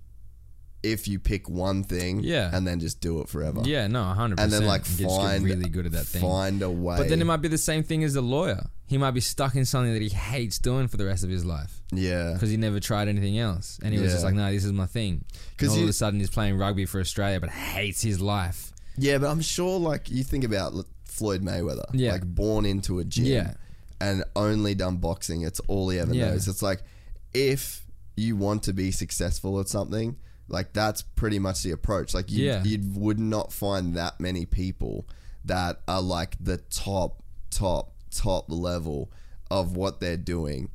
if you pick one thing, Yeah. and then just do it forever, Yeah, no, 100%. and then like find really good at that thing. find a way. But then it might be the same thing as a lawyer. He might be stuck in something that he hates doing for the rest of his life. yeah, because he never tried anything else, and he was just like, "No, this is my thing. Because all of a sudden, he's playing rugby for Australia, but hates his life. yeah. But I'm sure, like you think about Floyd Mayweather, Yeah. like born into a gym, Yeah. and only done boxing. It's all he ever Yeah. knows. It's like if you want to be successful at something, like that's pretty much the approach. Like you, Yeah. you would not find that many people that are like the top, top, top level of what they're doing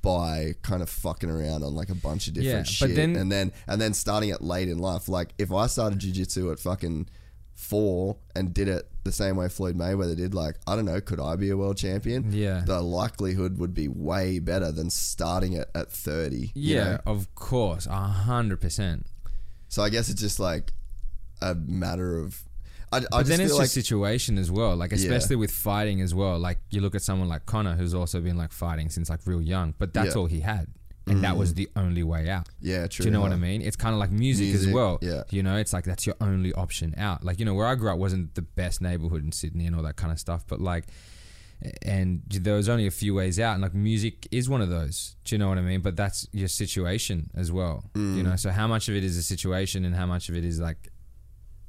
by kind of fucking around on like a bunch of different Yeah, shit then- and then and then starting it late in life like if i started jiu-jitsu at fucking four and did it the same way floyd mayweather did like i don't know could i be a world champion Yeah. the likelihood would be way better than starting it at 30 you Yeah, know? of course, a hundred percent. so i guess it's just like a matter of i, I But just then it's like just situation as well. Like especially with fighting as well. Like you look at someone like Conor, who's also been like fighting since like real young, but that's Yeah. All he had, and that was the only way out. yeah true Do you know what? I mean? It's kind of like music, as well. yeah. You know, it's like that's your only option out. Like, you know, where I grew up wasn't the best neighborhood in Sydney and all that kind of stuff, but like, and there was only a few ways out, and like music is one of those. Do you know what I mean? But that's your situation as well. Mm. You know, so how much of it is a situation and how much of it is like,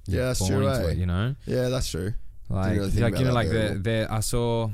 Yeah, that's true, eh? it, you know? yeah that's true Like, really like you know, like the, the I saw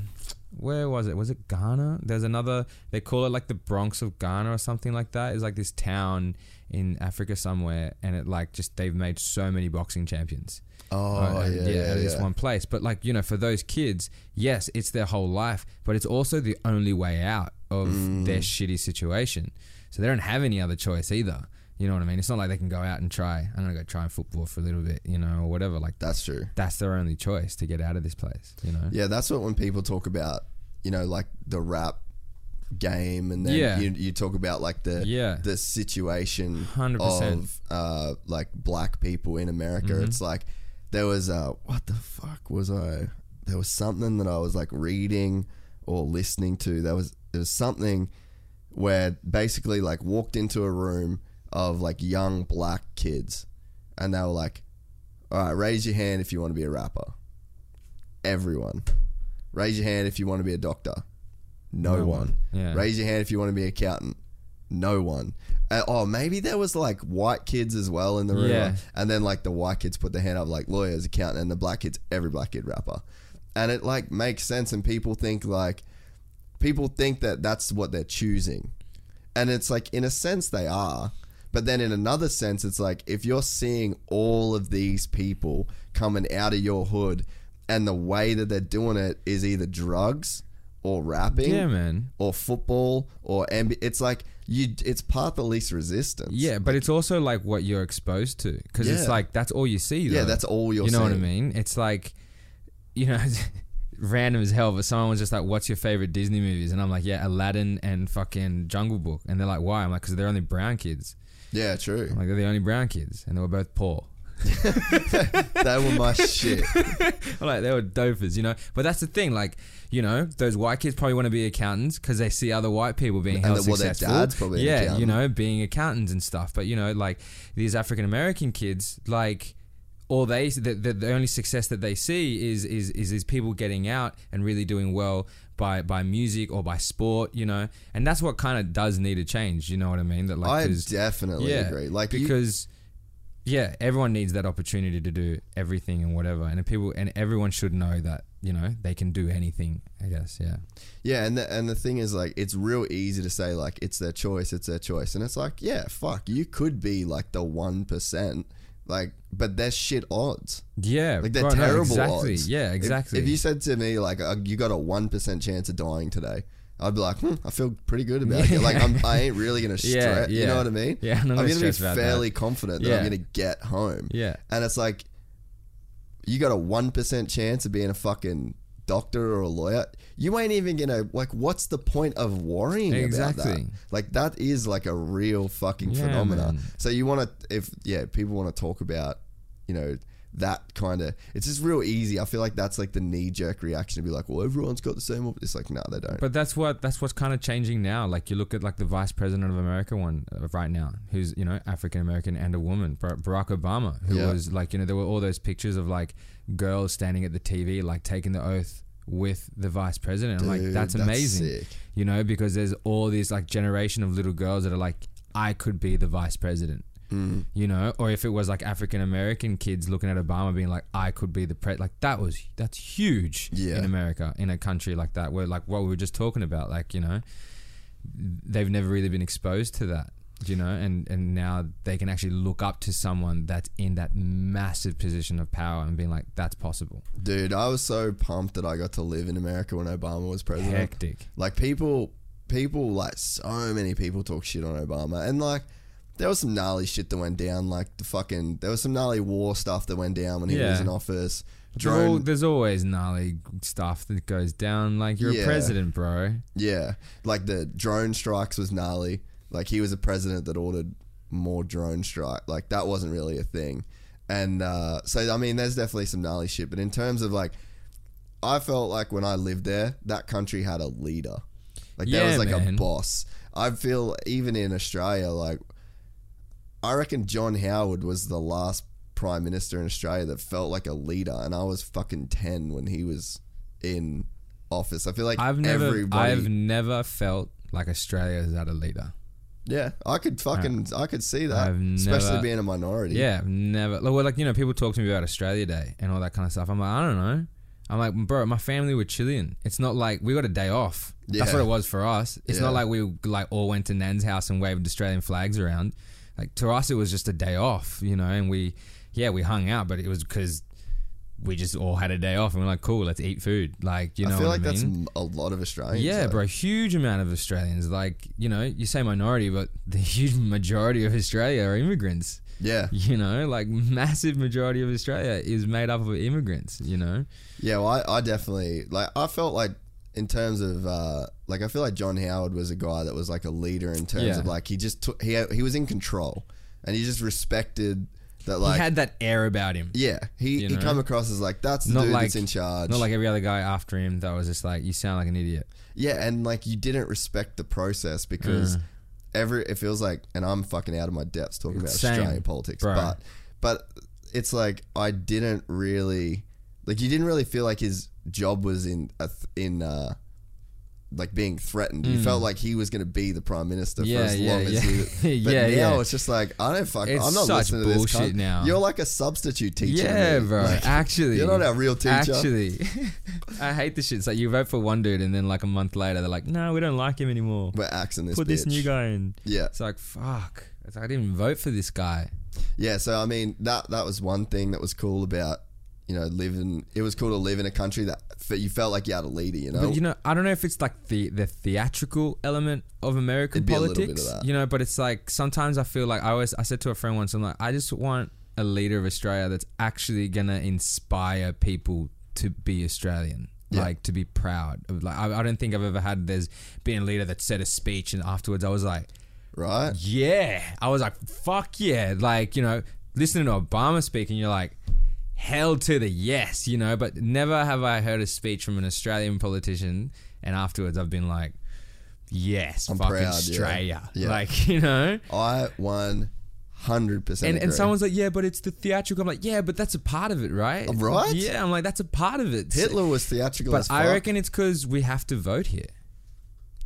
where was it? Was it Ghana? There's another. They call it like the Bronx of Ghana or something like that. It's like this town in Africa somewhere, and it like just they've made so many boxing champions. Oh, Uh, and- yeah, yeah, at this yeah. one place. But like you know, for those kids, yes, it's their whole life, but it's also the only way out of Mm. their shitty situation. So they don't have any other choice either. You know what I mean? It's not like they can go out and try. I'm gonna go try football for a little bit, you know, or whatever. Like That's true. that's their only choice to get out of this place. You know? Yeah, that's what when people talk about, you know, like the rap game, and then Yeah. you, you talk about like the Yeah. the situation 100%. of uh, like black people in America. Mm-hmm. It's like there was uh, what the fuck was I? There was something that I was like reading or listening to. There was there was something where basically like walked into a room of like young black kids, and they were like, "All right, raise your hand if you want to be a rapper." Everyone, raise your hand if you want to be a doctor. No, No one. one. Yeah. Raise your hand if you want to be an accountant. No one. Uh, oh, maybe there was like white kids as well in the room, Yeah. and then like the white kids put their hand up like lawyers, accountant, and the black kids, every black kid rapper, and it like makes sense, and people think like people think that that's what they're choosing, and it's like in a sense they are, but then in another sense it's like if you're seeing all of these people coming out of your hood, and the way that they're doing it is either drugs or rapping, Yeah, man. or football or MB. It's like you. It's part the least resistance. Yeah, but it's also like what you're exposed to because it's like that's all you see. Yeah, that's all you're You know what I mean? It's like, you know, random as hell. But someone was just like, "What's your favorite Disney movies?" And I'm like, "Yeah, Aladdin and fucking Jungle Book." And they're like, "Why?" I'm like, "Because they're only brown kids. Yeah, true. I'm like they're the only brown kids, and they were both poor." they were my shit. Like they were dopers, you know. But that's the thing, like you know, those white kids probably want to be accountants because they see other white people being And held well, their successful. dad's probably yeah, you know, being accountants and stuff. But you know, like these African American kids, like all they the, the, the only success that they see is is is these people getting out and really doing well by by music or by sport, you know. And that's what kind of does need to change. You know what I mean? That like I definitely agree. Like you- because yeah, everyone needs that opportunity to do everything and whatever, and people and everyone should know that you know they can do anything. I guess, yeah, Yeah, and the, and the thing is, like, it's real easy to say, like, it's their choice, it's their choice. And it's like, yeah, fuck, you could be, like, the 1%, like, but they're shit odds. yeah, Like, they're no, terrible exactly. odds. Yeah, exactly. If, you said to me, like, uh, you got a 1% chance of dying today, I'd be like, hmm, I feel pretty good about it. Like, I'm, I ain't really going to Yeah, stress. You know what I mean? Yeah, I'm I'm gonna be stress about that. fairly confident that I'm going to get home. Yeah. And it's like, you got a 1% chance of being a fucking doctor or a lawyer. You ain't even going to, like, what's the point of worrying about that? Exactly. Like, that is like a real fucking Yeah, phenomenon. man. So you want to, if, yeah, people want to talk about, you know, that kind of, it's just real easy. I feel like that's like the knee jerk reaction to be like, well, everyone's got the same. op-" It's like, no, they don't. But that's what that's what's kind of changing now. Like you look at like the vice president of America one uh, right now, who's you know African American and a woman, Bar- Barack Obama, who Yeah. was like you know there were all those pictures of like girls standing at the TV like taking the oath with the vice president. I'm like that's that's amazing, sick. you know, because there's all these like generation of little girls that are like I could be the vice president. Mm. You know, or if it was like African American kids looking at Obama being like, I could be the president," like that was that's huge Yeah. in America, in a country like that, where like what we were just talking about, like, you know, they've never really been exposed to that. You know, and and now they can actually look up to someone that's in that massive position of power and being like, that's possible. Dude, I was so pumped that I got to live in America when Obama was president. Hectic. Like people, people like so many people talk shit on Obama, and like there was some gnarly shit that went down. Like the fucking, there was some gnarly war stuff that went down when he Yeah. was in office. Drone, there's always gnarly stuff that goes down. Like you're Yeah. a president, bro. yeah, like the drone strikes was gnarly. Like he was a president that ordered more drone strike. Like that wasn't really a thing. And uh, so I mean, there's definitely some gnarly shit. But in terms of like, I felt like when I lived there, that country had a leader. Like there Yeah, was like man. a boss. I feel even in Australia, like I reckon John Howard was the last prime minister in Australia that felt like a leader, and I was fucking ten when he was in office. I feel like I've never, everybody. I've never felt like Australia is at a leader. yeah, I could fucking, I could see that, I've especially never- being a minority. Yeah, I've never. Like, well, like you know, people talk to me about Australia Day and all that kind of stuff. I'm like, I don't know. I'm like, bro, my family were Chilean. It's not like we got a day off. That's what it was for us. It's Yeah. not like we like all went to Nan's house and waved Australian flags around. Like to us, it was just a day off, you know. And we, yeah, we hung out, but it was because we just all had a day off and we're like, cool, let's eat food. Like, you know, I feel like I that's a lot of Australians. Yeah, though. bro, huge amount of Australians. Like, you know, you say minority, but the huge majority of Australia are immigrants. Yeah, You know, like massive majority of Australia is made up of immigrants. You know, yeah. Well, I, I definitely like. I felt like in terms of uh, like I feel like John Howard was a guy that was like a leader in terms Yeah. of like he just took he he was in control and he just respected that like he had that air about him. yeah he You he know? come across as like that's the Not dude like that's in charge. Not like every other guy after him that was just like, you sound like an idiot. Yeah, and like you didn't respect the process because every it feels like, and I'm fucking out of my depths talking about Same, Australian politics, bro. but but it's like I didn't really like you didn't really feel like his job was in a th- in uh like being threatened. You felt mm. like he was going to be the prime minister. Yeah, for as yeah, long yeah. as he. But Yeah, now yeah. it's just like I don't fuck. It's I'm not such listening to this. bullshit now. You're like a substitute teacher. Yeah, bro. Like, actually, you're not our real teacher. Actually, I hate this shit. It's like you vote for one dude, and then like a month later, they're like, "No, we don't like him anymore. we're axing this. Put this new guy in." Yeah. It's like fuck. It's like, I didn't even vote for this guy. Yeah, so I mean that that was one thing that was cool about you know living. It was cool to live in a country that that you felt like you had a leader. You know, But you know, I don't know if it's like the the theatrical element of American It'd be a bit politics. of. You know, but it's like sometimes I feel like I always I said to a friend once, I'm like, I just want a leader of Australia that's actually gonna inspire people to be Australian. Yeah. Like to be proud. Of, like I, I don't think I've ever had there's been a leader that said a speech and afterwards I was like, right? yeah. I was like, fuck yeah. Like, you know, listening to Obama speak and you're like, hell to the yes, you know, but never have I heard a speech from an Australian politician and afterwards I've been like, yes, I'm fucking proud. Australia. Yeah. Like, you know? I won one hundred percent. And, and someone's like, yeah, but it's the theatrical. I'm like, yeah, but that's a part of it, right? Oh, right? Yeah, I'm like, that's a part of it. Hitler was theatrical, But as I reckon it's because we have to vote here.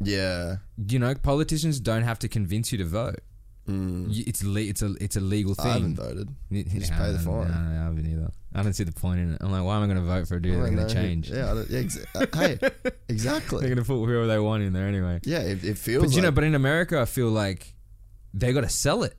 Yeah, You know, politicians don't have to convince you to vote. You- It's le- it's a it's a legal thing. Mm. I haven't voted. You just pay the fine. No, no, I haven't either. I don't see the point in it. I'm like, why am I going to vote for a dude that's going to change? Yeah, I don't, yeah exa- uh, hey, exactly. They're going to put whoever they want in there anyway. yeah, it, it feels. But you know, but in America, I feel like they got to sell it.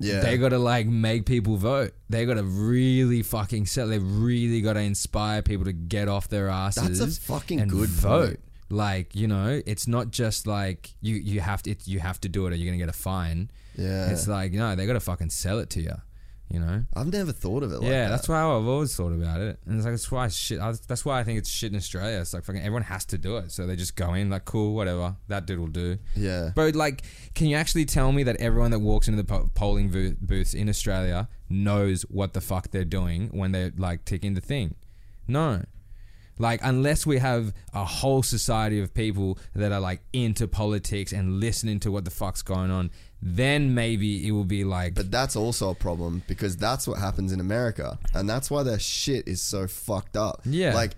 yeah, They got to like make people vote. They got to really fucking sell. They really got to inspire people to get off their asses. That's a fucking good vote. point. Like you know, it's not just like you you have to it, you have to do it or you're gonna get a fine. yeah. It's like no, they got to fucking sell it to you. You know. I've never thought of it like yeah, that. that's why I've always thought about it, and it's like that's why shit. I, that's why I think it's shit in Australia. It's like fucking everyone has to do it, so they just go in like cool, whatever that dude will do. Yeah. But like, can you actually tell me that everyone that walks into the po- polling booth, booths in Australia knows what the fuck they're doing when they're like ticking the thing? No. Like, unless we have a whole society of people that are like into politics and listening to what the fuck's going on, then maybe it will be like, But that's also a problem because that's what happens in America, and that's why their shit is so fucked up. Yeah. like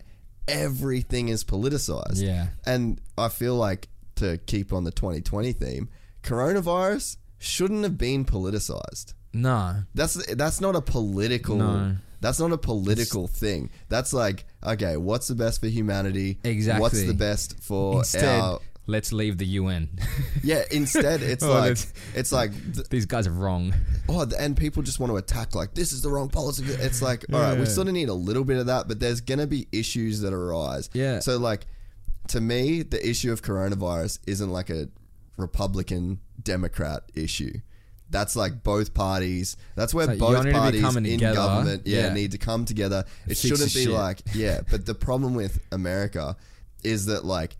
everything is politicized. Yeah. and I feel like to keep on the 2020 theme, coronavirus shouldn't have been politicized. no. That's that's not a political. No. That's not a political thing. That's like, okay, what's the best for humanity? Exactly. What's the best for Instead, our? let's leave the UN. Yeah. Instead, it's Oh, like it's like th- These guys are wrong. oh, and people just want to attack like this is the wrong policy. It's like, all right, we sort of need a little bit of that, but there's gonna be issues that arise. Yeah. So like, to me, the issue of coronavirus isn't like a Republican Democrat issue. That's like both parties. That's where both parties in together. government, yeah, Yeah. need to come together. It Fix shouldn't be shit. like, yeah. But the problem with America is that like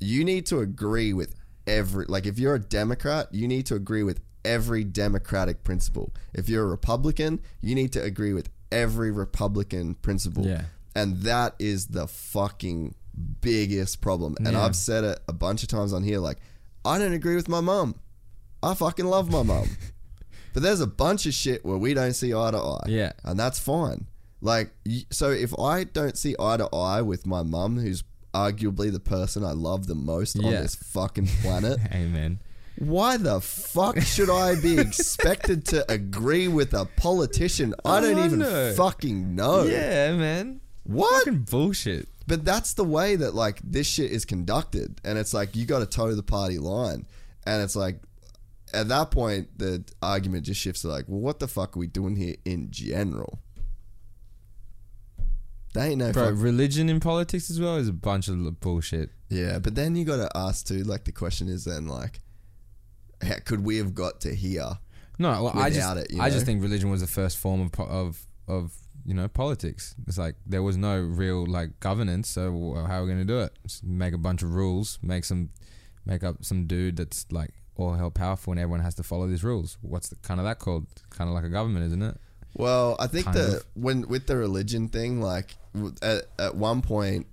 you need to agree with every like if you're a democrat you need to agree with every democratic principle if you're a republican you need to agree with every republican principle Yeah. and that is the fucking biggest problem and Yeah. i've said it a bunch of times on here like i don't agree with my mum i fucking love my mum but there's a bunch of shit where we don't see eye to eye Yeah. and that's fine. Like, so if I don't see eye to eye with my mum, who's arguably the person I love the most on this fucking planet, Amen. why the fuck should I be expected to agree with a politician I don't even fucking know? Yeah, man. What? Fucking bullshit. But that's the way that like this shit is conducted, and it's like you got to toe the party line, and it's like at that point the argument just shifts to like, well, what the fuck are we doing here in general? They ain't no Bro, fuck- religion in politics as well is a bunch of l- bullshit. yeah, but then you got to ask too. Like the question is then like, how could we have got to here? No, well, I just, Without it, you I just think religion was the first form of po- of of you know politics. It's like there was no real like governance, so how are we gonna do it? Just make a bunch of rules, make some, make up some dude that's like all hell powerful, and everyone has to follow these rules. What's the kind of that called? Kind of like a government, isn't it? Well, I think Kind the of. when with the religion thing, like at, at one point,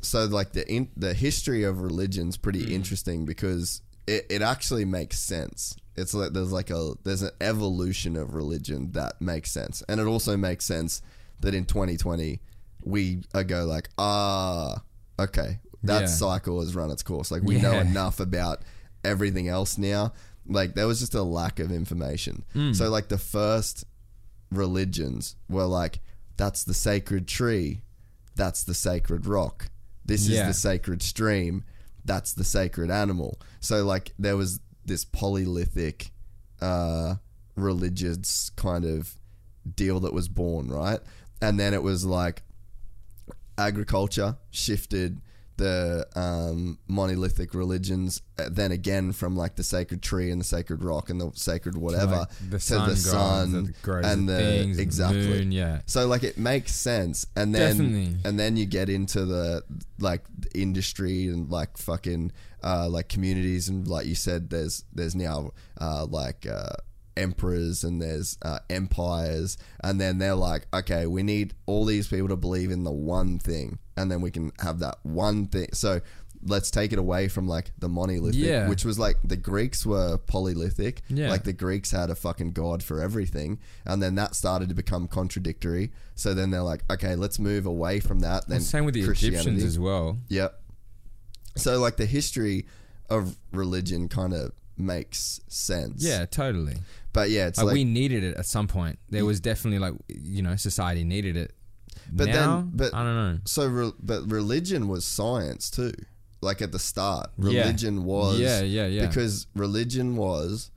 so like the in, the history of religion's pretty Hmm. interesting because it, it actually makes sense. It's like there's like a there's an evolution of religion that makes sense, and it also makes sense that in 2020 we uh, go like ah okay that Yeah. cycle has run its course. Like we know enough about everything else now. Like there was just a lack of information. Hmm. So like the first religions were like, that's the sacred tree, that's the sacred rock, this Yeah. is the sacred stream, that's the sacred animal. So like there was this polyolithic uh, religious kind of deal that was born, right? And then it was like agriculture shifted the um, monolithic religions uh, then again from like the sacred tree and the sacred rock and the sacred whatever like the to the sun that and the things, exactly moon, yeah. so like it makes sense and then Definitely. and then you get into the like industry and like fucking uh, like communities and like you said there's there's now uh, like uh, emperors and there's uh, empires and then they're like okay we need all these people to believe in the one thing and then we can have that one thing so let's take it away from like the monolithic Yeah. which was like the greeks were polyolithic Yeah. like the greeks had a fucking god for everything and then that started to become contradictory so then they're like okay let's move away from that then Same with the. Egyptians as well. Yep. So like the history of religion kind of makes sense. Yeah, totally. But yeah, it's Like, like, we needed it at some point. There was definitely like you know society needed it. But then- now, but- I don't know. so re- but religion was science too. Like at the start, Yeah. religion was Yeah, yeah, yeah. Because religion was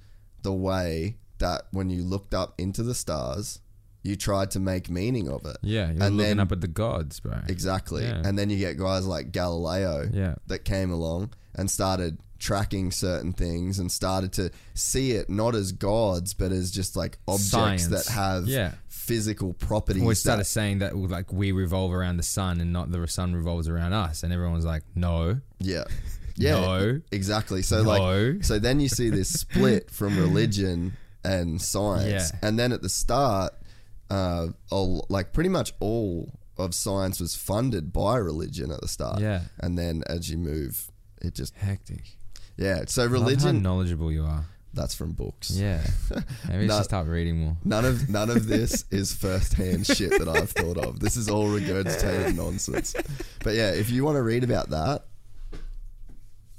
the way that when you looked up into the stars, you tried to make meaning of it. Yeah, you're and looking then up at the gods, bro. Exactly. Yeah. And then you get guys like Galileo Yeah. that came along and started tracking certain things and started to see it not as gods but as just like objects Science. that have Yeah. physical properties. we that- started saying that like we revolve around the sun and not the sun revolves around us, and everyone was like, "No, yeah. Yeah. No. Exactly. So No. like so then you see this split from religion and science. Yeah. And then at the start uh all, like pretty much all of science was funded by religion at the start. Yeah. And then as you move it just hectic." Yeah. So religion knowledgeable you are. That's from books. Yeah, maybe I should start reading more. None of none of this is first-hand shit that I've thought of. This is all regurgitated nonsense. But yeah, if you want to read about that,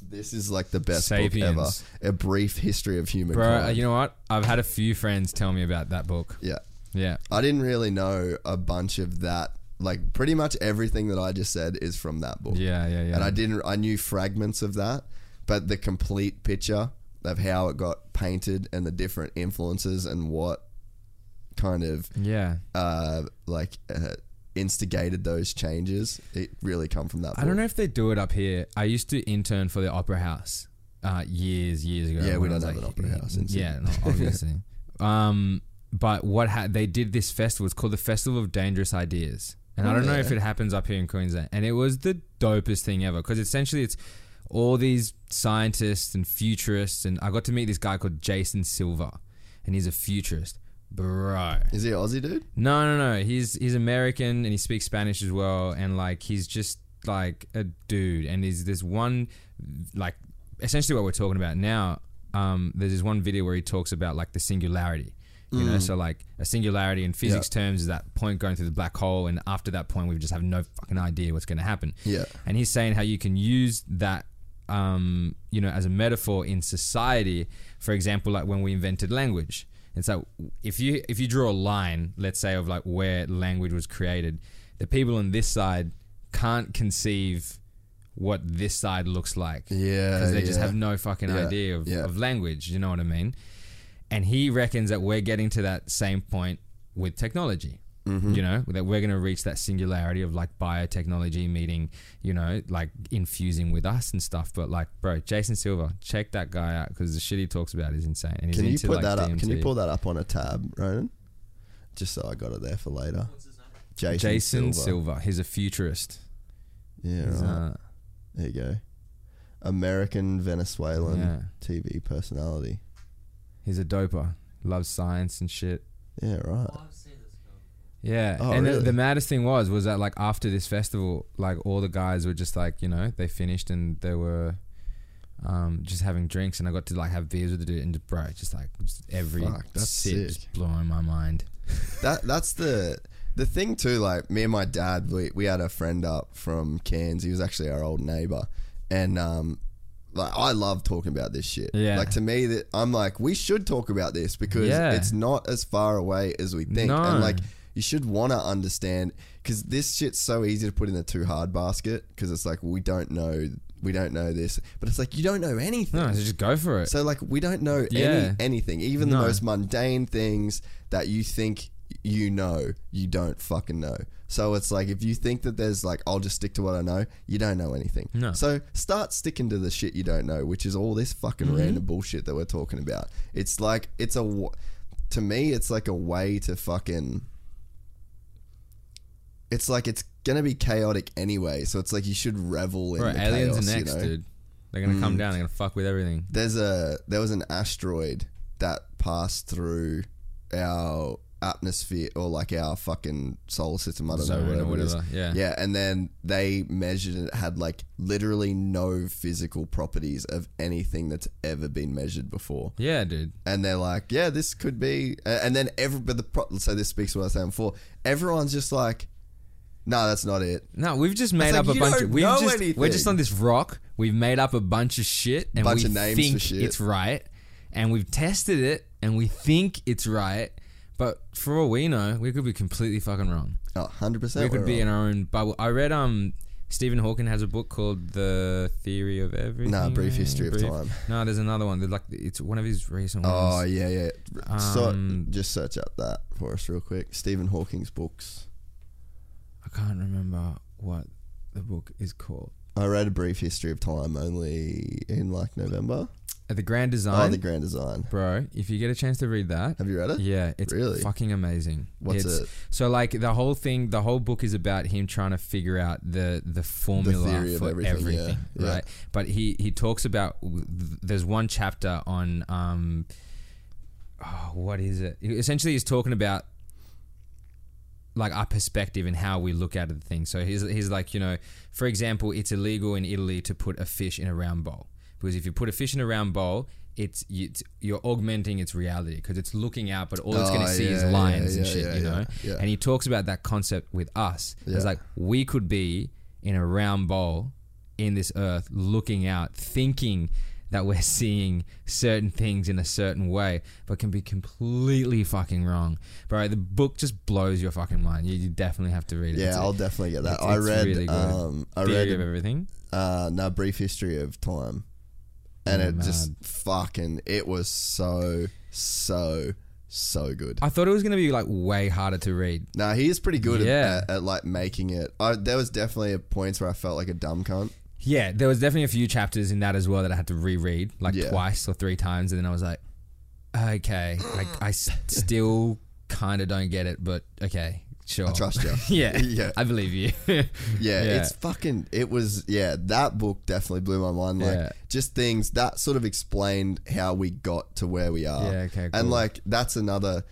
this is like the best book ever. A brief history of human. Bro, uh, you know what? I've had a few friends tell me about that book. yeah, Yeah, I didn't really know a bunch of that. Like pretty much everything that I just said is from that book. yeah, yeah, yeah. and I didn't. I knew fragments of that, but the complete picture of how it got painted and the different influences and what kind of Yeah, uh, like uh, instigated those changes. It really come from that. I don't know if they do it up here. I used to intern for the Opera House uh, years, years ago. Yeah, we don't have an opera house in yeah, no, obviously. um, but what ha- they did this festival? It's called the Festival of Dangerous Ideas, and I Oh, don't know if it happens up here in Queensland. And it was the dopest thing ever because essentially it's all these scientists and futurists, and I got to meet this guy called Jason Silva, and he's a futurist, bro. Is he an Aussie dude? No, no, no. He's he's American and he speaks Spanish as well, and like he's just like a dude. And there's this one, like essentially what we're talking about now. Um, there's this one video where he talks about like the singularity. You know, so like a singularity in physics terms is that point going through the black hole, and after that point, we just have no fucking idea what's going to happen. Yeah. And he's saying how you can use that, um, you know, as a metaphor in society. For example, like when we invented language. It's like if you if you draw a line, let's say of like where language was created, the people on this side can't conceive what this side looks like Yeah, because they just have no fucking Yeah, idea of, yeah. of language. You know what I mean? And he reckons that we're getting to that same point with technology. Mm-hmm. You know that we're going to reach that singularity of like biotechnology meeting, you know, like infusing with us and stuff. But like, bro, Jason Silva, check that guy out because the shit he talks about is insane. And he's Can you put like, that up? Can you DMT. pull that up on a tab, Ronan? Just so I got it there for later. Jason, Jason Silva. Silva. He's a futurist. Yeah, right. uh, there you go. American Venezuelan Yeah. TV personality. he's a doper. Loves science and shit. Yeah, right. Yeah, Oh, and the, really? the maddest thing was was that like after this festival, like all the guys were just like you know they finished and they were um, just having drinks, and I got to like have beers with the dude, and just, bro, just like just every Fuck, that's sip sick. just blowing my mind. That that's the the thing too. Like me and my dad, we we had a friend up from Cairns. He was actually our old neighbor, and um, like I love talking about this shit. Yeah. Like to me, that I'm like we should talk about this because Yeah. it's not as far away as we think, No. and like you should want to understand because this shit's so easy to put in the too hard basket because it's like we don't know we don't know this, but it's like you don't know anything. No, so just go for it. So like we don't know Yeah. any anything, even the most mundane things that you think you know, you don't fucking know. So it's like if you think that there's like I'll just stick to what I know, you don't know anything. No. So start sticking to the shit you don't know, which is all this fucking Mm-hmm. random bullshit that we're talking about. It's like it's a to me it's like a way to fucking it's like it's gonna be chaotic anyway, so it's like you should revel in Bro, the aliens chaos, are next, you know? Mm. dude. They're gonna come down. They're gonna fuck with everything. there's a there was an asteroid that passed through our atmosphere or like our fucking solar system. I don't Zone know or whatever, it is. whatever, yeah. yeah. And then they measured it had like literally no physical properties of anything that's ever been measured before. Yeah, dude. And they're like, yeah, this could be. a- And then every but the pro- so this speaks to what I was saying before. Everyone's just like, no, that's not it. No, we've just made like, up a you bunch don't of. We've know just, we're just on this rock. We've made up a bunch of shit, and Bunch we of names for think shit. it's right, and we've tested it, and we think it's right. But for all we know, we could be completely fucking wrong. Oh, 100 percent. we could be in our own bubble. I read um Stephen Hawking has a book called The Theory of Everything. Nah, Brief History of Time. No, there's another one. They're like it's one of his recent ones. Oh ones. yeah, yeah. so Um, just search up that for us real quick. Stephen Hawking's books. I can't remember what the book is called. I read a brief history of time only in like November. Uh, the Grand Design. Oh, the Grand Design. Bro, if you get a chance to read that, Have you read it? Yeah, it's Really? fucking amazing. What's It's- it? So like the whole thing, the whole book is about him trying to figure out the the formula of for everything, everything, yeah, yeah. right? But he he talks about there's one chapter on um oh, what is it? Essentially, he's talking about like our perspective and how we look at the thing. So he's he's like, you know, for example, it's illegal in Italy to put a fish in a round bowl because if you put a fish in a round bowl, it's, it's you're augmenting its reality because it's looking out, but all it's going Oh, to see is yeah, lines yeah, and shit, yeah, you know. And he talks about that concept with us. It's like we could be in a round bowl in this earth, looking out, thinking that we're seeing certain things in a certain way, but can be completely fucking wrong. Bro, the book just blows your fucking mind. You, you definitely have to read it. Yeah, It's I'll definitely get that. it's- I it's read. really good. um, I Theory of everything. Uh, no, brief history of time, and Oh, it just fucking. It was so so so good. I thought it was gonna be like way harder to read. Nah, he is pretty good Yeah. at, at, like making it. I, there was definitely a points where I felt like a dumb cunt. Yeah, there was definitely a few chapters in that as well that I had to reread like Yeah. twice or three times, and then I was like, okay, like I s- still kind of don't get it, but okay, sure. I trust you. yeah, Yeah. I believe you. Yeah, Yeah. it's fucking. It was. Yeah, that book definitely blew my mind. Like Yeah. just things that sort of explained how we got to where we are. Yeah, okay, And like that's another.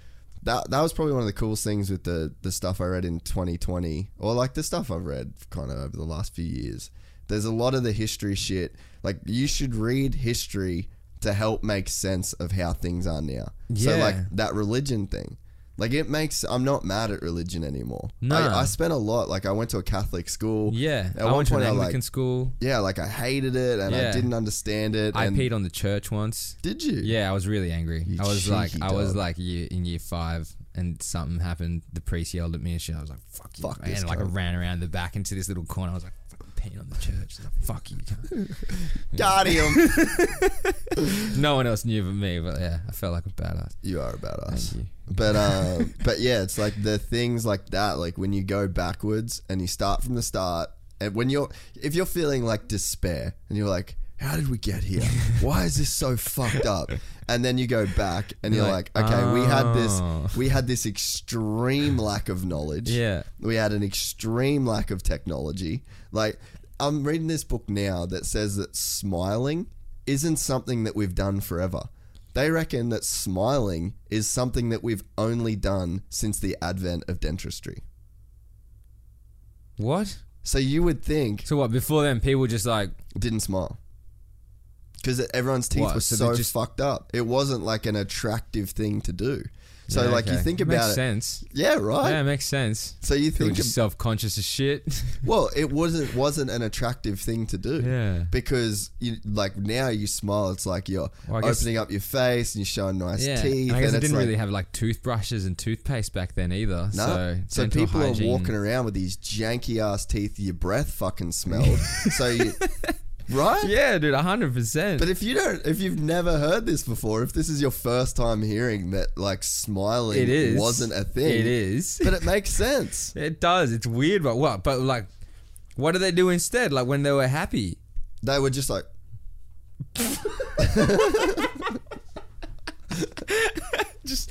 That that was probably one of the coolest things with the the stuff I read in 2020, or like the stuff I've read kind of over the last few years. There's a lot of the history shit. Like you should read history to help make sense of how things are now. Yeah. So like that religion thing. Like it makes I'm not mad at religion anymore. No. I, I spent a lot. Like I went to a Catholic school. Yeah, At I one went to an point, Anglican like school. yeah, like I hated it and I didn't understand it. I peed on the church once. Did you? Yeah, I was really angry. You I was like, cheeky I was like year, in year five, and something happened. The priest yelled at me and shit. I was like, "Fuck you!" Fuck this and like I ran around the back into this little corner. I was like, "Fucking on the church." Like, Fuck you! cunt." Got him. no one else knew but me, but yeah, I felt like a badass. you are a badass. Thank you. But um, but yeah, it's like the things like that. Like when you go backwards and you start from the start, and when you're if you're feeling like despair and you're like, how did we get here? Why is this so fucked up? And then you go back and you're like, like, okay, we had "Oh." this we had this extreme lack of knowledge. Yeah. we had an extreme lack of technology. Like I'm reading this book now that says that smiling isn't something that we've done forever. They reckon that smiling is something that we've only done since the advent of dentistry. What? So you would think So what? Before then, people just like didn't smile because everyone's teeth What? were So so, they just- fucked up. It wasn't like an attractive thing to do. So Yeah, like you think Makes about it, sense. yeah, right. Yeah, it makes sense. so you People think just self conscious as shit. Well, it wasn't wasn't an attractive thing to do. Yeah. Because you like now you smile, it's like you're Well, guess- opening up your face and you're showing nice yeah, teeth. I guess and it it's didn't like, really have like toothbrushes and toothpaste back then either. no. So, So, people hygiene- are walking around with these janky ass teeth. Your breath fucking smelled. so you, right? Yeah, dude, hundred percent. But if you don't, if you've never heard this before, if this is your first time hearing that, like smiling it is wasn't a thing, It is. But it makes sense. It does. It's weird, but what? But like, what do they do instead? Like when they were happy. They were just like, Just,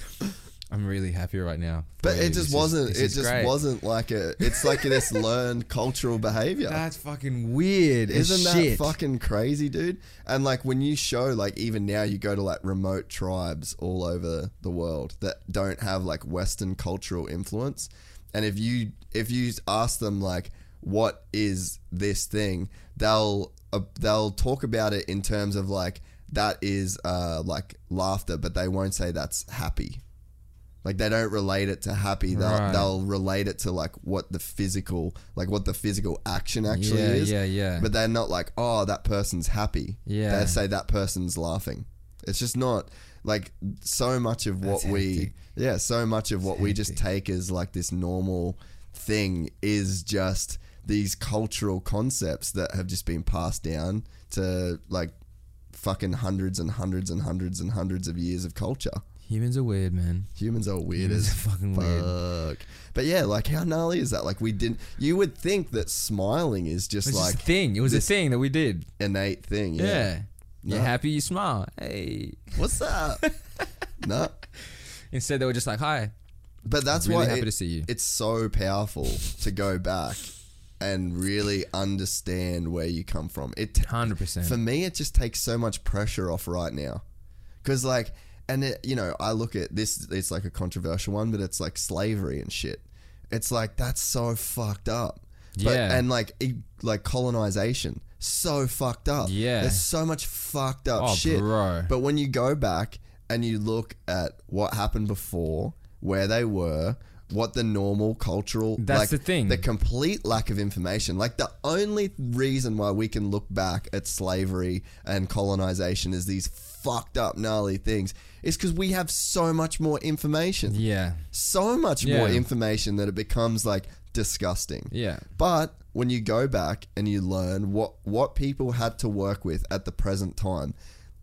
I'm really happy right now. but it just wasn't. It just great. wasn't like a. It's like this learned cultural behavior. That's fucking weird. Isn't that fucking crazy, dude? And like when you show, like even now, you go to like remote tribes all over the world that don't have like Western cultural influence, and if you if you ask them like what is this thing, they'll uh, they'll talk about it in terms of like that is uh like laughter, but they won't say that's happy. Like they don't relate it to happy. They'll Right. they'll relate it to like what the physical like what the physical action actually Yeah, is. yeah, yeah. But they're not like, oh, that person's happy. Yeah. They say that person's laughing. It's just not like so much of what That's we hectic. yeah, so much of what we just take as like this normal thing is just these cultural concepts that have just been passed down to like fucking hundreds and hundreds and hundreds and hundreds of years of culture. Humans are weird, man. Humans are weird Humans as are fucking weird. fuck. But yeah, like how gnarly is that? like we didn't. You would think that smiling is just It was like just a thing. It was this a thing that we did. innate thing. Yeah. Yeah. You're No. happy, you smile. Hey. What's up? no. Instead, they were just like, hi. But that's Really why happy it- to see you. it's so powerful to go back and really understand where you come from. It 100%. for me, it just takes so much pressure off right now, because like, and it, you know, I look at this. It's like a controversial one, but it's like slavery and shit. It's like that's so fucked up. But, Yeah. and like e- like colonization, so fucked up. Yeah. there's so much fucked up Oh, shit. bro. But when you go back and you look at what happened before, where they were, what the normal cultural That's like, the thing. the complete lack of information. Like the only reason why we can look back at slavery and colonization is these fucked up gnarly things is because we have so much more information. Yeah. So much Yeah. more information that it becomes like disgusting. Yeah. But when you go back and you learn what what people had to work with at the present time,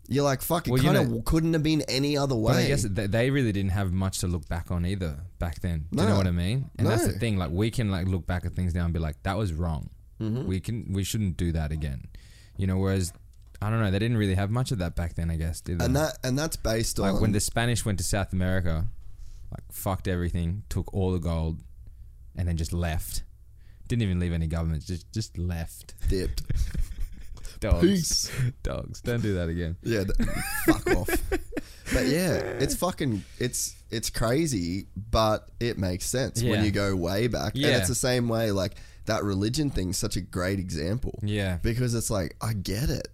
you're like, fuck, it Well, you kind of know- couldn't have been any other way. I guess th- they really didn't have much to look back on either back then. Do you know what I mean? And that's the No. thing. Like we can like look back at things now and be like, that was wrong. Mm-hmm. We can we shouldn't do that again. You know. Whereas I don't know. They didn't really have much of that back then. I guess. Did they? and that and that's based like on when the Spanish went to South America, like fucked everything, took all the gold, and then just left. Didn't even leave any governments. Just just left. dipped. Dogs. Peace. Dogs. Don't do that again. Yeah, th- fuck off. But yeah, it's fucking it's it's crazy, but it makes sense when you go way back. Yeah. And it's the same way like that religion thing's such a great example. Yeah. Because it's like I get it.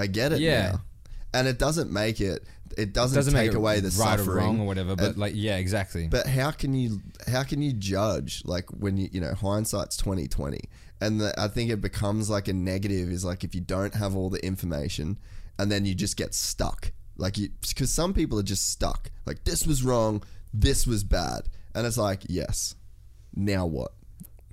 I get it Yeah. now. And it doesn't make it it doesn't, doesn't take away the right suffering or wrong or whatever. But like, yeah, exactly. But how can you how can you judge like when you you know hindsight's twenty twenty, and the, I think it becomes like a negative is like if you don't have all the information, and then you just get stuck. Like you because some people are just stuck. Like this was wrong, this was bad, and it's like yes, now what?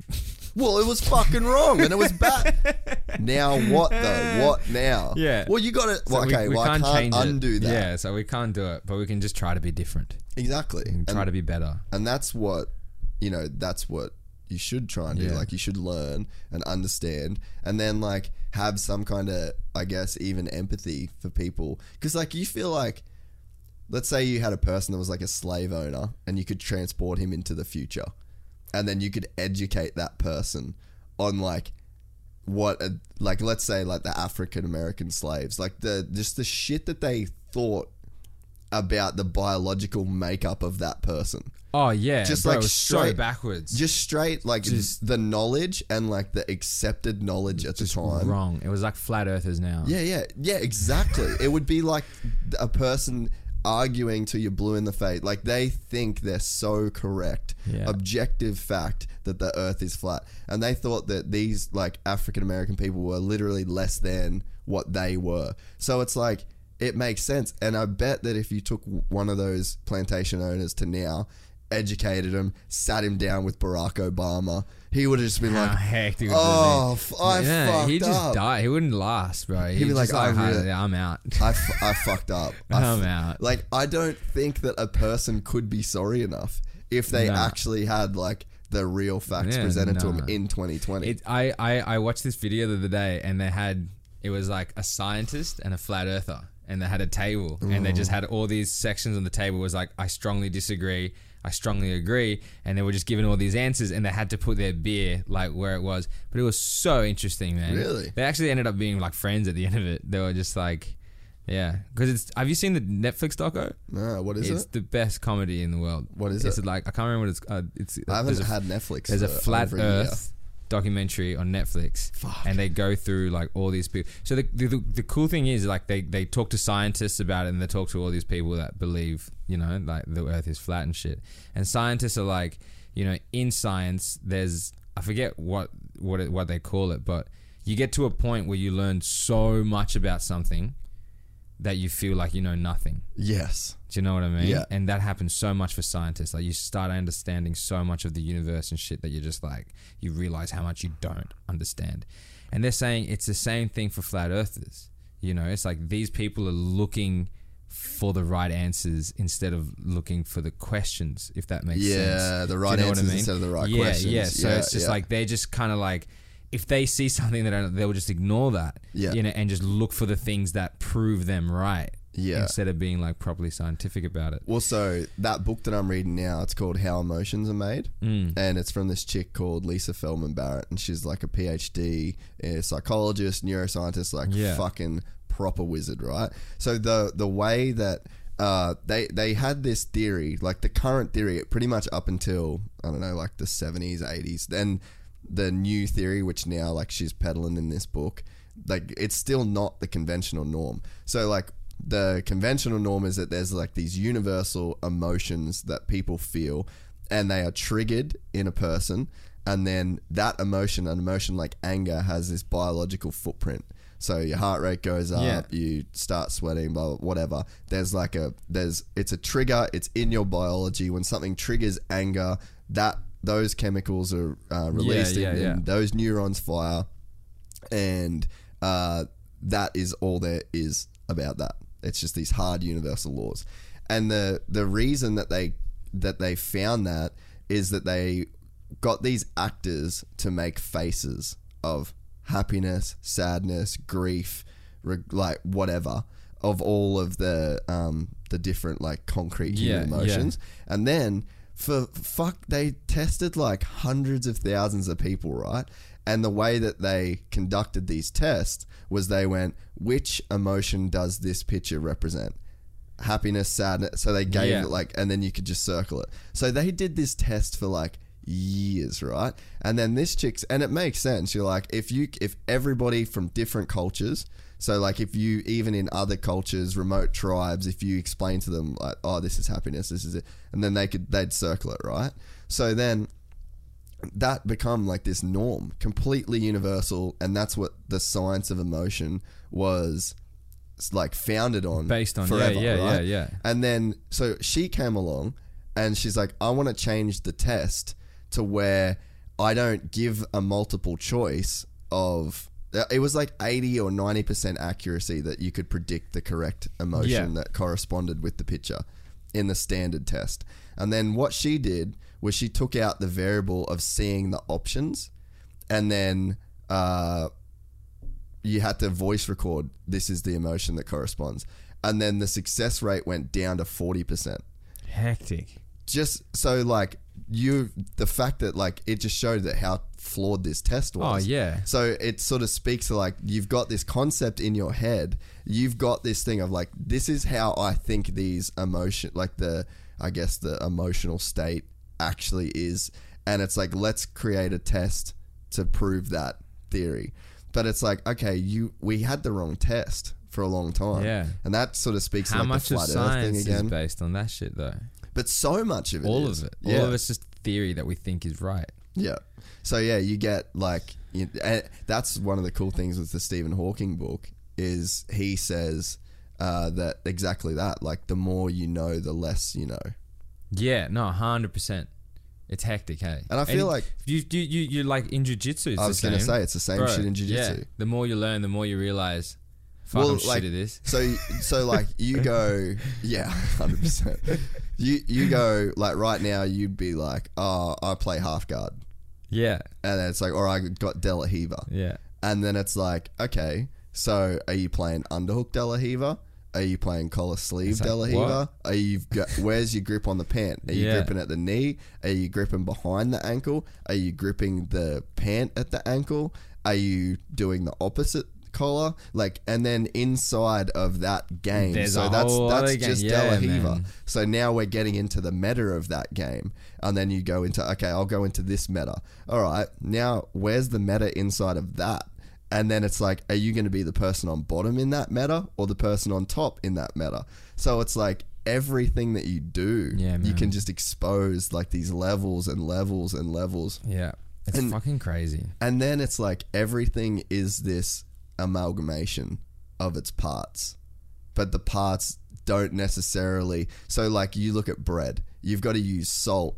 well, it was fucking wrong and it was bad. now what though? What now? Yeah. Well, you got to. So Well, we- okay. we, well, can't I can't undo it. that. Yeah, so we can't do it, but we can just try to be different Exactly. and try And- to be better. and that's what you know that's what you should try and do Yeah. like you should learn and understand and then like have some kind of i guess even empathy for people because like you feel like let's say you had a person that was like a slave owner and you could transport him into the future and then you could educate that person on like what a, like let's say like the african american slaves like the just the shit that they thought about the biological makeup of that person Oh yeah, Just bro, like so straight- backwards. just straight like Just- the knowledge and like the accepted knowledge at the time. wrong. It was like flat earthers now. Yeah, yeah, yeah, exactly. it would be like a person arguing till you're blue in the face. Like they think they're so correct, Yeah. objective fact that the Earth is flat, and they thought that these like African American people were literally less than what they were. So it's like it makes sense, and I bet that if you took one of those plantation owners to now. Educated him, sat him down with Barack Obama. He would have just been How like, hectic. "Oh, would f-? I fucked he just up. died. He wouldn't last, bro. He'd be like, like, "I really- I'm out. I, f- I fucked up. I I'm out. Like, I don't think that a person could be sorry enough if they Nah. actually had like the real facts Yeah, presented to them nah. in 2020. It, I, I, I watched this video the other day and they had it was like a scientist and a flat earther and they had a table and they just had all these sections on the table was like I strongly disagree I strongly agree and they were just given all these answers and they had to put their beer like where it was but it was so interesting man Really? they actually ended up being like friends at the end of it they were just like yeah because it's have you seen the Netflix doco no, what is it's it? It's the best comedy in the world What is it's it? like I can't remember what it's uh, it's I haven't a- had Netflix. there's a for flat. Earth documentary on Netflix, and they go through like all these people. So the, the the cool thing is like they they talk to scientists about it, and they talk to all these people that believe you know like the Earth is flat and shit. And scientists are like, you know, in science, there's I forget what what it, what they call it, but you get to a point where you learn so much about something that you feel like you know nothing. Yes. Do you know what I mean? Yeah. And that happens so much for scientists. Like you start understanding so much of the universe and shit that you're just like you realize how much you don't understand. And they're saying it's the same thing for flat earthers. You know, it's like these people are looking for the right answers instead of looking for the questions, if that makes sense. Yeah, the right you know answers instead of the right yeah, questions. Yeah, So Yeah, it's just yeah. like they're just kind of like if they see something that they'll just ignore that. Yeah. You know, and just look for the things that prove them right. Yeah. Instead of being like properly scientific about it. Well, so that book that I'm reading now, it's called How Emotions Are Made, Mm. and it's from this chick called Lisa Feldman Barrett, and she's like a PhD, a psychologist, neuroscientist, like Yeah. fucking proper wizard, right? So the the way that uh, they they had this theory, like the current theory, pretty much up until I don't know, like the 70s, 80s, then the new theory, which now like she's peddling in this book, like it's still not the conventional norm. So like the conventional norm is that there's like these universal emotions that people feel and they are triggered in a person and then that emotion an emotion like anger has this biological footprint so your heart rate goes up Yeah. you start sweating blah, blah, whatever there's like a there's it's a trigger it's in your biology when something triggers anger that those chemicals are uh, released yeah, and, yeah. those neurons fire and uh, that is all there is about that. It's just these hard universal laws, and the the reason that they that they found that is that they got these actors to make faces of happiness, sadness, grief, reg- like whatever of all of the um the different like concrete human Yeah, yeah. emotions, and then for fuck they tested like hundreds of thousands of people, right? And the way that they conducted these tests was they went, which emotion does this picture represent? Happiness, sadness. So they gave Yeah. it like, and then you could just circle it. So they did this test for like years, right? And then this chick's, and it makes sense. You're like, if you, if everybody from different cultures, so like if you even in other cultures, remote tribes, if you explain to them like, oh, this is happiness, this is it, and then they could they'd circle it, right? So then that become like this norm, completely universal, and that's what the science of emotion was like founded on, Based on, forever, yeah, yeah, right? yeah. And then so she came along, and she's like, I want to change the test to where I don't give a multiple choice of. It was like eighty or ninety percent accuracy that you could predict the correct emotion Yeah. that corresponded with the picture in the standard test. And then what she did was she took out the variable of seeing the options, and then uh, you had to voice record this is the emotion that corresponds. And then the success rate went down to 40%. Hectic. Just so, like, you, the fact that, like, it just showed that how flawed this test oh, was. Oh, yeah. So it sort of speaks to, like, you've got this concept in your head. You've got this thing of, like, this is how I think these emotion, like, the, I guess, the emotional state actually is. And it's like, let's create a test to prove that theory. But it's like, okay, you we had the wrong test for a long time. Yeah. And that sort of speaks How to like much the of flat earth thing science is based on that shit though? But so much of it All is. of it. Yeah. All of it's just theory that we think is right. Yeah. So yeah, you get like you, and that's one of the cool things with the Stephen Hawking book is he says uh, that exactly that. Like the more you know, the less you know. Yeah, no, hundred percent. It's hectic, hey. And I feel like- you you you you like in jujitsu. it's I was gonna say it's the same Bro, shit in Yeah, jiu-jitsu. the more you learn, the more you realize. Fuck, I'm shit at this. So so like you go yeah, hundred percent. You you go like right now you'd be like, oh, I play half guard, Yeah, and then it's like, or I got De La yeah. and then it's like, okay, so are you playing underhook De La Are you playing collar sleeve It's like, De La Riva? what? Are you got, where's your grip on the pant? Are you Yeah. gripping at the knee? Are you gripping behind the ankle? Are you gripping the pant at the ankle? Are you doing the opposite collar? Like, and then inside of that game, There's so that's that's just Yeah, De La Riva. man. So now we're getting into the meta of that game. And then you go into, okay, I'll go into this meta. All right, now where's the meta inside of that? And then it's like, are you going to be the person on bottom in that meta or the person on top in that meta? So it's like everything that you do, Yeah, you can just expose like these levels and levels and levels. Yeah, it's And- fucking crazy. And then it's like everything is this amalgamation of its parts. But the parts don't necessarily. So, like, you look at bread, you've got to use salt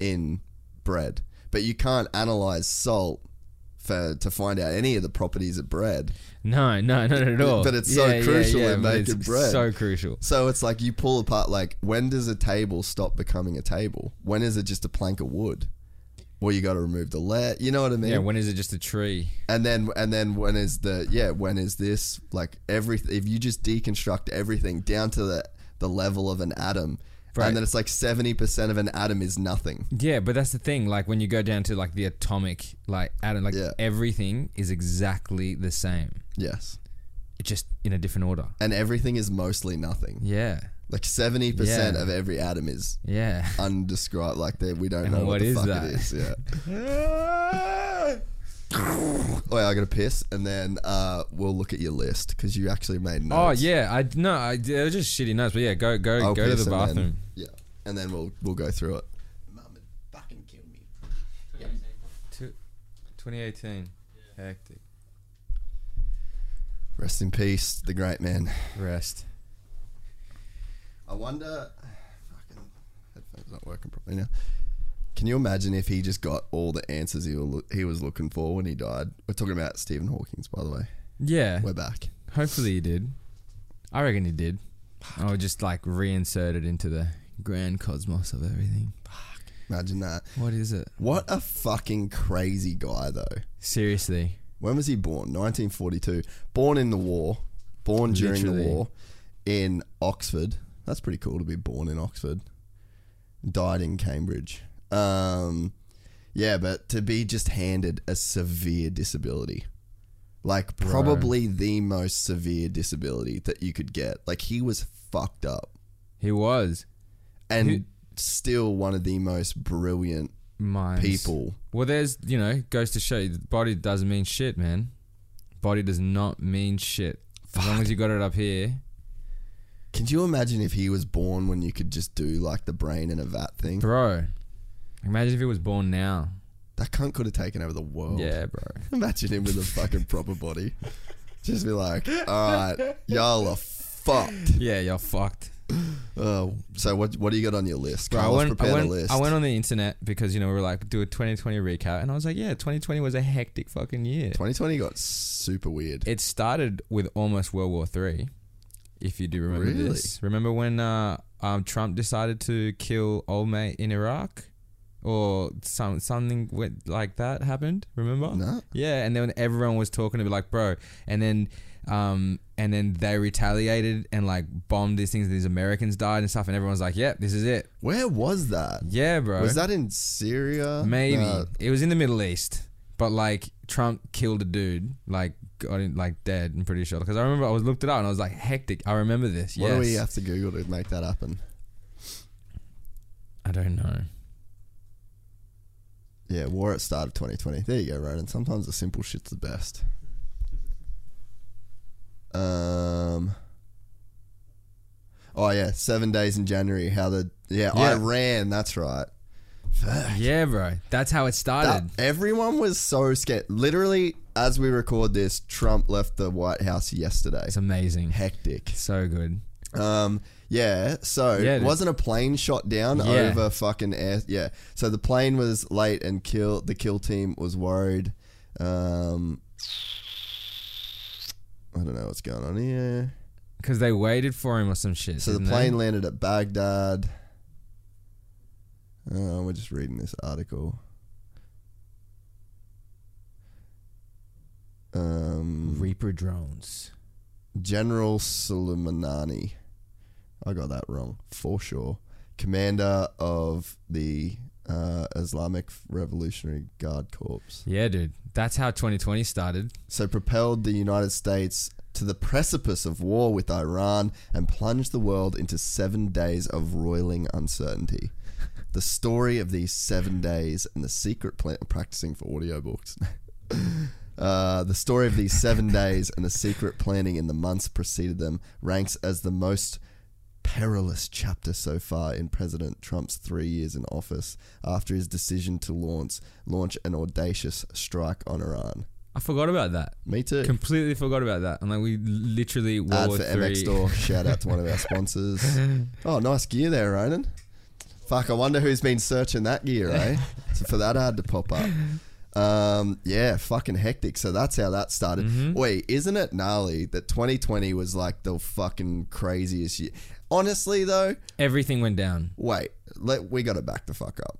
in bread, but you can't analyze salt for to find out any of the properties of bread. No, no, no, not at all. But it's so crucial in but making it's bread. So crucial. So it's like you pull apart like when does a table stop becoming a table? When is it just a plank of wood? Well, you got to remove the lead. You know what I mean? Yeah, when is it just a tree? and then and then when is the yeah when is this like every? if you just deconstruct everything down to the the level of an atom Right. and then it's like 70% of an atom is nothing Yeah, but that's the thing. Like when you go down to like the atomic, like atom, like Yeah. everything is exactly the same. yes It's just in a different order. and everything is mostly nothing Yeah, like 70% Yeah. of every atom is yeah. undescribed like that we don't And know what, what the is fuck that? it is yeah oh yeah, I gotta piss and then uh, we'll look at your list because you actually made notes. Oh notes yeah, I no, I they were just shitty notes. But yeah, go go I'll go to piss the and then- bathroom. yeah and then we'll we'll go through it Mum would fucking kill me 2018, hectic. Rest in peace, the great man. Rest. I wonder. Fucking headphones not working properly now. Can you imagine if he just got all the answers he, he was looking for when he died? We're talking about Stephen Hawking's, by the way. Yeah, We're back. hopefully he did. I reckon he did. Or just like reinserted into the grand cosmos of everything. Fuck. Imagine that. What is it? What a fucking crazy guy, though. Seriously. When was he born? 1942. Born in the war. Born during Literally. the war in Oxford. That's pretty cool to be born in Oxford. Died in Cambridge. Um, yeah, but to be just handed a severe disability. Like, probably the most severe disability that you could get. Like, he was fucked up. He was. And Who- still one of the most brilliant minds. people. Well, there's you know goes to show you, the body doesn't mean shit, man. Body does not mean shit. As long as you got it up here. Can you imagine if he was born when you could just do like the brain in a vat thing? Bro, imagine if he was born now. That cunt could have taken over the world. Yeah, bro. Imagine him with a fucking proper body. Just be like, all right, y'all are fucked. Yeah, you're fucked. Uh, so what what do you got on your list? Bro, I went, I, prepared went, a list. I went on the internet because, you know, we were like, do a 2020 recap. And I was like, yeah, 2020 was a hectic fucking year. 2020 got super weird. It started with almost World War Three, if you do remember Really? this. Remember when uh, um, Trump decided to kill old mate in Iraq? Or some something went like that happened. Remember? No. Yeah, and then everyone was talking to be like, bro, and then, um, and then they retaliated and like bombed these things. And these Americans died and stuff, and everyone's like, "Yep, this is it." Where was that? Yeah, bro. Was that in Syria? Maybe Uh, it was in the Middle East, but like Trump killed a dude, like got him like dead. I'm pretty sure because I remember I was looked it up and I was like hectic. I remember this. what yes. do we have to Google to make that happen? I don't know. Yeah, war at start of 2020. There you go, Ronan. Sometimes the simple shit's the best. Um. Oh yeah, seven days in January. How the yeah, Yeah. Iran. That's right. Fuck. Yeah, bro. That's how it That- started. everyone was so scared. Literally, as we record this, Trump left the White House yesterday. it's amazing. Hectic. So good. Um, yeah. So Yeah, dude. wasn't a plane shot down Yeah. over fucking air? Yeah. So the plane was late and kill. The kill team was worried. Um, I don't know what's going on here. Because they waited for him or some shit. So the didn't plane they? landed at Baghdad. Oh, we're just reading this article. Um, Reaper drones. General Soleimani. I got that wrong for sure. Commander of the uh, Islamic Revolutionary Guard Corps. Yeah, dude. That's how 2020 started. So propelled the United States to the precipice of war with Iran and plunged the world into seven days of roiling uncertainty. The story of these seven days and the secret plan I'm practicing for audiobooks. Uh, the story of these seven days and the secret planning in the months preceded them ranks as the most perilous chapter so far in President Trump's three years in office after his decision to launch launch an audacious strike on Iran. I forgot about that. Me too. Completely forgot about that. And like we literally World Ad War for MX Store. Shout out to one of our sponsors. Oh, nice gear there, Ronan. Fuck, I wonder who's been searching that gear, eh? so for that ad to pop up. Um, yeah, fucking hectic. So that's how that started. Mm-hmm. Wait, isn't it gnarly that 2020 was like the fucking craziest year? Honestly, though, Everything went down. wait, let we got to back the fuck up.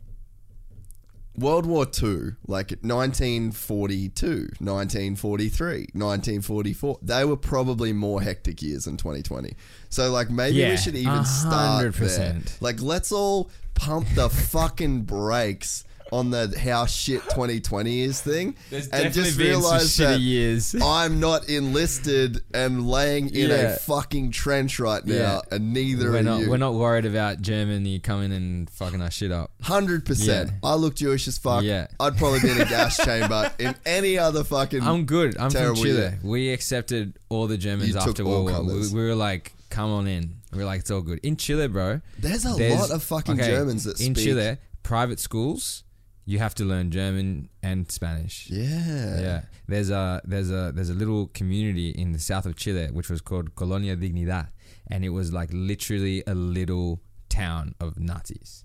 World War II, like 1942, 1943, 1944, they were probably more hectic years than 2020. So, like, maybe Yeah, we should even a start there. Like, let's all pump the fucking brakes on the how shit 2020 is thing, and just realize that years. I'm not enlisted and laying in Yeah. a fucking trench right now, Yeah. and neither we're are not you. we're not worried about Germany coming and fucking our shit up. Hundred percent. I look Jewish as fuck. Yeah. I'd probably be in a gas chamber in any other fucking. I'm good. I'm from Terrible Chile. year. We accepted all the Germans You took after all World War. We, we were like, come on in. We were like, it's all good. In Chile, bro. There's a lot of fucking Germans that in speak- Chile, private schools, you have to learn German and Spanish. yeah. Yeah, there's a there's a there's a little community in the south of Chile which was called Colonia Dignidad, and it was like literally a little town of Nazis.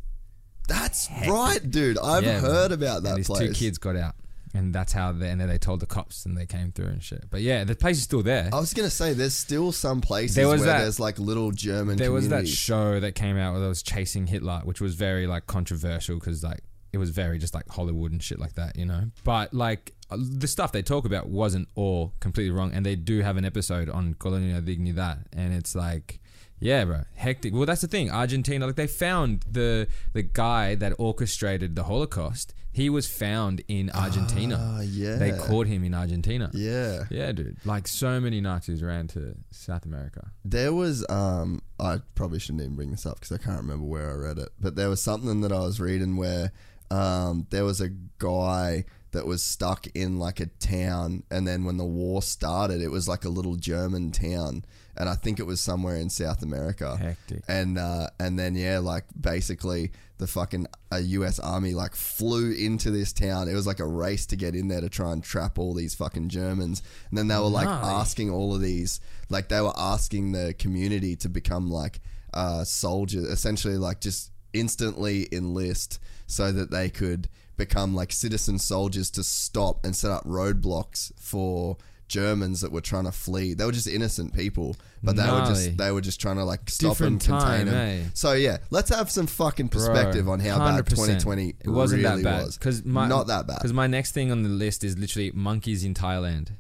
That's right, dude. I've Yeah, heard man. about that and these place. two kids got out, and that's how they and then they told the cops and they came through and shit. But yeah, the place is still there. I was gonna say, there's still some places There was where that- there's like little German. there was that show that came out where I was chasing Hitler, which was very like controversial because like it was very just like Hollywood and shit like that, you know. But like the stuff they talk about wasn't all completely wrong, and they do have an episode on Colonia Dignidad, and it's like. Yeah, bro, hectic. Well, that's the thing. Argentina, like they found the the guy that orchestrated the Holocaust. He was found in Argentina. Ah, yeah. they caught him in Argentina. Yeah. yeah, dude. Like so many Nazis ran to South America. There was um I probably shouldn't even bring this up because I can't remember where I read it, but there was something that I was reading where um, there was a guy that was stuck in like a town, and then when the war started, it was like a little German town, and I think it was somewhere in South America. Hectic. And uh, and then yeah, like basically the fucking uh, U.S. Army like flew into this town. It was like a race to get in there to try and trap all these fucking Germans. And then they were like Gnarly. asking all of these, like they were asking the community to become like uh, soldiers, essentially like just instantly enlist so that they could become like citizen soldiers to stop and set up roadblocks for Germans that were trying to flee. They were just innocent people, but they were Gnarly. just they were just trying to like stop Different and contain time, them. eh? So yeah, let's have some fucking perspective Bro, on how bad 100%. 2020 it wasn't really that bad was. because my not that bad. because my next thing on the list is literally monkeys in Thailand.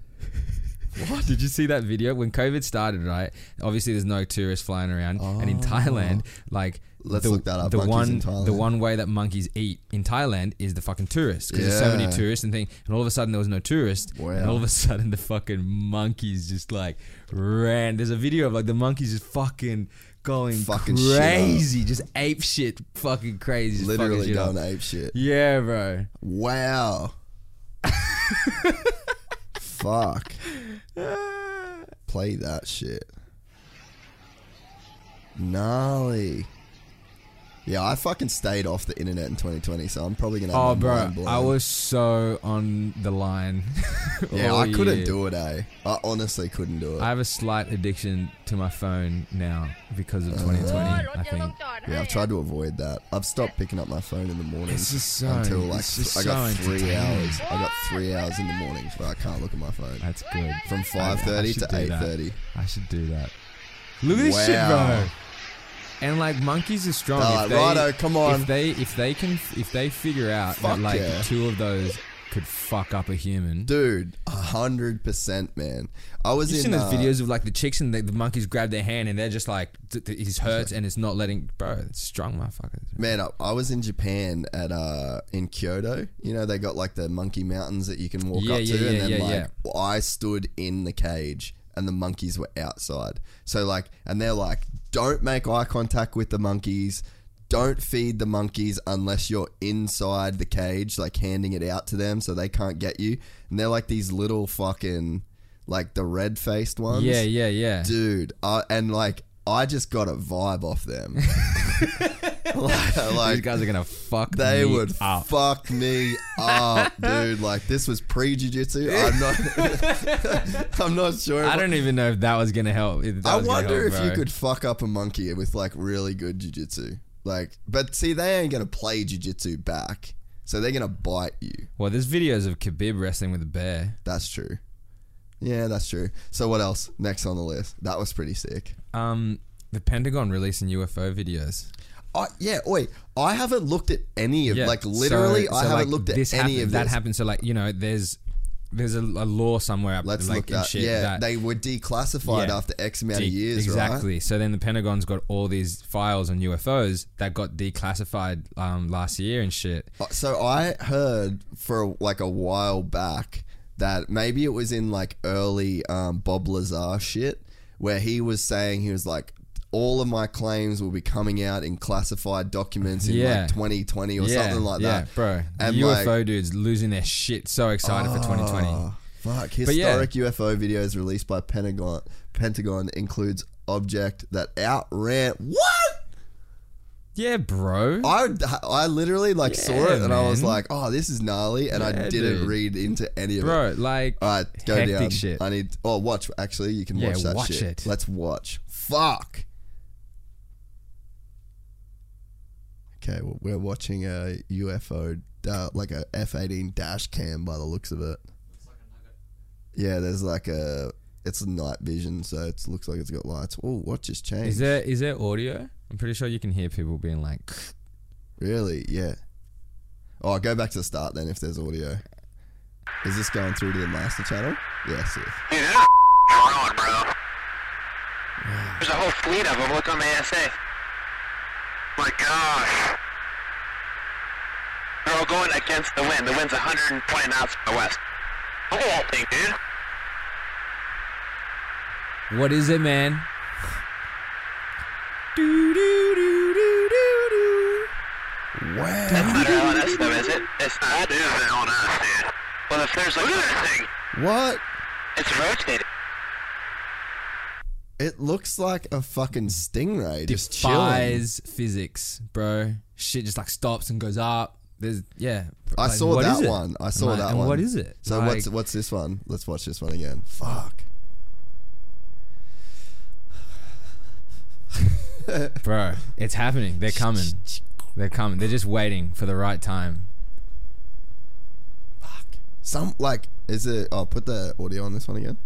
What did you see that video when COVID started? Right, obviously there's no tourists flying around, and in Thailand, like Oh. Let's the, look that up, The one the one way that monkeys eat in Thailand is the fucking tourists because there's so many Yeah. tourists and thing, and all of a sudden there was no tourists, and Wow. all of a sudden the fucking monkeys just like ran. There's a video of like the monkeys just fucking. Going Fucking shit up. crazy, just ape shit, fucking crazy, just fucking Literally shit up. going ape shit. Yeah, bro. Wow. Fuck. Play that shit. Gnarly. Yeah, I fucking stayed off the internet in 2020, so I'm probably gonna. Have Oh, my bro, mind blown. I was so on the line. Yeah, I couldn't year. do it, eh? I honestly couldn't do it. I have a slight addiction to my phone now because of 2020. I think. yeah, I've tried to avoid that. I've stopped picking up my phone in the morning It's just so- until like it's just I got so three hours. I got three hours in the mornings where I can't look at my phone. That's good. From I- I 5:30 to 8:30. I should do that. Look at this shit, bro. And like monkeys are strong. They're like, they- "Righto, come on." If they if they can if they figure out Fuck that like yeah. two of those could fuck up a human. Dude, a hundred percent, man. I was You've in seen those uh, videos of like the chicks and the, the monkeys grab their hand and they're just like th- th- it hurts and it's not letting bro. It's strong motherfuckers. Man, I, I was in Japan at uh in Kyoto. You know, they got like the monkey mountains that you can walk Yeah, up yeah, to, yeah, and then yeah, like I stood in the cage and the monkeys were outside. So like, and they're like, don't make eye contact with the monkeys. Don't feed the monkeys unless you're inside the cage, like handing it out to them so they can't get you. And they're like these little fucking, like the red faced ones. Yeah, yeah, yeah. dude. Uh, and like, I just got a vibe off them. like, These guys are gonna fuck. they me would up. fuck me up, dude. Like this was pre jiu-jitsu. I'm not. I'm not sure. I don't even know if that was gonna help. I wonder help, if you could fuck up a monkey with like really good jiu-jitsu. Like, but see, they ain't gonna play jiu-jitsu back, so they're gonna bite you. Well, there's videos of Khabib wrestling with a bear. That's true. Yeah, that's true. So what else? Next on the list. That was pretty sick. Um, the Pentagon releasing UFO videos. I, yeah, wait. I haven't looked at any of Yeah. like literally. so- I so, haven't like, looked at this any happened, of that this. happened. So like you know, there's there's a, a law somewhere up Let's like look and that. shit Yeah, that they were declassified Yeah. after X amount of De- years, exactly. right? So then the Pentagon's got all these files on UFOs that got declassified um, last year and shit. Uh, So I heard for like a while back that maybe it was in like early um, Bob Lazar shit where he was saying he was like all of my claims will be coming out in classified documents in Yeah. like 2020 or yeah, something like yeah, that. bro. And UFO like, dudes losing their shit, so excited for ah, 2020. Oh, fuck. But yeah. Historic UFO videos released by Pentagon Pentagon includes object that outran what? Yeah, bro. I, I literally like saw Yeah, it and I was like, oh, this is gnarly, and I didn't dude. read into any of it. bro, like All right, go down. shit. I need. Oh, watch. Actually, you can Yeah, watch that watch shit. it. Let's watch. Fuck. Okay, well, we're watching a UFO, uh, like a F eighteen dash cam by the looks of it. Yeah, there's like a. It's night vision, so it looks like it's got lights. Oh, what just changed? Is there is there audio? I'm pretty sure you can hear people being like, really? Yeah. Oh, go back to the start then. If there's audio, is this going through to the master channel? Yes. yes. Dude, there's a going on, bro. There's a whole fleet of them. Look on the ASA. My gosh. They're all going against the wind. The wind's 120 knots from the west. Look at that thing, dude. "What is it, man?" Do do do do do do. Wow. That's not LNS, though, is it? It's not moving on us, dude. Well, if there's like Look at that thing. What? It's rotating. It looks like a fucking stingray just chilling. Defies physics, bro. Shit just like stops and goes up. There's yeah. I Like, saw what is that it? one. I saw Like, that and one. what is it? So Like, what's what's this one? Let's watch this one again. Fuck. bro? It's happening. They're coming. They're coming. They're just waiting for the right time. Fuck. Some like is it? Oh, put the audio on this one again.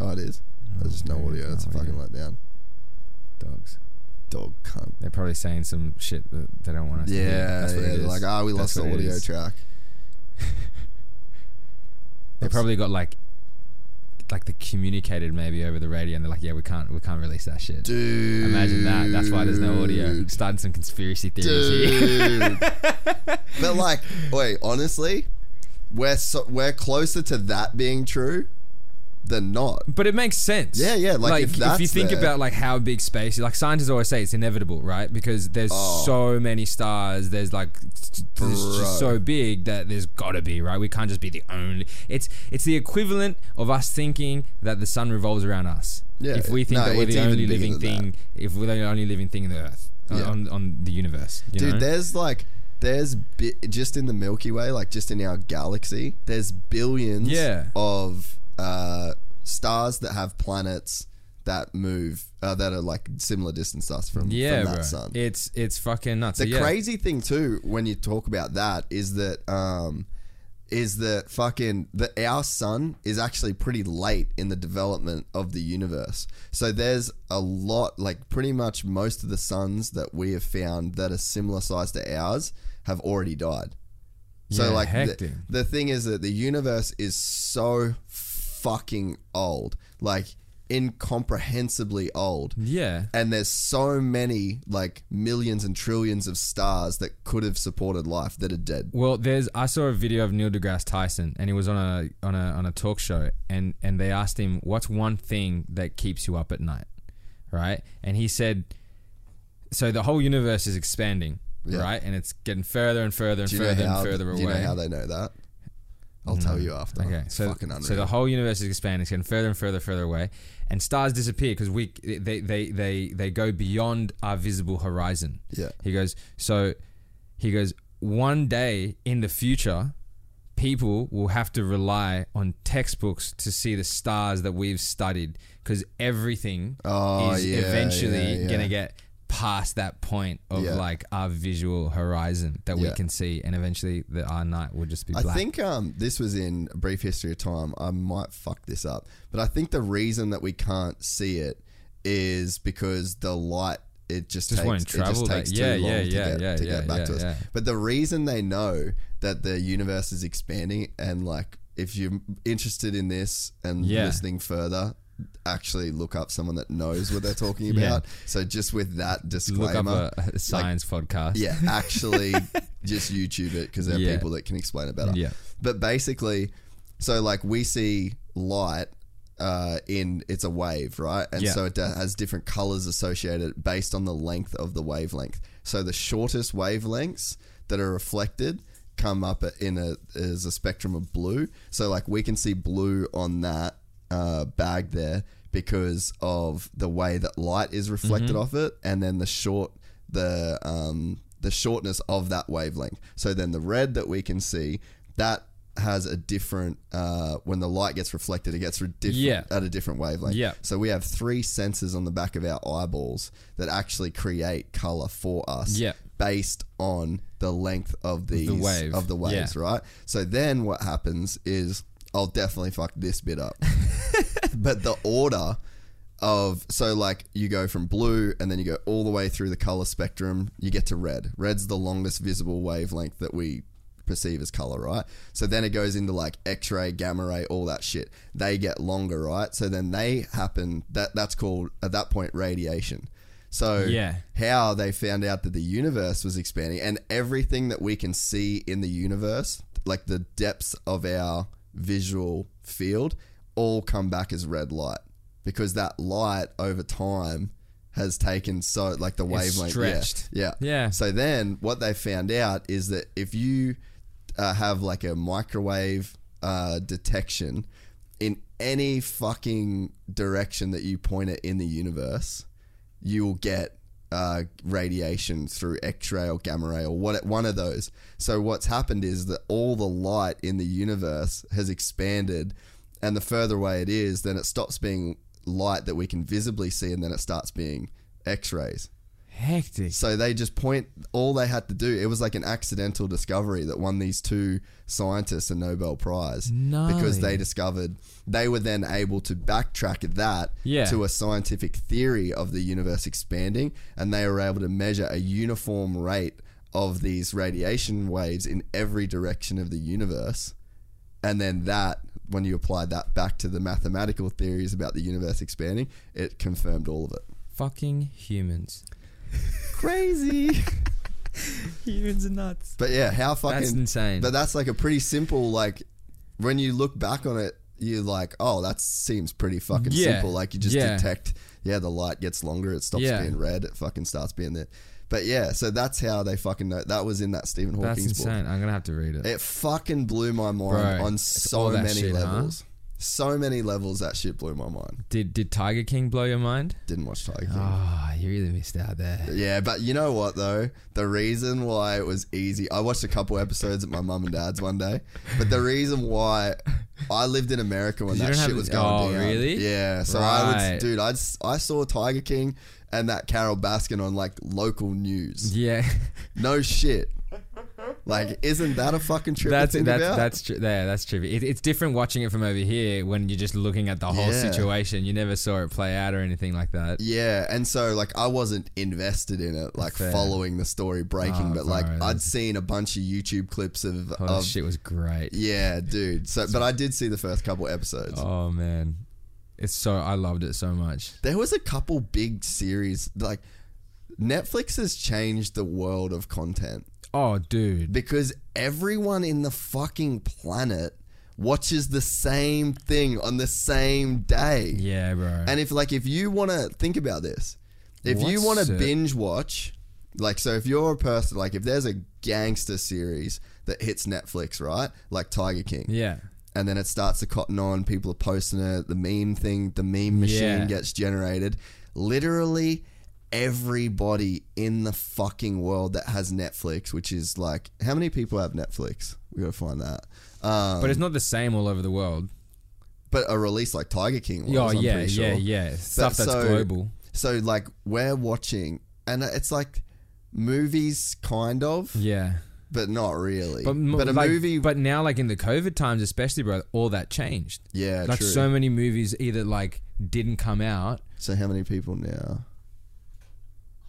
Oh, it is. There's just no audio. It's a fucking letdown. Dogs. Dog cunt. They're probably saying some shit that they don't want us to hear. Yeah, That's what yeah. it. Like, ah, we That's lost the audio is. track. They probably got like, like they communicated maybe over the radio, and they're like, "Yeah, we can't, we can't release that shit." Dude. Imagine that. That's why there's no audio. Starting some conspiracy theories here. Dude. but like, wait, honestly, we're so, we're closer to that being true than not. But it makes sense. Yeah, yeah, like, if if, you think there- about like how big space, like scientists always say, it's inevitable, right? Because there's Oh. so many stars. There's like it's just so big that there's got to be right. We can't just be the only. It's it's the equivalent of us thinking that the sun revolves around us. Yeah, If we think no, that we're the only living thing, if we're the only living thing in the Earth on- Yeah. on, on the universe, you Dude, know? there's like there's bi- just in the Milky Way, like just in our galaxy, there's billions Yeah. of uh, stars that have planets that move uh, that are like similar distance to us from, yeah, from that bro. sun. It's it's fucking nuts. the So, yeah. crazy thing too, when you talk about that, is that um, is that fucking that our sun is actually pretty late in the development of the universe. So there's a lot, like pretty much most of the suns that we have found that are similar size to ours have already died. So Yeah, like the, the thing is that the universe is so fucking old, like incomprehensibly old. Yeah. And there's so many like millions and trillions of stars that could have supported life that are dead. Well, there's I saw a video of Neil deGrasse Tyson, and he was on a on a on a talk show, and and they asked him, "What's one thing that keeps you up at night?" Right, and he said, "So the whole universe is expanding, Yeah. right, and it's getting further and further and further how? and further away." do you know how they know that? I'll tell mm. you after. Okay, It's so fucking unreal. so the whole universe is expanding, it's getting further and further, further away, and stars disappear because we they, they they they go beyond our visible horizon. Yeah. He goes so, he goes one day in the future, people will have to rely on textbooks to see the stars that we've studied because everything Oh, is yeah, eventually yeah, yeah. gonna get past that point of Yeah. like our visual horizon that we Yeah. can see and eventually the, our night will just be I think um, this was in a brief history of time. I might fuck this up, but I think the reason that we can't see it is because the light it just, Just takes, it travel just that- takes yeah, too long yeah, to yeah, get, yeah, to yeah, get back yeah, to us. yeah. But the reason they know that the universe is expanding and like if you're interested in this and Yeah. listening further. Actually, look up someone that knows what they're talking Yeah. about. So, just with that disclaimer, look up a, a science podcast yeah, actually, just YouTube it because there are Yeah. people that can explain it better. Yeah. But basically, so like we see light uh, in it's a wave, right? And Yeah. so it da- has different colors associated based on the length of the wavelength. So the shortest wavelengths that are reflected come up in a as a spectrum of blue. So like we can see blue on that uh, bag there because of the way that light is reflected off it, and then the short the um, the shortness of that wavelength. So then the red that we can see that has a different uh, when the light gets reflected, it gets re- different Yeah. at a different wavelength. Yeah. So we have three sensors on the back of our eyeballs that actually create color for us. Yeah. Based on the length of these wave. of the waves, Yeah. right? So then what happens is I'll definitely fuck this bit up. but the order of so like you go from blue and then you go all the way through the color spectrum, you get to red. Red's the longest visible wavelength that we perceive as color, right? So then it goes into like X-ray, gamma ray, all that shit. They get longer, right? So then they happen that that's called at that point radiation. So Yeah. how they found out that the universe was expanding and everything that we can see in the universe, like the depths of our visual field, all come back as red light because that light over time has taken so like the It's wavelength yeah, stretched. Yeah, Yeah. So then what they found out is that if you uh, have like a microwave uh, detection in any fucking direction that you point it in the universe, you will get uh, radiation through X-ray or gamma ray or what one of those. So what's happened is that all the light in the universe has expanded, and the further away it is, then it stops being light that we can visibly see, and then it starts being X-rays. Hectic. So they just point. All they had to do. It was like an accidental discovery that won these two scientists a Nobel Prize because they discovered. They were then able to backtrack that Yeah. to a scientific theory of the universe expanding, and they were able to measure a uniform rate of these radiation waves in every direction of the universe, and then that. When you applied that back to the mathematical theories about the universe expanding, it confirmed all of it. Fucking humans. Crazy. Humans are nuts. But yeah, how fucking That's insane. But that's like a pretty simple like when you look back on it, you're like, oh, that seems pretty fucking Yeah. simple. Like you just Yeah. detect, yeah, the light gets longer, it stops Yeah. being red, it fucking starts being there. But yeah, so that's how they fucking know. That was in that Stephen That's Hawking's book. insane. I'm gonna have to read it. It fucking blew my mind Bro, on it's so that many shit, huh? levels. So many levels that shit blew my mind. Did Did Tiger King blow your mind? Didn't watch Tiger King. Ah, you really missed out there. Yeah, but you know what though? The reason why it was easy, I watched a couple episodes at my mum and dad's one day, but the reason why I lived in America when that shit have- was going oh, down. really? Yeah, so I Right. would, dude, I I saw Tiger King and that Carole Baskin on like local news. Yeah, No shit. Like, isn't that a fucking trip that's that's about? that's true. Yeah, that's true. It, it's different watching it from over here when you're just looking at the whole Yeah. situation. You never saw it play out or anything like that. Yeah, and so like I wasn't invested in it, like Fair. following the story breaking, Oh, but like bro, I'd seen a bunch of YouTube clips of, Oh, of shit was great. yeah, dude. So, but I did see the first couple episodes. Oh man, it's so I loved it so much. There was a couple big series like Netflix has changed the world of content Oh, dude. because everyone in the fucking planet watches the same thing on the same day. Yeah, bro. And if like if you want to think about this, if you want to binge watch, like so if you're a person like if there's a gangster series that hits Netflix, right? Like Tiger King. yeah. And then it starts to cotton on, people are posting it, the meme thing, the meme machine Yeah. gets generated. Literally everybody in the fucking world that has Netflix, which is like how many people have Netflix? We gotta find that. Um, But it's not the same all over the world. but a release like Tiger King was, Oh, I'm yeah, pretty sure. yeah, yeah. Stuff that's so- global. So like we're watching, and it's like movies, kind of, Yeah. but not really. But, But, a like, movie, But now, like in the COVID times, especially, bro, all that changed. yeah, like true. so many movies either like didn't come out. so how many people now?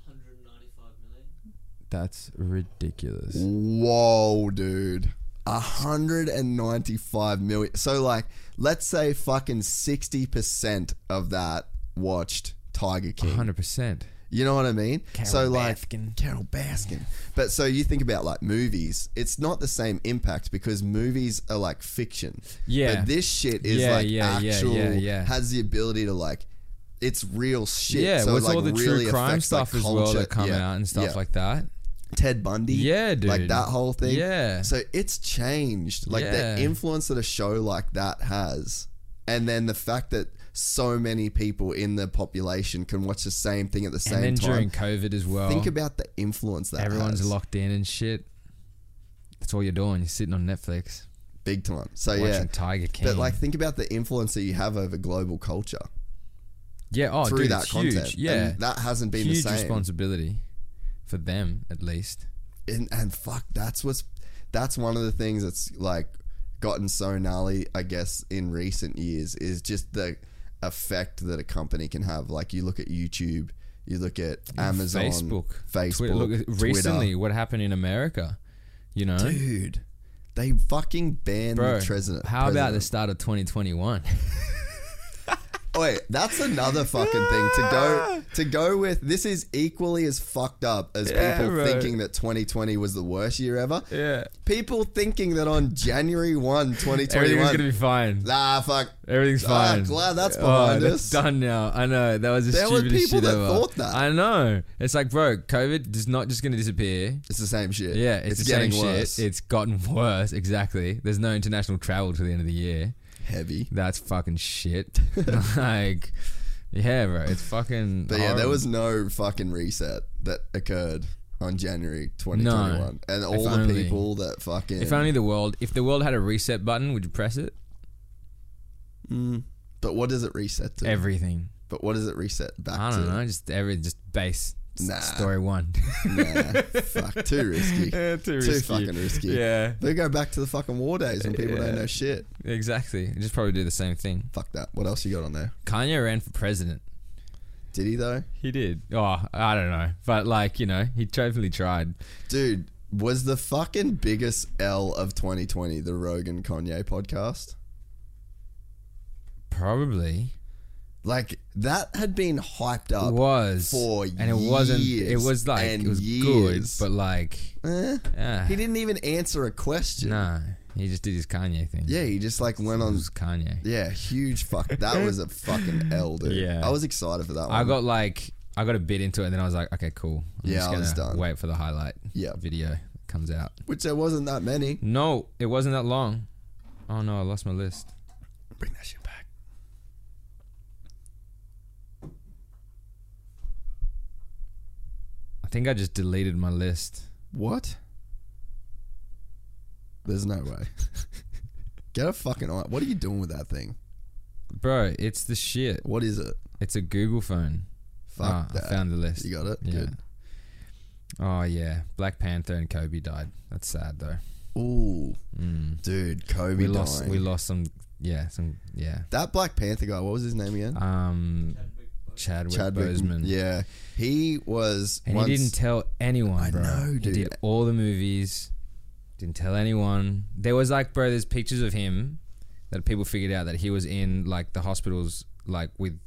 195 million. That's ridiculous. Whoa, dude. 195 million. So, like, let's say fucking 60% of that watched Tiger King. Hundred percent. You know what I mean? Carole so like Baskin. Carole Baskin. But so you think about like movies, it's not the same impact because movies are like fiction. Yeah. But this shit is Yeah, like yeah, yeah, actual yeah, yeah. has the ability to like it's real shit. Yeah, so with it, like, all the really true crime affects, like, stuff as well culture. that come Yeah, out and stuff yeah. like that. Ted Bundy. Yeah, dude. Like that whole thing. Yeah. So it's changed. Like Yeah. the influence that a show like that has. And then the fact that so many people in the population can watch the same thing at the same and then time. during COVID as well, Think about the influence that everyone's has. locked in and shit. That's all you're doing. You're sitting on Netflix big time. So watching yeah, Tiger King. but like think about the influence that you have over global culture yeah, oh, through dude, that it's content. huge. Yeah, and that hasn't been huge the same. responsibility for them at least. and, and fuck, that's what's that's one of the things that's like gotten so gnarly, I guess, in recent years is just the effect that a company can have. Like you look at YouTube, you look at Amazon, Facebook, Facebook, Twitter. Look, Twitter. recently, what happened in America? You know, dude. They fucking banned bro. the president. how about the start of 2021? Wait, that's another fucking thing to go to go with. This is equally as fucked up as Yeah, people bro. thinking that 2020 was the worst year ever. Yeah. People thinking that on January 1, 2021 Everything's 2021. gonna be fine. Nah, fuck. Everything's Ah, fine. glad that's Oh, behind that's us. done now. I know that was the There were people shit that ever. thought that. I know. It's like, bro, COVID is not just gonna disappear. It's the same shit. Yeah, it's, the getting same worse. shit. It's gotten worse. Exactly. There's no international travel till the end of the year. Heavy. That's fucking shit. like, yeah, bro. It's fucking. But yeah, there was no fucking reset that occurred on January 2021. And all the only. people that fucking. If only the world. If the world had a reset button, would you press it? Mm. but what does it reset to? Everything. But what does it reset back I to? don't know. Just every just base. Nah. Story one. Nah, fuck, too risky. Yeah, too risky. fucking risky. Yeah. They go back to the fucking war days when people don't know shit. exactly. Just probably do the same thing. Fuck that. What else you got on there? Kanye ran for president. Did he though? He did. Oh, I don't know, but like you know, he totally tried. Dude, was the fucking biggest L of 2020 the Rogan Kanye podcast? Probably Like that had been hyped up. was for years. and it wasn't. It was like it was years. good, but like, Eh, yeah, he didn't even answer a question. Nah, he just did his Kanye thing. Yeah, he just like went it on. Kanye. Yeah, huge fuck. That was a fucking L, dude. Yeah. I was excited for that one. I got like I got a bit into it, and then I was like, okay, cool. I'm Yeah, just I was done. wait for the highlight. Yeah. video comes out. which there wasn't that many. No, it wasn't that long. Oh no, I lost my list. Bring that shit back. I think I just deleted my list. What? There's no way. Get a fucking eye. What are you doing with that thing? Bro, it's the shit. What is it? It's a Google phone. Fuck Ah, that. I found the list. You got it? Yeah. Good. Oh yeah, Black Panther and Kobe died. That's sad though. Ooh, dude, Kobe Mm. We lost. We lost some. Yeah, some. Yeah. that Black Panther guy. What was his name again? Um, Chadwick, Boseman. Yeah, he was. And once, he didn't tell anyone, I bro. know, He dude. did all the movies. Didn't tell anyone. There was like, bro, there's pictures of him that people figured out that he was in like the hospitals, like with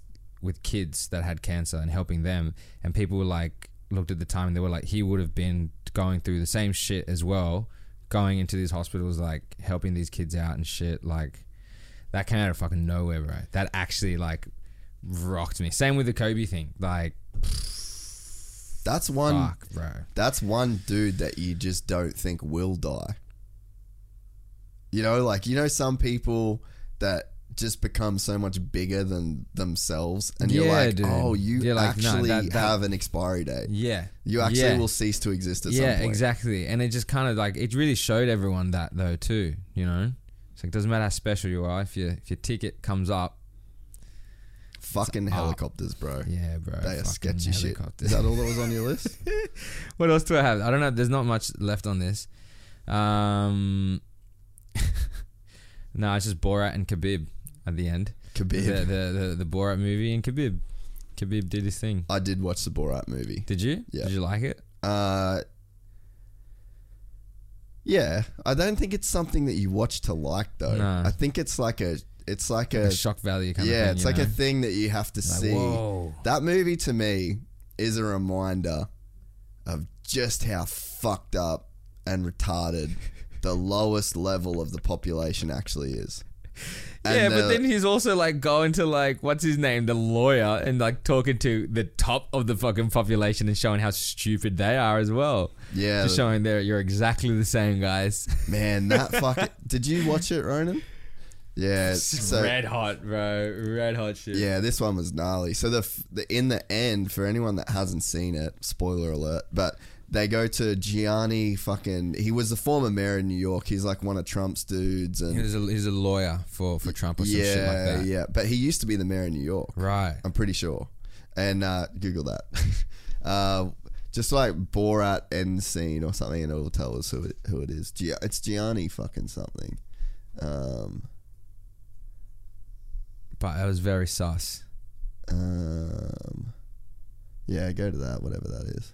with kids that had cancer and helping them. And people were like, looked at the time and they were like, he would have been going through the same shit as well, going into these hospitals, like helping these kids out and shit. Like that came out of fucking nowhere, bro. That actually like rocked me. Same with the Kobe thing. Like, That's one. fuck, bro. That's one dude that you just don't think will die. You know, like you know, some people that just become so much bigger than themselves, and you're like, dude. oh, you You're like, no, actually that- that- have an expiry date. Yeah. You actually yeah. will cease to exist at Yeah, some point. exactly. And it just kind of like it really showed everyone that though too. You know, it's like doesn't matter how special you are if your if your ticket comes up. Fucking helicopters, bro. Yeah, bro. They are sketchy shit. helicopters. Is that all that was on your list? what else do I have? I don't know. There's not much left on this. Um, no, it's just Borat and Khabib at the end. Khabib. The, the the the Borat movie and Khabib. Khabib did his thing. I did watch the Borat movie. Did you? Yeah. Did you like it? Uh, yeah, I don't think it's something that you watch to like though. No. I think it's like a, it's like a, A shock value kind yeah, of thing. Yeah, it's like know? a thing that you have to see. whoa. That movie to me is a reminder of just how fucked up and retarded the lowest level of the population actually is. And Yeah, but then he's also like going to like what's his name, the lawyer, and like talking to the top of the fucking population and showing how stupid they are as well. Yeah, just the- showing there you're exactly the same guys. man, that fucking. did you watch it, Ronan? Yeah, so red hot, bro, red hot shit. Yeah, this one was gnarly. So the, the in the end, for anyone that hasn't seen it, spoiler alert, but they go to Gianni. Fucking, he was the former mayor of New York. He's like one of Trump's dudes, and He's a, he's a lawyer for, for Trump or some yeah, shit like that. yeah. But he used to be the mayor of New York. Right. I'm pretty sure. And uh, Google that. uh, just like Borat end scene or something, and it will tell us who it, who it is. Gia- it's Gianni fucking something. Um, But it was very sus. um, yeah, go to that, whatever that is.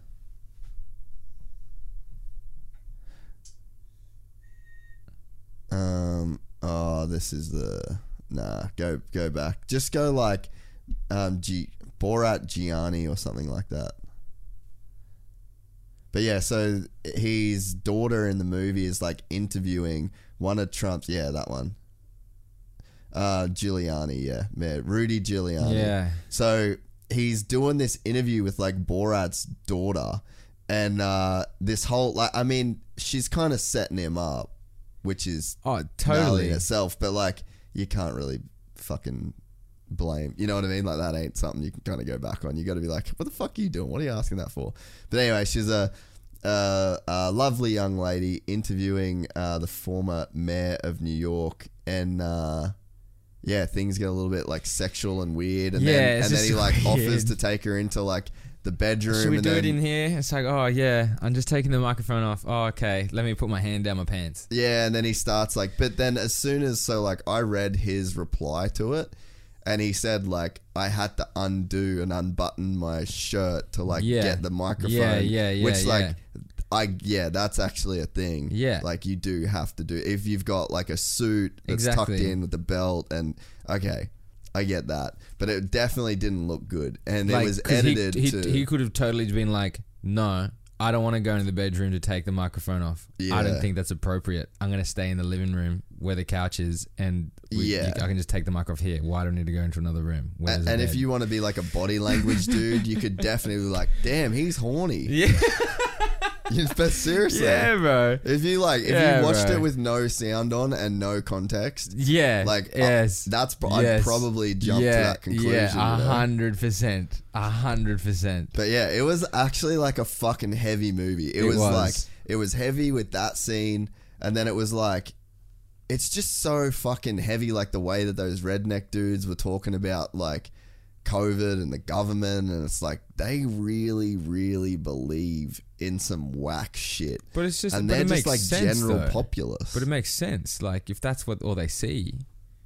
Um, oh, this is the nah. Go go back. Just go like um, G- Borat Gianni or something like that. But yeah, so his daughter in the movie is like interviewing one of Trump's. Yeah, that one. Uh, Giuliani, yeah, yeah, Rudy Giuliani. Yeah. So he's doing this interview with like Borat's daughter, and uh, this whole like, I mean, she's kind of setting him up, which is Oh, totally. in itself. But like, you can't really fucking blame. You know what I mean? Like that ain't something you can kind of go back on. You got to be like, what the fuck are you doing? What are you asking that for? But anyway, she's a. Uh, a lovely young lady interviewing uh, the former mayor of New York, and uh, yeah, things get a little bit like sexual and weird, and Yeah, then it's and then he just like offers weird. to take her into like the bedroom. Should we and do then, it in here? It's like, oh yeah, I'm just taking the microphone off. Oh okay, let me put my hand down my pants. Yeah, and then he starts like, but then as soon as so like I read his reply to it, and he said like I had to undo and unbutton my shirt to like Yeah. get the microphone. Yeah, yeah, yeah, Which like. yeah. I yeah, that's actually a thing. Yeah. like you do have to do if you've got like a suit that's tucked in with the belt and okay, I get that, but it definitely didn't look good, and it Like, was 'cause he- edited He, to he could have totally been like, no, I don't want to go into the bedroom to take the microphone off. I don't think that's appropriate. I'm gonna stay in the living room where the couch is, and we, Yeah. you- I can just take the mic off here. Why do I need to go into another room? Where's and, and if you want to be like a body language dude, you could definitely be like, damn, he's horny. yeah, but seriously, yeah, bro, If you like, if Yeah, you watched bro. it with no sound on and no context, yeah, like, yes, that's pro- I'd probably jump to yeah, that conclusion, Yeah, a hundred percent, a hundred percent. but yeah, it was actually like a fucking heavy movie. It, It was, was. like it was heavy with that scene, and then it was like. It's just so fucking heavy, like the way that those redneck dudes were talking about like COVID and the government, and it's like they really, really believe in some whack shit. But it's just, and they're it just like sense, general though. populace. But it makes sense. Like if that's what all they see,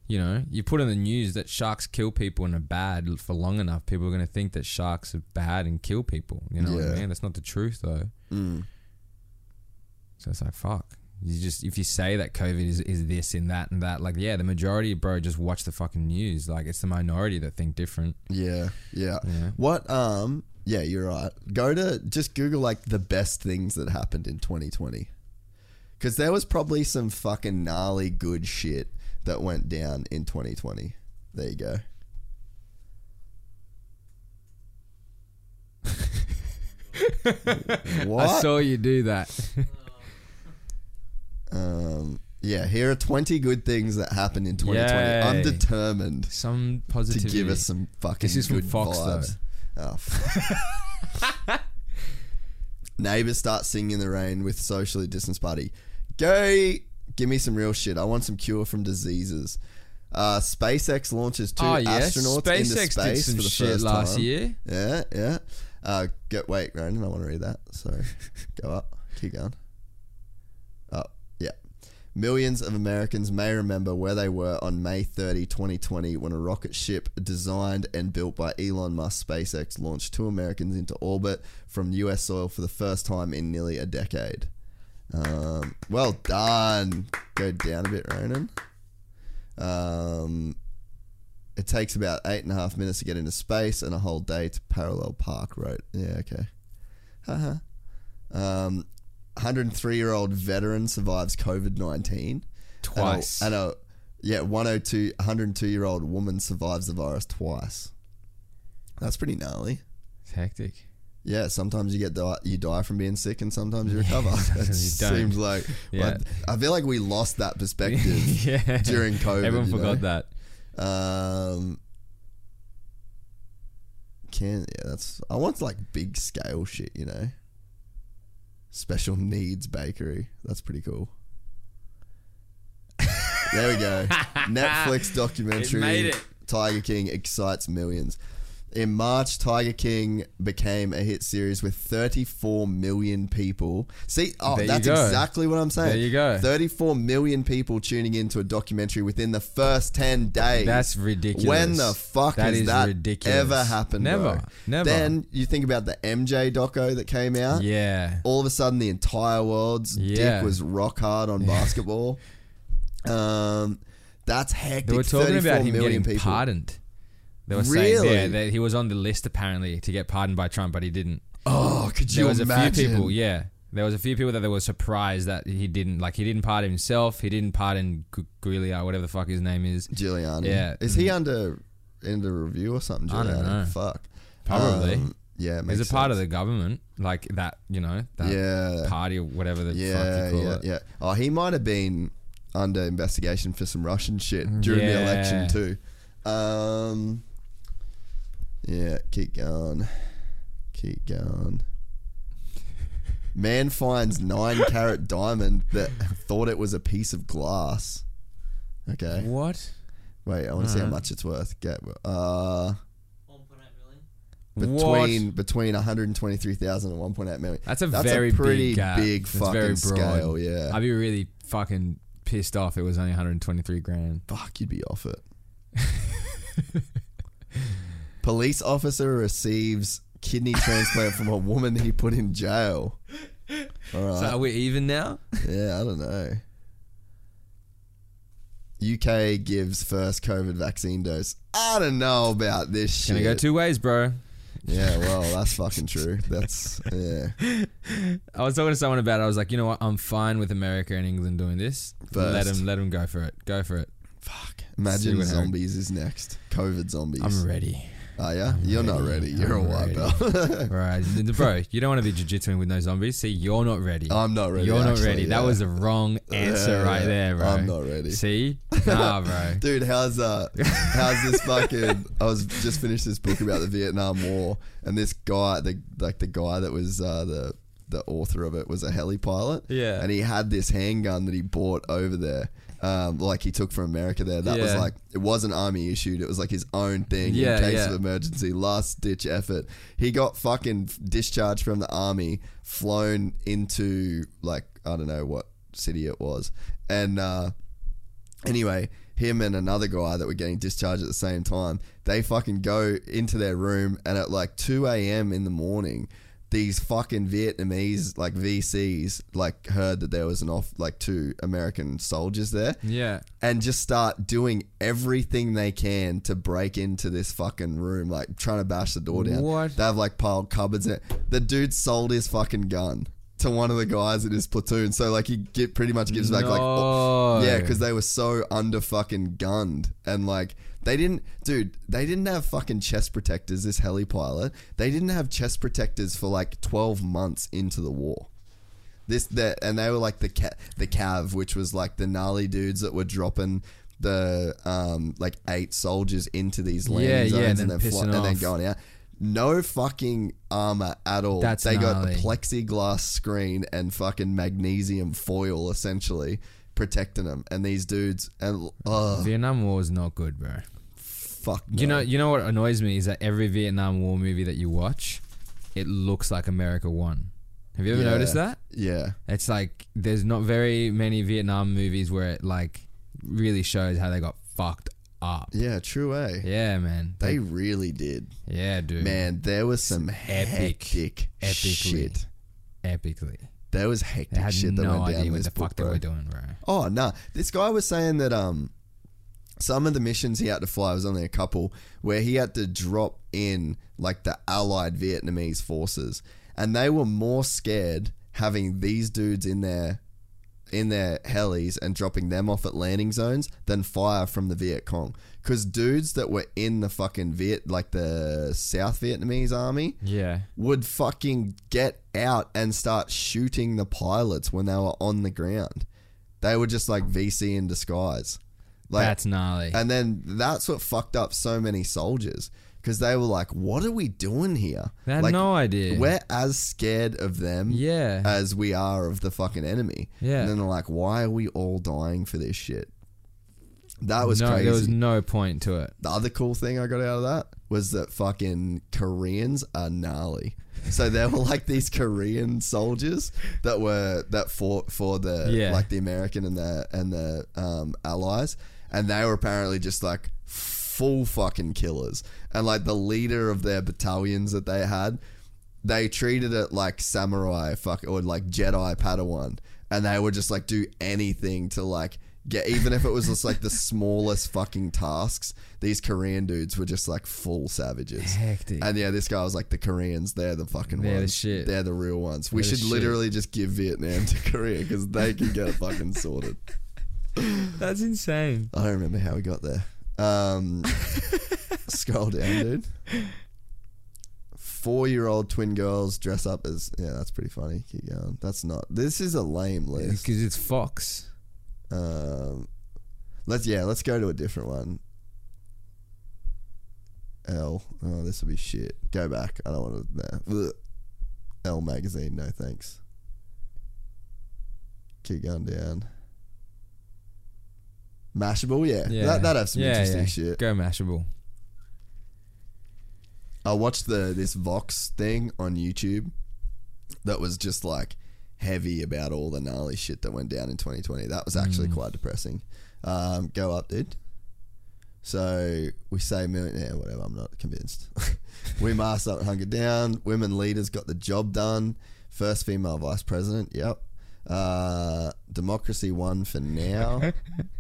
you know, you put in the news that sharks kill people and are bad for long enough, people are going to think that sharks are bad and kill people. You know what I mean? That's not the truth though. Mm. So it's like fuck. You just if you say that COVID is, is this and that and that, like yeah, the majority, of bro, just watch the fucking news. Like it's the minority that think different. Yeah, yeah. Yeah. What? Um. Yeah, you're right. Go to just Google like the best things that happened in 2020, because there was probably some fucking gnarly good shit that went down in 2020. There you go. what? I saw you do that. um. Yeah, here are 20 good things that happened in 2020. I'm determined Some positivity. to give us some fucking This is from good Fox, though. vibes. Oh, Neighbors start singing in the rain with socially distanced party. Go, give me some real shit. I want some cure from diseases. Uh, SpaceX launches two oh yes, astronauts SpaceX into space for the first last time. year. Yeah, yeah. Uh, go, wait, Ronan, I want to read that. Sorry. go up. Keep going. Up. Millions of Americans may remember where they were on May 30, 2020, when a rocket ship designed and built by Elon Musk SpaceX launched two Americans into orbit from US soil for the first time in nearly a decade. Um, well done. Go down a bit, Ronan. Um, it takes about eight and a half minutes to get into space and a whole day to parallel park road. Yeah, okay. Haha. um, 103 year old veteran survives COVID 19. Twice. And a, and a yeah, 102 102 year old woman survives the virus twice. That's pretty gnarly. It's hectic. Yeah, sometimes you get die, you die from being sick, and sometimes you recover. it sometimes you don't. seems like Yeah. like, I feel like we lost that perspective yeah. during COVID. Everyone forgot know? that. Um, can yeah, that's I want like big scale shit, you know. Special needs bakery. That's pretty cool. there we go. Netflix documentary. It made it. Tiger King excites millions. In March, Tiger King became a hit series with 34 million people. See, oh, There that's exactly what I'm saying. There you go. 34 million people tuning into a documentary within the first 10 days. That's ridiculous. When the fuck That has is that ridiculous. ever happened? Never. bro? Never. Then you think about the MJ doco that came out. Yeah. All of a sudden, the entire world's Yeah. dick was rock hard on basketball. Um, that's hectic. They were talking about him million getting people. pardoned. They were saying Really? yeah, that he was on the list apparently to get pardoned by Trump, but he didn't. Oh, could you There was imagine? a few people, yeah. There was a few people that they were surprised that he didn't like. He didn't pardon himself. He didn't pardon Gu- Gulia, whatever the fuck his name is. Giuliani. Yeah. Is he under under review or something? I don't know. Fuck. Probably. Um, yeah, He's makes a part of sense. the government, like that. You know, that Yeah. party or whatever the Yeah, fuck you call yeah, it. yeah. Oh, he might have been under investigation for some Russian shit during the Yeah. election too. Um, yeah, keep going, keep going. Man finds nine carat diamond that thought it was a piece of glass. Okay, What? wait, I want to see how Uh. much it's worth. Get uh. 1.8 million. between between 123,000 and 1.8 million. That's a That's very a pretty big, gap. big That's fucking very broad. scale. Yeah, I'd be really fucking pissed off. if It was only 123 grand. fuck, you'd be off it. Police officer receives kidney transplant from a woman he put in jail. All right. So are we even now? yeah, I don't know. UK gives first COVID vaccine dose. I don't know about this shit. Gonna go two ways, bro. Yeah, well, that's fucking true. That's yeah. I was talking to someone about it. I was like, you know what? I'm fine with America and England doing this. First. Let them, let them go for it. Go for it. Fuck. Imagine happens. zombies is next. COVID zombies. I'm ready. Oh yeah, you're not ready. You're I'm a white ready. belt. Right, bro. You don't want to be jiu-jitsuing with no zombies. See, you're not ready. I'm not ready, You're not actually, ready. That was the wrong answer Yeah, right yeah. there, bro. I'm not ready. See, nah, bro. Dude, how's uh, how's this fucking? I was just finished this book about the Vietnam War, and this guy, the like the guy that was uh, the the author of it was a heli pilot. Yeah. and he had this handgun that he bought over there. Um, like he took from America there. That was Yeah. like it wasn't army issued. It was like his own thing Yeah, in case yeah. of emergency, last ditch effort. He got fucking discharged from the army, flown into like I don't know what city it was, and uh, anyway, him and another guy that were getting discharged at the same time, they fucking go into their room, and at like two a.m. in the morning. These fucking Vietnamese like VCs like heard that there was an off like two American soldiers there, Yeah. and just start doing everything they can to break into this fucking room, like trying to bash the door down. What? They have like piled cupboards in it. The dude sold his fucking gun to one of the guys in his platoon, so like he get, pretty much gives back like oh, No. yeah, because they were so under fucking gunned and like. They didn't, dude. They didn't have fucking chest protectors. This heli pilot. They didn't have chest protectors for like twelve months into the war. This that and they were like the ca- the cav, which was like the gnarly dudes that were dropping the um like eight soldiers into these landing Yeah, yeah, zones and and, then then fly- and then going out. No fucking armor at all. That's they got gnarly. a plexiglass screen and fucking magnesium foil essentially protecting them. And these dudes and oh Vietnam War is not good, bro. Fuck. You know, you know what annoys me is that every Vietnam War movie that you watch, it looks like America won. Have you ever Yeah. noticed that? Yeah. It's like there's not very many Vietnam movies where it like really shows how they got fucked up. Yeah, true eh? Yeah, man. They Like, really did. yeah, dude. Man, there was some epic. hectic Epically. shit. epically. There was They hectic shit that no went down idea what the fuck they were doing, bro. Oh no! This guy was saying that um, some of the missions he had to fly was only a couple where he had to drop in like the Allied Vietnamese forces, and they were more scared having these dudes in their in their helis and dropping them off at landing zones than fire from the Viet Cong. Because dudes that were in the fucking Viet, like the South Vietnamese army, Yeah. would fucking get out and start shooting the pilots when they were on the ground. They were just like VC in disguise. Like, That's gnarly. and then that's what fucked up so many soldiers because they were like, "What are we doing here?" They had like, no idea. We're as scared of them, Yeah. as we are of the fucking enemy. Yeah. and then they're like, "Why are we all dying for this shit?" That was no, crazy. there was no point to it. The other cool thing I got out of that was that fucking Koreans are gnarly. So there were like these Korean soldiers that were that fought for the Yeah. like the American and the and the um, allies, and they were apparently just like full fucking killers. And like the leader of their battalions that they had, they treated it like samurai fuck or like Jedi Padawan, and they would just like do anything to like get even if it was just like the smallest fucking tasks. These Korean dudes were just like full savages. Hectic. And yeah, this guy was like the Koreans. They're the fucking They're the ones. shit. They're the real ones. We They're the should shit. literally just give Vietnam to Korea because they can get it fucking sorted. That's insane. I don't remember how we got there. Um, scroll down, dude. Four-year-old twin girls dress up as yeah. That's pretty funny. Keep going. That's not. This is a lame list. Because it's Fox. Um, let's yeah. Let's go to a different one. Elle. Oh, this will be shit. Go back. I don't want to. Nah. Elle magazine. No thanks. Keep going down. Mashable, yeah. Yeah. That that have some Yeah, interesting yeah. shit. Go Mashable. I watched the this Vox thing on YouTube that was just like heavy about all the gnarly shit that went down in 2020. That was actually quite depressing. Um, go up, dude. So we say million, yeah, whatever. I'm not convinced. we masked up, and hunkered down. Women leaders got the job done. First female vice president. Yep. Uh, democracy won for now.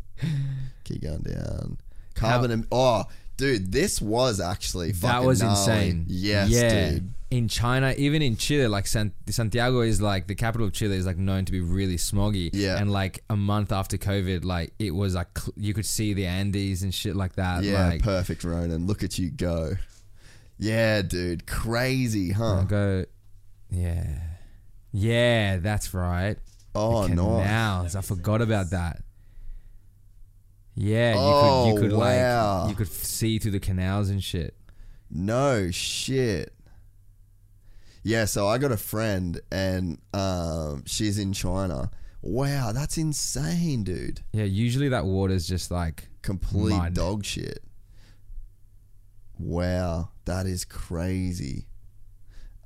Keep going down. Carbon. em- oh, dude, this was actually That was gnarly. insane. Yes, yeah. dude. In China, even in Chile, like San- Santiago is like the capital of Chile is like known to be really smoggy. Yeah. And like a month after COVID, like it was like cl- you could see the Andes and shit like that. Yeah, Like, perfect, Ronan. Look at you go. Yeah, dude, crazy, huh? Go. Yeah. Yeah, that's right. oh no! canals. I forgot about that. Yeah, you Oh, could you could wow. like you could see through the canals and shit. No shit. Yeah, so I got a friend, and um, she's in China. Wow, that's insane, dude. Yeah, usually that water's just like Complete Mud. dog shit. Wow, that is crazy.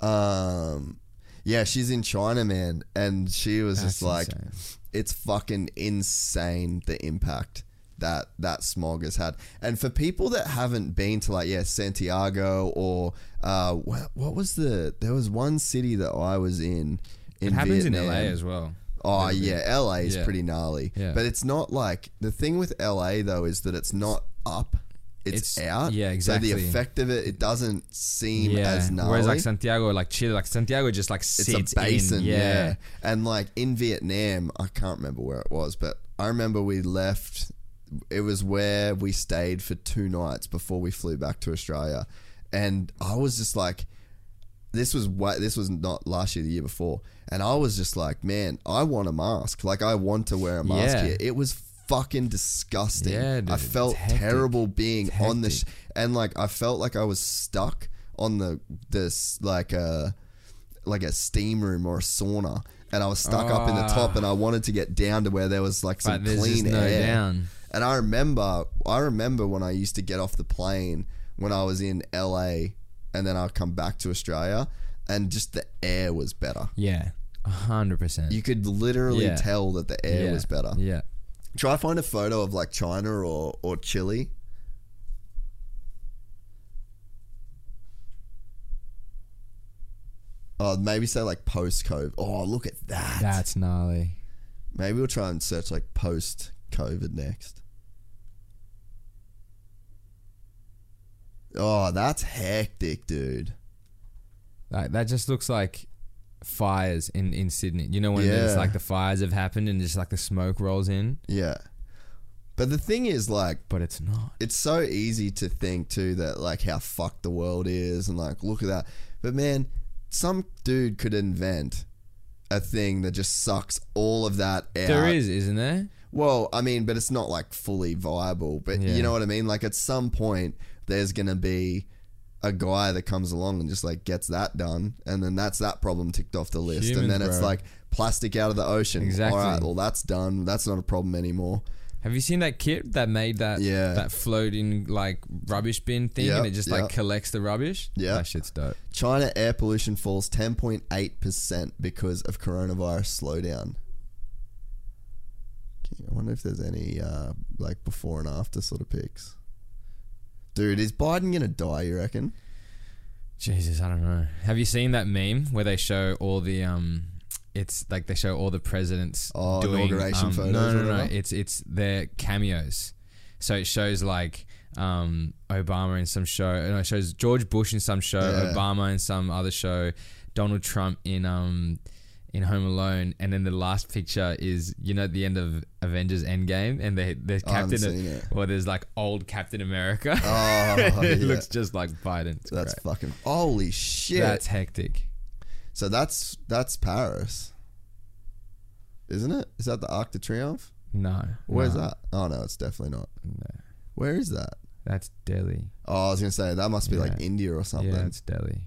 Um, yeah, she's in China, man, and she was just like, insane. it's fucking insane the impact that that smog has had. And for people that haven't been to like yeah Santiago or uh what, what was the there was one city that I was in in it happens Vietnam. in LA as well. Oh bit. yeah, LA is Yeah. pretty gnarly. Yeah. But it's not like the thing with LA though is that it's not up. It's, It's- out. yeah, exactly. So the effect of it, it doesn't seem Yeah. as gnarly. Whereas like Santiago, like Chile, like Santiago just like it's sits a basin, in. yeah. Yeah. And like in Vietnam, I can't remember where it was, but I remember we left. It was where we stayed for two nights before we flew back to Australia, and I was just like, this was what this was not last year, the year before, and I was just like, man, I want a mask. Like I want to wear a mask Yeah. here. It was fucking disgusting. Yeah, dude, I felt terrible being on the sh- and like I felt like I was stuck on the this like uh like a steam room or a sauna and I was stuck up in the top and I wanted to get down to where there was like some there's clean no air. down. And I remember I remember when I used to get off the plane when I was in LA and then I'd come back to Australia and just the air was better. Yeah. A hundred percent. You could literally Yeah. tell that the air Yeah. was better. Yeah. Try find a photo of like China or or Chile. Oh, maybe say like post COVID. Oh, look at that. That's gnarly. Maybe we'll try and search like post COVID next. Oh, that's hectic, dude. Like that just looks like fires in in Sydney. You know when Yeah. like the fires have happened and just like the smoke rolls in, Yeah. But the thing is, like, but it's not. it's so easy to think too that like how fucked the world is and like look at that. But man, some dude could invent a thing that just sucks all of that out. There is, isn't there? Well, I mean, but it's not like fully viable. But Yeah. you know what I mean? Like at some point, there's gonna be a guy that comes along and just like gets that done, and then that's that problem ticked off the list. and Humans, then it's bro. like plastic out of the ocean. Exactly. All right, well that's done. That's not a problem anymore. Have you seen that kit that made that Yeah. that floating like rubbish bin thing Yep, and it just like collects the rubbish? Yeah. That shit's dope. China air pollution falls 10.8% because of coronavirus slowdown. I wonder if there's any uh, like before and after sort of pics. Dude, is Biden gonna die? You reckon? Jesus, I don't know. Have you seen that meme where they show all the um it's like they show all the presidents Oh, doing inauguration um, photos No, no, no, no. It's it's their cameos. So it shows like um, Obama in some show. No, it shows George Bush in some show. Yeah. Obama in some other show. Donald Trump in um in Home Alone, and then the last picture is you know at the end of Avengers Endgame, and they there's I Captain. it. Well, there's like old Captain America. Oh, it yeah. looks just like Biden. It's That's great. fucking holy shit. That's hectic. so that's that's Paris, isn't it? Is that the Arc de Triomphe? No, Where's no, that? Oh no, it's definitely not. No, Where is that? that's Delhi. Oh, I was gonna say that must be like India or something. Yeah, it's Delhi.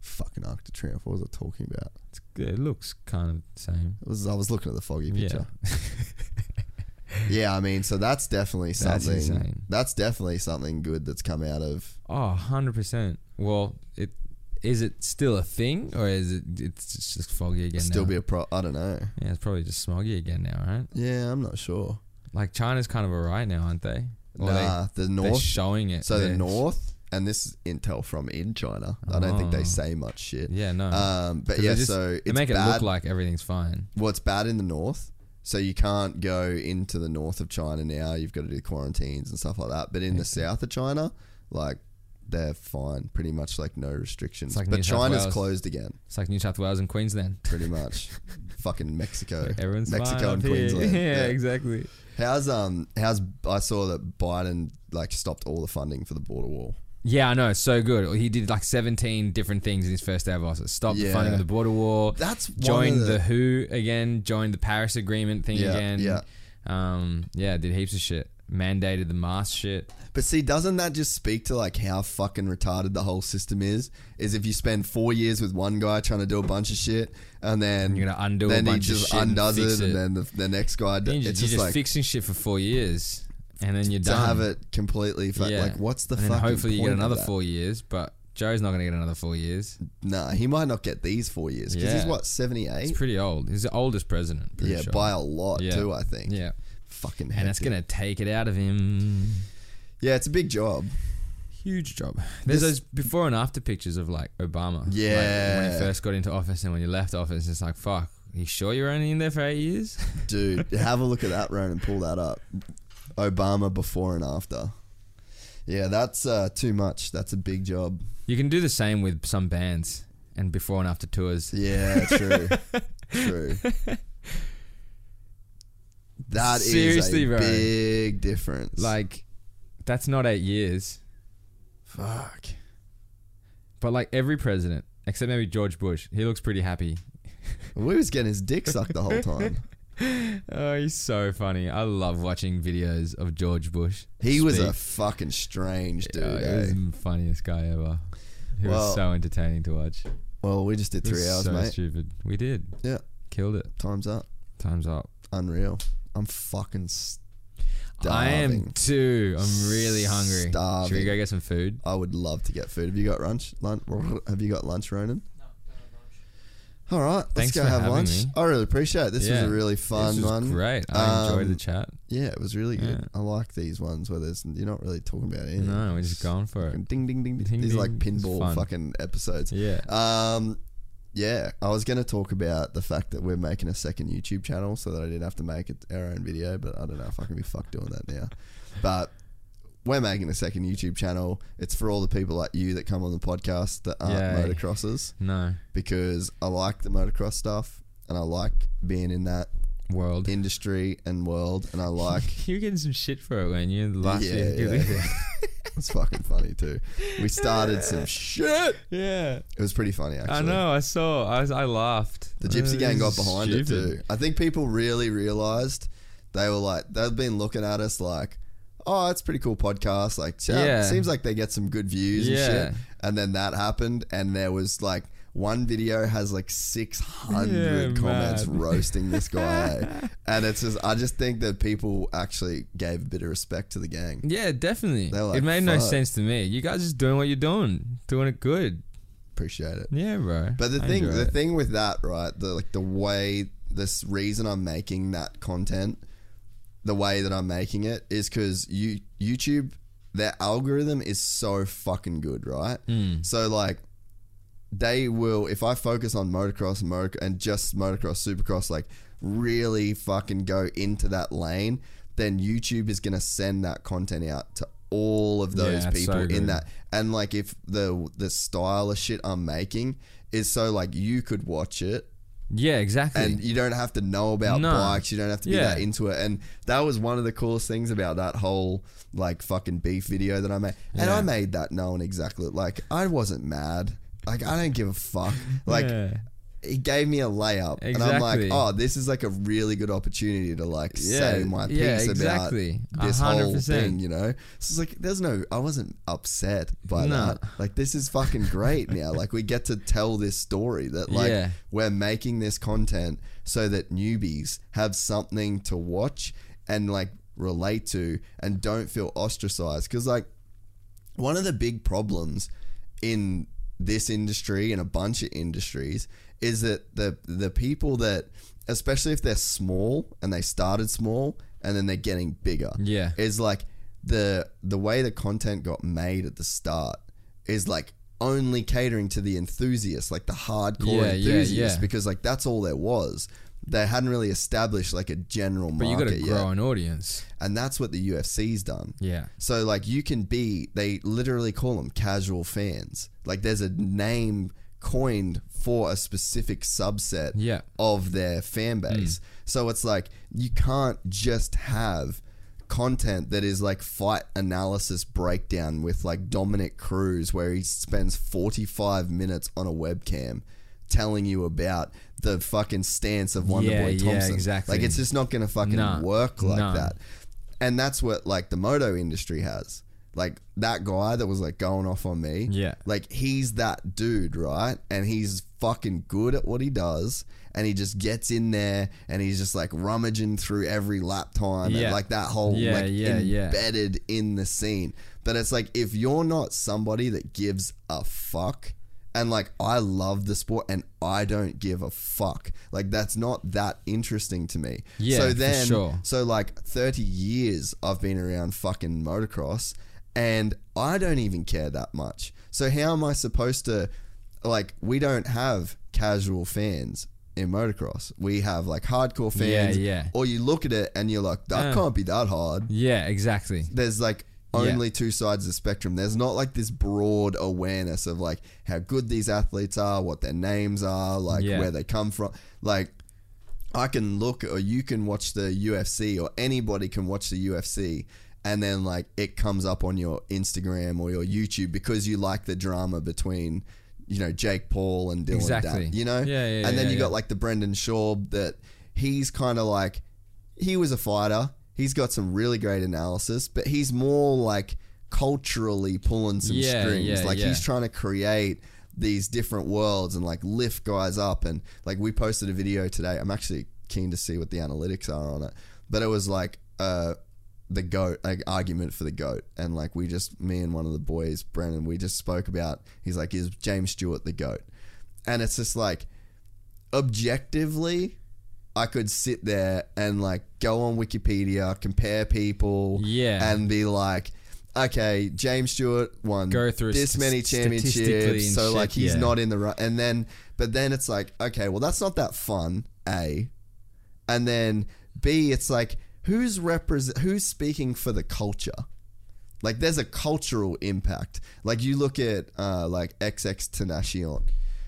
Fucking Arc de Triomphe. What was I talking about? It's good. It looks kind of the same. It was I was looking at the foggy picture. Yeah. Yeah, I mean, so that's definitely That's something. insane. That's definitely something good that's come out of. Oh, 100%. Well, it is it still a thing or is it it's just foggy again Still now? be a pro. I don't know. yeah, it's probably just smoggy again now, right? Yeah, I'm not sure. Like China's kind of alright now, aren't they? Or nah, the they, they're north. showing it. So the They're- north, and this is intel from in China. I don't think Oh. they say much shit. Yeah, no. Um, but 'Cause yeah, they just- so they it's make it bad. look like everything's fine. well, it's bad in the north. So you can't go into the north of China now. You've got to do quarantines and stuff like that. But in the south of China, like they're fine, pretty much like no restrictions. Like but New South China's Wales. closed again, It's like New South Wales and Queensland. pretty much. Fucking Mexico, Everyone's Mexico fine and up here. Queensland. yeah, exactly. How's um how's I saw that Biden like stopped all the funding for the border wall. Yeah, I know. It's so good. He did like 17 different things in his first day of office. Stopped the Yeah. funding of the border war. That's one joined of the, the- WHO again. Joined the Paris Agreement thing Yeah, again. yeah. Um, yeah, did heaps of shit. Mandated the mask shit. But see, doesn't that just speak to like how fucking retarded the whole system is? Is if you spend four years with one guy trying to do a bunch of shit, and then You're gonna undo a then bunch he of just shit and undoes fix it, it. and then the, the next guy. d- You're just, it's you're just just like fixing shit for four years, and then you're to done. have it completely. Fu- Yeah. Like, what's the and then fucking hopefully you point get of another that? four years, but Joe's not gonna get another four years. Nah, he might not get these four years because he's Yeah. what seventy He's eight. pretty old. He's the oldest president. pretty Yeah, sure. by a lot Yeah. too. I think. Yeah, fucking. and it's hectic. gonna take it out of him. Yeah, it's a big job. Huge job. There's This- those before and after pictures of like Obama. Like, when Yeah. he first got into office and when he left office, it's like, fuck, you sure you're only in there for eight years? Dude, have a look at that, Ron, and pull that up. Obama before and after. Yeah, that's uh, too much. That's a big job. you can do the same with some bands and before and after tours. Yeah, true. true. That is Seriously, a bro. big difference. Like, that's not eight years. fuck. But like every president, except maybe George Bush, he looks pretty happy. We was getting his dick sucked the whole time. Oh, he's so funny. I love watching videos of George Bush. He was a fucking strange dude. Oh, he eh? was the funniest guy ever. He Well, was so entertaining to watch. Well, we just did three hours, so mate. stupid. We did. Yeah, Killed it. time's up. Time's up. Unreal. I'm fucking starving. I am too. I'm really hungry. Should we go get some food? I would love to get food. Have you got lunch? lunch? Have you got lunch, Ronan? All right, let's Thanks go for have having lunch. me. I really appreciate it. This was a really fun this was one. Great. I enjoyed Um, the chat. Yeah, it was really good. I like these ones where there's you're not really talking about anything. No, we're just going for Fucking it. Ding ding ding. ding. Ding, These are like ding. It's pinball fun. fucking episodes. Yeah. Um, yeah, I was going to talk about the fact that we're making a second YouTube channel so that I didn't have to make it our own video, but I don't know if I can be fucked doing that now. But we're making a second YouTube channel. It's for all the people like you that come on the podcast that aren't Yay. motocrossers No. because I like the motocross stuff and I like being in that World. industry and world and I like You're getting some shit for it when you last yeah, year. yeah, yeah. it's fucking funny too. We started some shit. yeah. It was pretty funny actually. I know. I saw. I was, I laughed. The Gypsy Gang got behind it too. I think people really realized they were like they've been looking at us like, oh, it's a pretty cool podcast. Like, yeah, Yeah. seems like they get some good views and shit. And then that happened, and there was like one video has like six hundred Yeah, comments roasting this guy, and it's just I just think that people actually gave a bit of respect to the gang. Yeah, definitely. Like, it made no sense to me. You guys just doing what you're doing, doing it good. Appreciate it. Yeah, bro. But the I thing, the it. thing with that, right? The like the way this reason I'm making that content, the way that I'm making it is because you YouTube, their algorithm is so fucking good, right? Hmm. So like, they will if I focus on motocross and motor and just motocross, supercross, like really fucking go into that lane, then YouTube is gonna send that content out to all of those Yeah, people so in that. And like if the the style of shit I'm making is so like you could watch it Yeah, exactly. and you don't have to know about No. bikes. You don't have to be Yeah. that into it. And that was one of the coolest things about that whole like fucking beef video that I made. And I made that knowing exactly like I wasn't mad. Like I don't give a fuck. Like Yeah. He gave me a layup, and I'm like, oh, this is like a really good opportunity to like say my piece yeah, about exactly. A this hundred whole thing. You know, so it's like there's no. I wasn't upset by No. that. Like this is fucking great now. Like we get to tell this story that like Yeah. we're making this content so that newbies have something to watch and like relate to and don't feel ostracized because like one of the big problems in this industry and a bunch of industries is that the the people that especially if they're small and they started small and then they're getting bigger Yeah. is like the the way the content got made at the start is like only catering to the enthusiasts like the hardcore Yeah, yeah, enthusiasts yeah. because like that's all there was they hadn't really established like a general but market you got to grow yet an audience. and that's what the UFC's done Yeah. so like you can be they literally call them casual fans. Like there's a name coined for a specific subset Yeah. of their fan hmm. base. So it's like you can't just have content that is like fight analysis breakdown with like Dominick Cruz where he spends 45 minutes on a webcam telling you about the fucking stance of Wonderboy Yeah, yeah, Thompson. exactly. Like it's just not going to fucking No, work like no. that and that's what like the moto industry has like that guy that was like going off on me Yeah. like he's that dude right and he's fucking good at what he does and he just gets in there and he's just like rummaging through every lap time Yeah. and like that whole Yeah, like yeah, yeah. embedded in the scene but it's like if you're not somebody that gives a fuck and like I love the sport and I don't give a fuck. Like that's not that interesting to me. Yeah, so for then sure. so like 30 years I've been around fucking motocross and I don't even care that much. So how am I supposed to like we don't have casual fans in motocross. We have like hardcore fans. yeah. yeah. Or you look at it and you're like, that can't be that hard Yeah, exactly. there's like Yeah. only two sides of the spectrum. There's not like this broad awareness of like how good these athletes are, what their names are, like Yeah. where they come from. Like I can look or you can watch the UFC or anybody can watch the UFC and then like it comes up on your Instagram or your YouTube because you like the drama between you know Jake Paul and Dillon Exactly. Dan, you know? Yeah, yeah, And then yeah, you got like the Brendan Schaub that he's kind of like he was a fighter. He's got some really great analysis, but he's more like culturally pulling some Yeah, strings. yeah, like yeah. he's trying to create these different worlds and like lift guys up. And like we posted a video today. I'm actually keen to see what the analytics are on it, but it was like uh the goat like argument for the goat and like we just me and one of the boys brennan we just spoke about he's like is james stewart the goat and it's just like objectively I could sit there and like go on Wikipedia, compare people, Yeah. and be like, okay, James Stewart won Go through this st- many championships, so like he's yeah. not in the right. And then, but then it's like, okay, well that's not that fun. A, and then B, it's like who's represent who's speaking for the culture. Like there's a cultural impact. Like you look at uh, like XXXTentacion.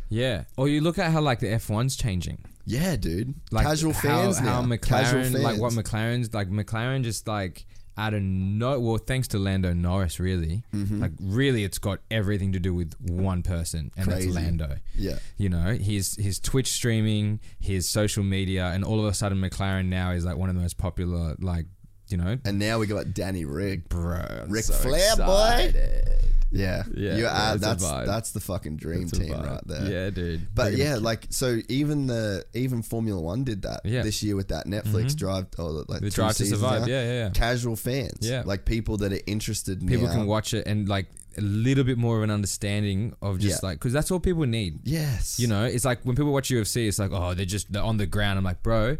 Yeah. Or you look at how like the F1's changing. Yeah, dude. Like Casual how, fans how now. Casual McLaren, fans. like what McLaren's like McLaren just like out of no well thanks to Lando Norris really Mm-hmm. like really it's got everything to do with one person and Crazy. that's Lando Yeah. you know his his Twitch streaming his social media and all of a sudden McLaren now is like one of the most popular like you know And now we got Danny Ric. bro I'm Ric so Flair, boy. Yeah. Yeah, You're yeah, at, it's a that's that's the fucking dream It's team right there. yeah dude But They're yeah, like so even the even Formula One did that Yeah. Mm-hmm. this year with that Netflix drive or like The Drive to Survive, now. yeah, yeah, yeah. Casual fans. Yeah. Like people that are interested people now. can watch it and like a little bit more of an understanding of just Yeah. like because that's all people need Yes. You know, it's like when people watch UFC, it's like, oh, they're just they're on the ground. I'm like, bro,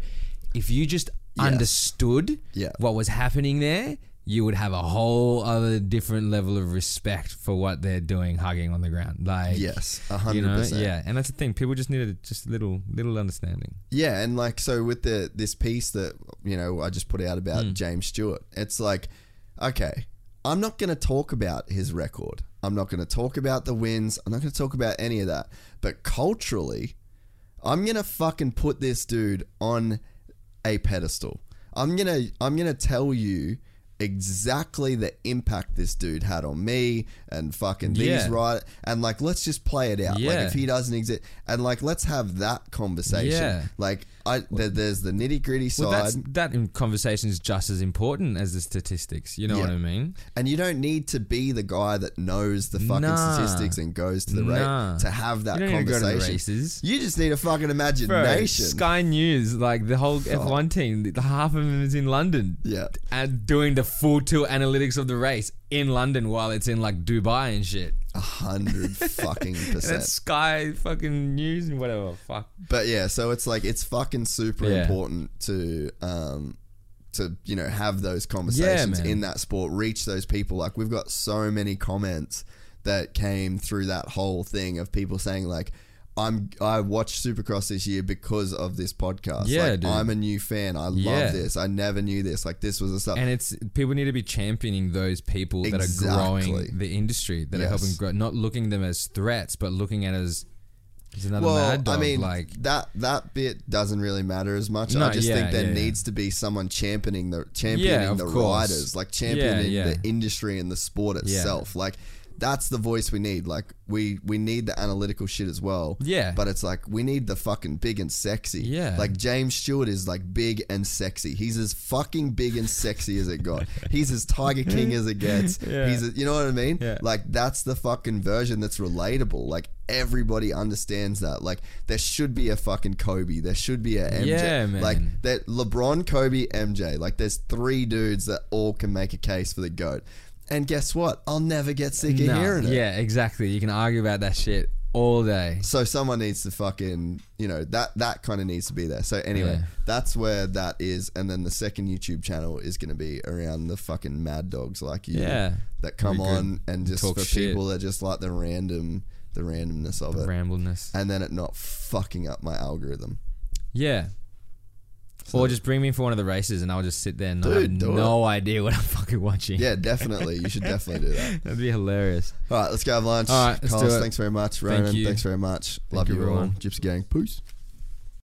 if you just. Understood Yeah. what was happening there, you would have a whole other different level of respect for what they're doing, hugging on the ground. Like Yes, a you hundred know, percent. yeah, and that's the thing. People just needed just a little little understanding. Yeah, and like so with the this piece that you know I just put out about Hmm. James Stewart, it's like, okay, I'm not going to talk about his record. I'm not going to talk about the wins. I'm not going to talk about any of that. But culturally, I'm going to fucking put this dude on a pedestal. I'm to I'm to tell you exactly the impact this dude had on me and fucking these Yeah. right and like let's just play it out like if he doesn't exist and like let's have that conversation Yeah. like I there, there's the nitty gritty side, Well, that's that in conversation is just as important as the statistics. You know what I mean? and you don't need to be the guy that knows the fucking Nah. statistics and goes to the Nah. race to have that You don't need to go to the conversation. You just need a fucking Bro, imagination. Sky News, like the whole F1 team, the half of them is in London. Yeah. And doing the full tilt analytics of the race in London while it's in like Dubai and shit. A hundred fucking percent. that's Sky fucking News and whatever. Fuck. But yeah, so it's like it's fucking super Yeah. important to um to you know have those conversations man. in that sport, reach those people. Like we've got so many comments that came through that whole thing of people saying like I'm I watched Supercross this year because of this podcast. Yeah, like, dude. I'm a new fan. I Yeah. love this. I never knew this. Like this was the stuff. And it's people need to be championing those people that are Exactly. growing the industry, that are Yes. helping grow, not looking them as threats, but looking at as another mad dog. I mean, like that that bit doesn't really matter as much. No, I just yeah, think there yeah, yeah. needs to be someone championing the championing of the course. riders, like championing yeah. the industry and the sport Yeah. itself. Like that's the voice we need. Like we we need the analytical shit as well. Yeah. But it's like we need the fucking big and sexy. Yeah. Like James Stewart is like big and sexy. He's as fucking big and sexy as it got. He's as Tiger King as it gets. Yeah. He's a, you know what I mean? Yeah. Like that's the fucking version that's relatable. Like everybody understands that. Like there should be a fucking Kobe. There should be a MJ. Yeah, man. Like that LeBron, Kobe, MJ. Like there's three dudes that all can make a case for the goat. And guess what? I'll never get sick of no, hearing it. yeah, exactly. You can argue about that shit all day. So someone needs to fucking, you know, that that kind of needs to be there. So anyway, Yeah. that's where that is, and then the second YouTube channel is going to be around the fucking mad dogs like you, Yeah. that come Be good. on and just Talk for shit. people that just like the random, the randomness of it, Rambleness. and then it not fucking up my algorithm. Yeah. Or just bring me in for one of the races and I'll just sit there and Dude, have do no idea what I'm fucking watching. Yeah, definitely. You should definitely do that. That'd be hilarious. All right, let's go have lunch. All right, let's Carlos, do it. thanks very much. Thank Ronan, you. thanks very much. Thank Love you, everyone. Gypsy Gang. Peace.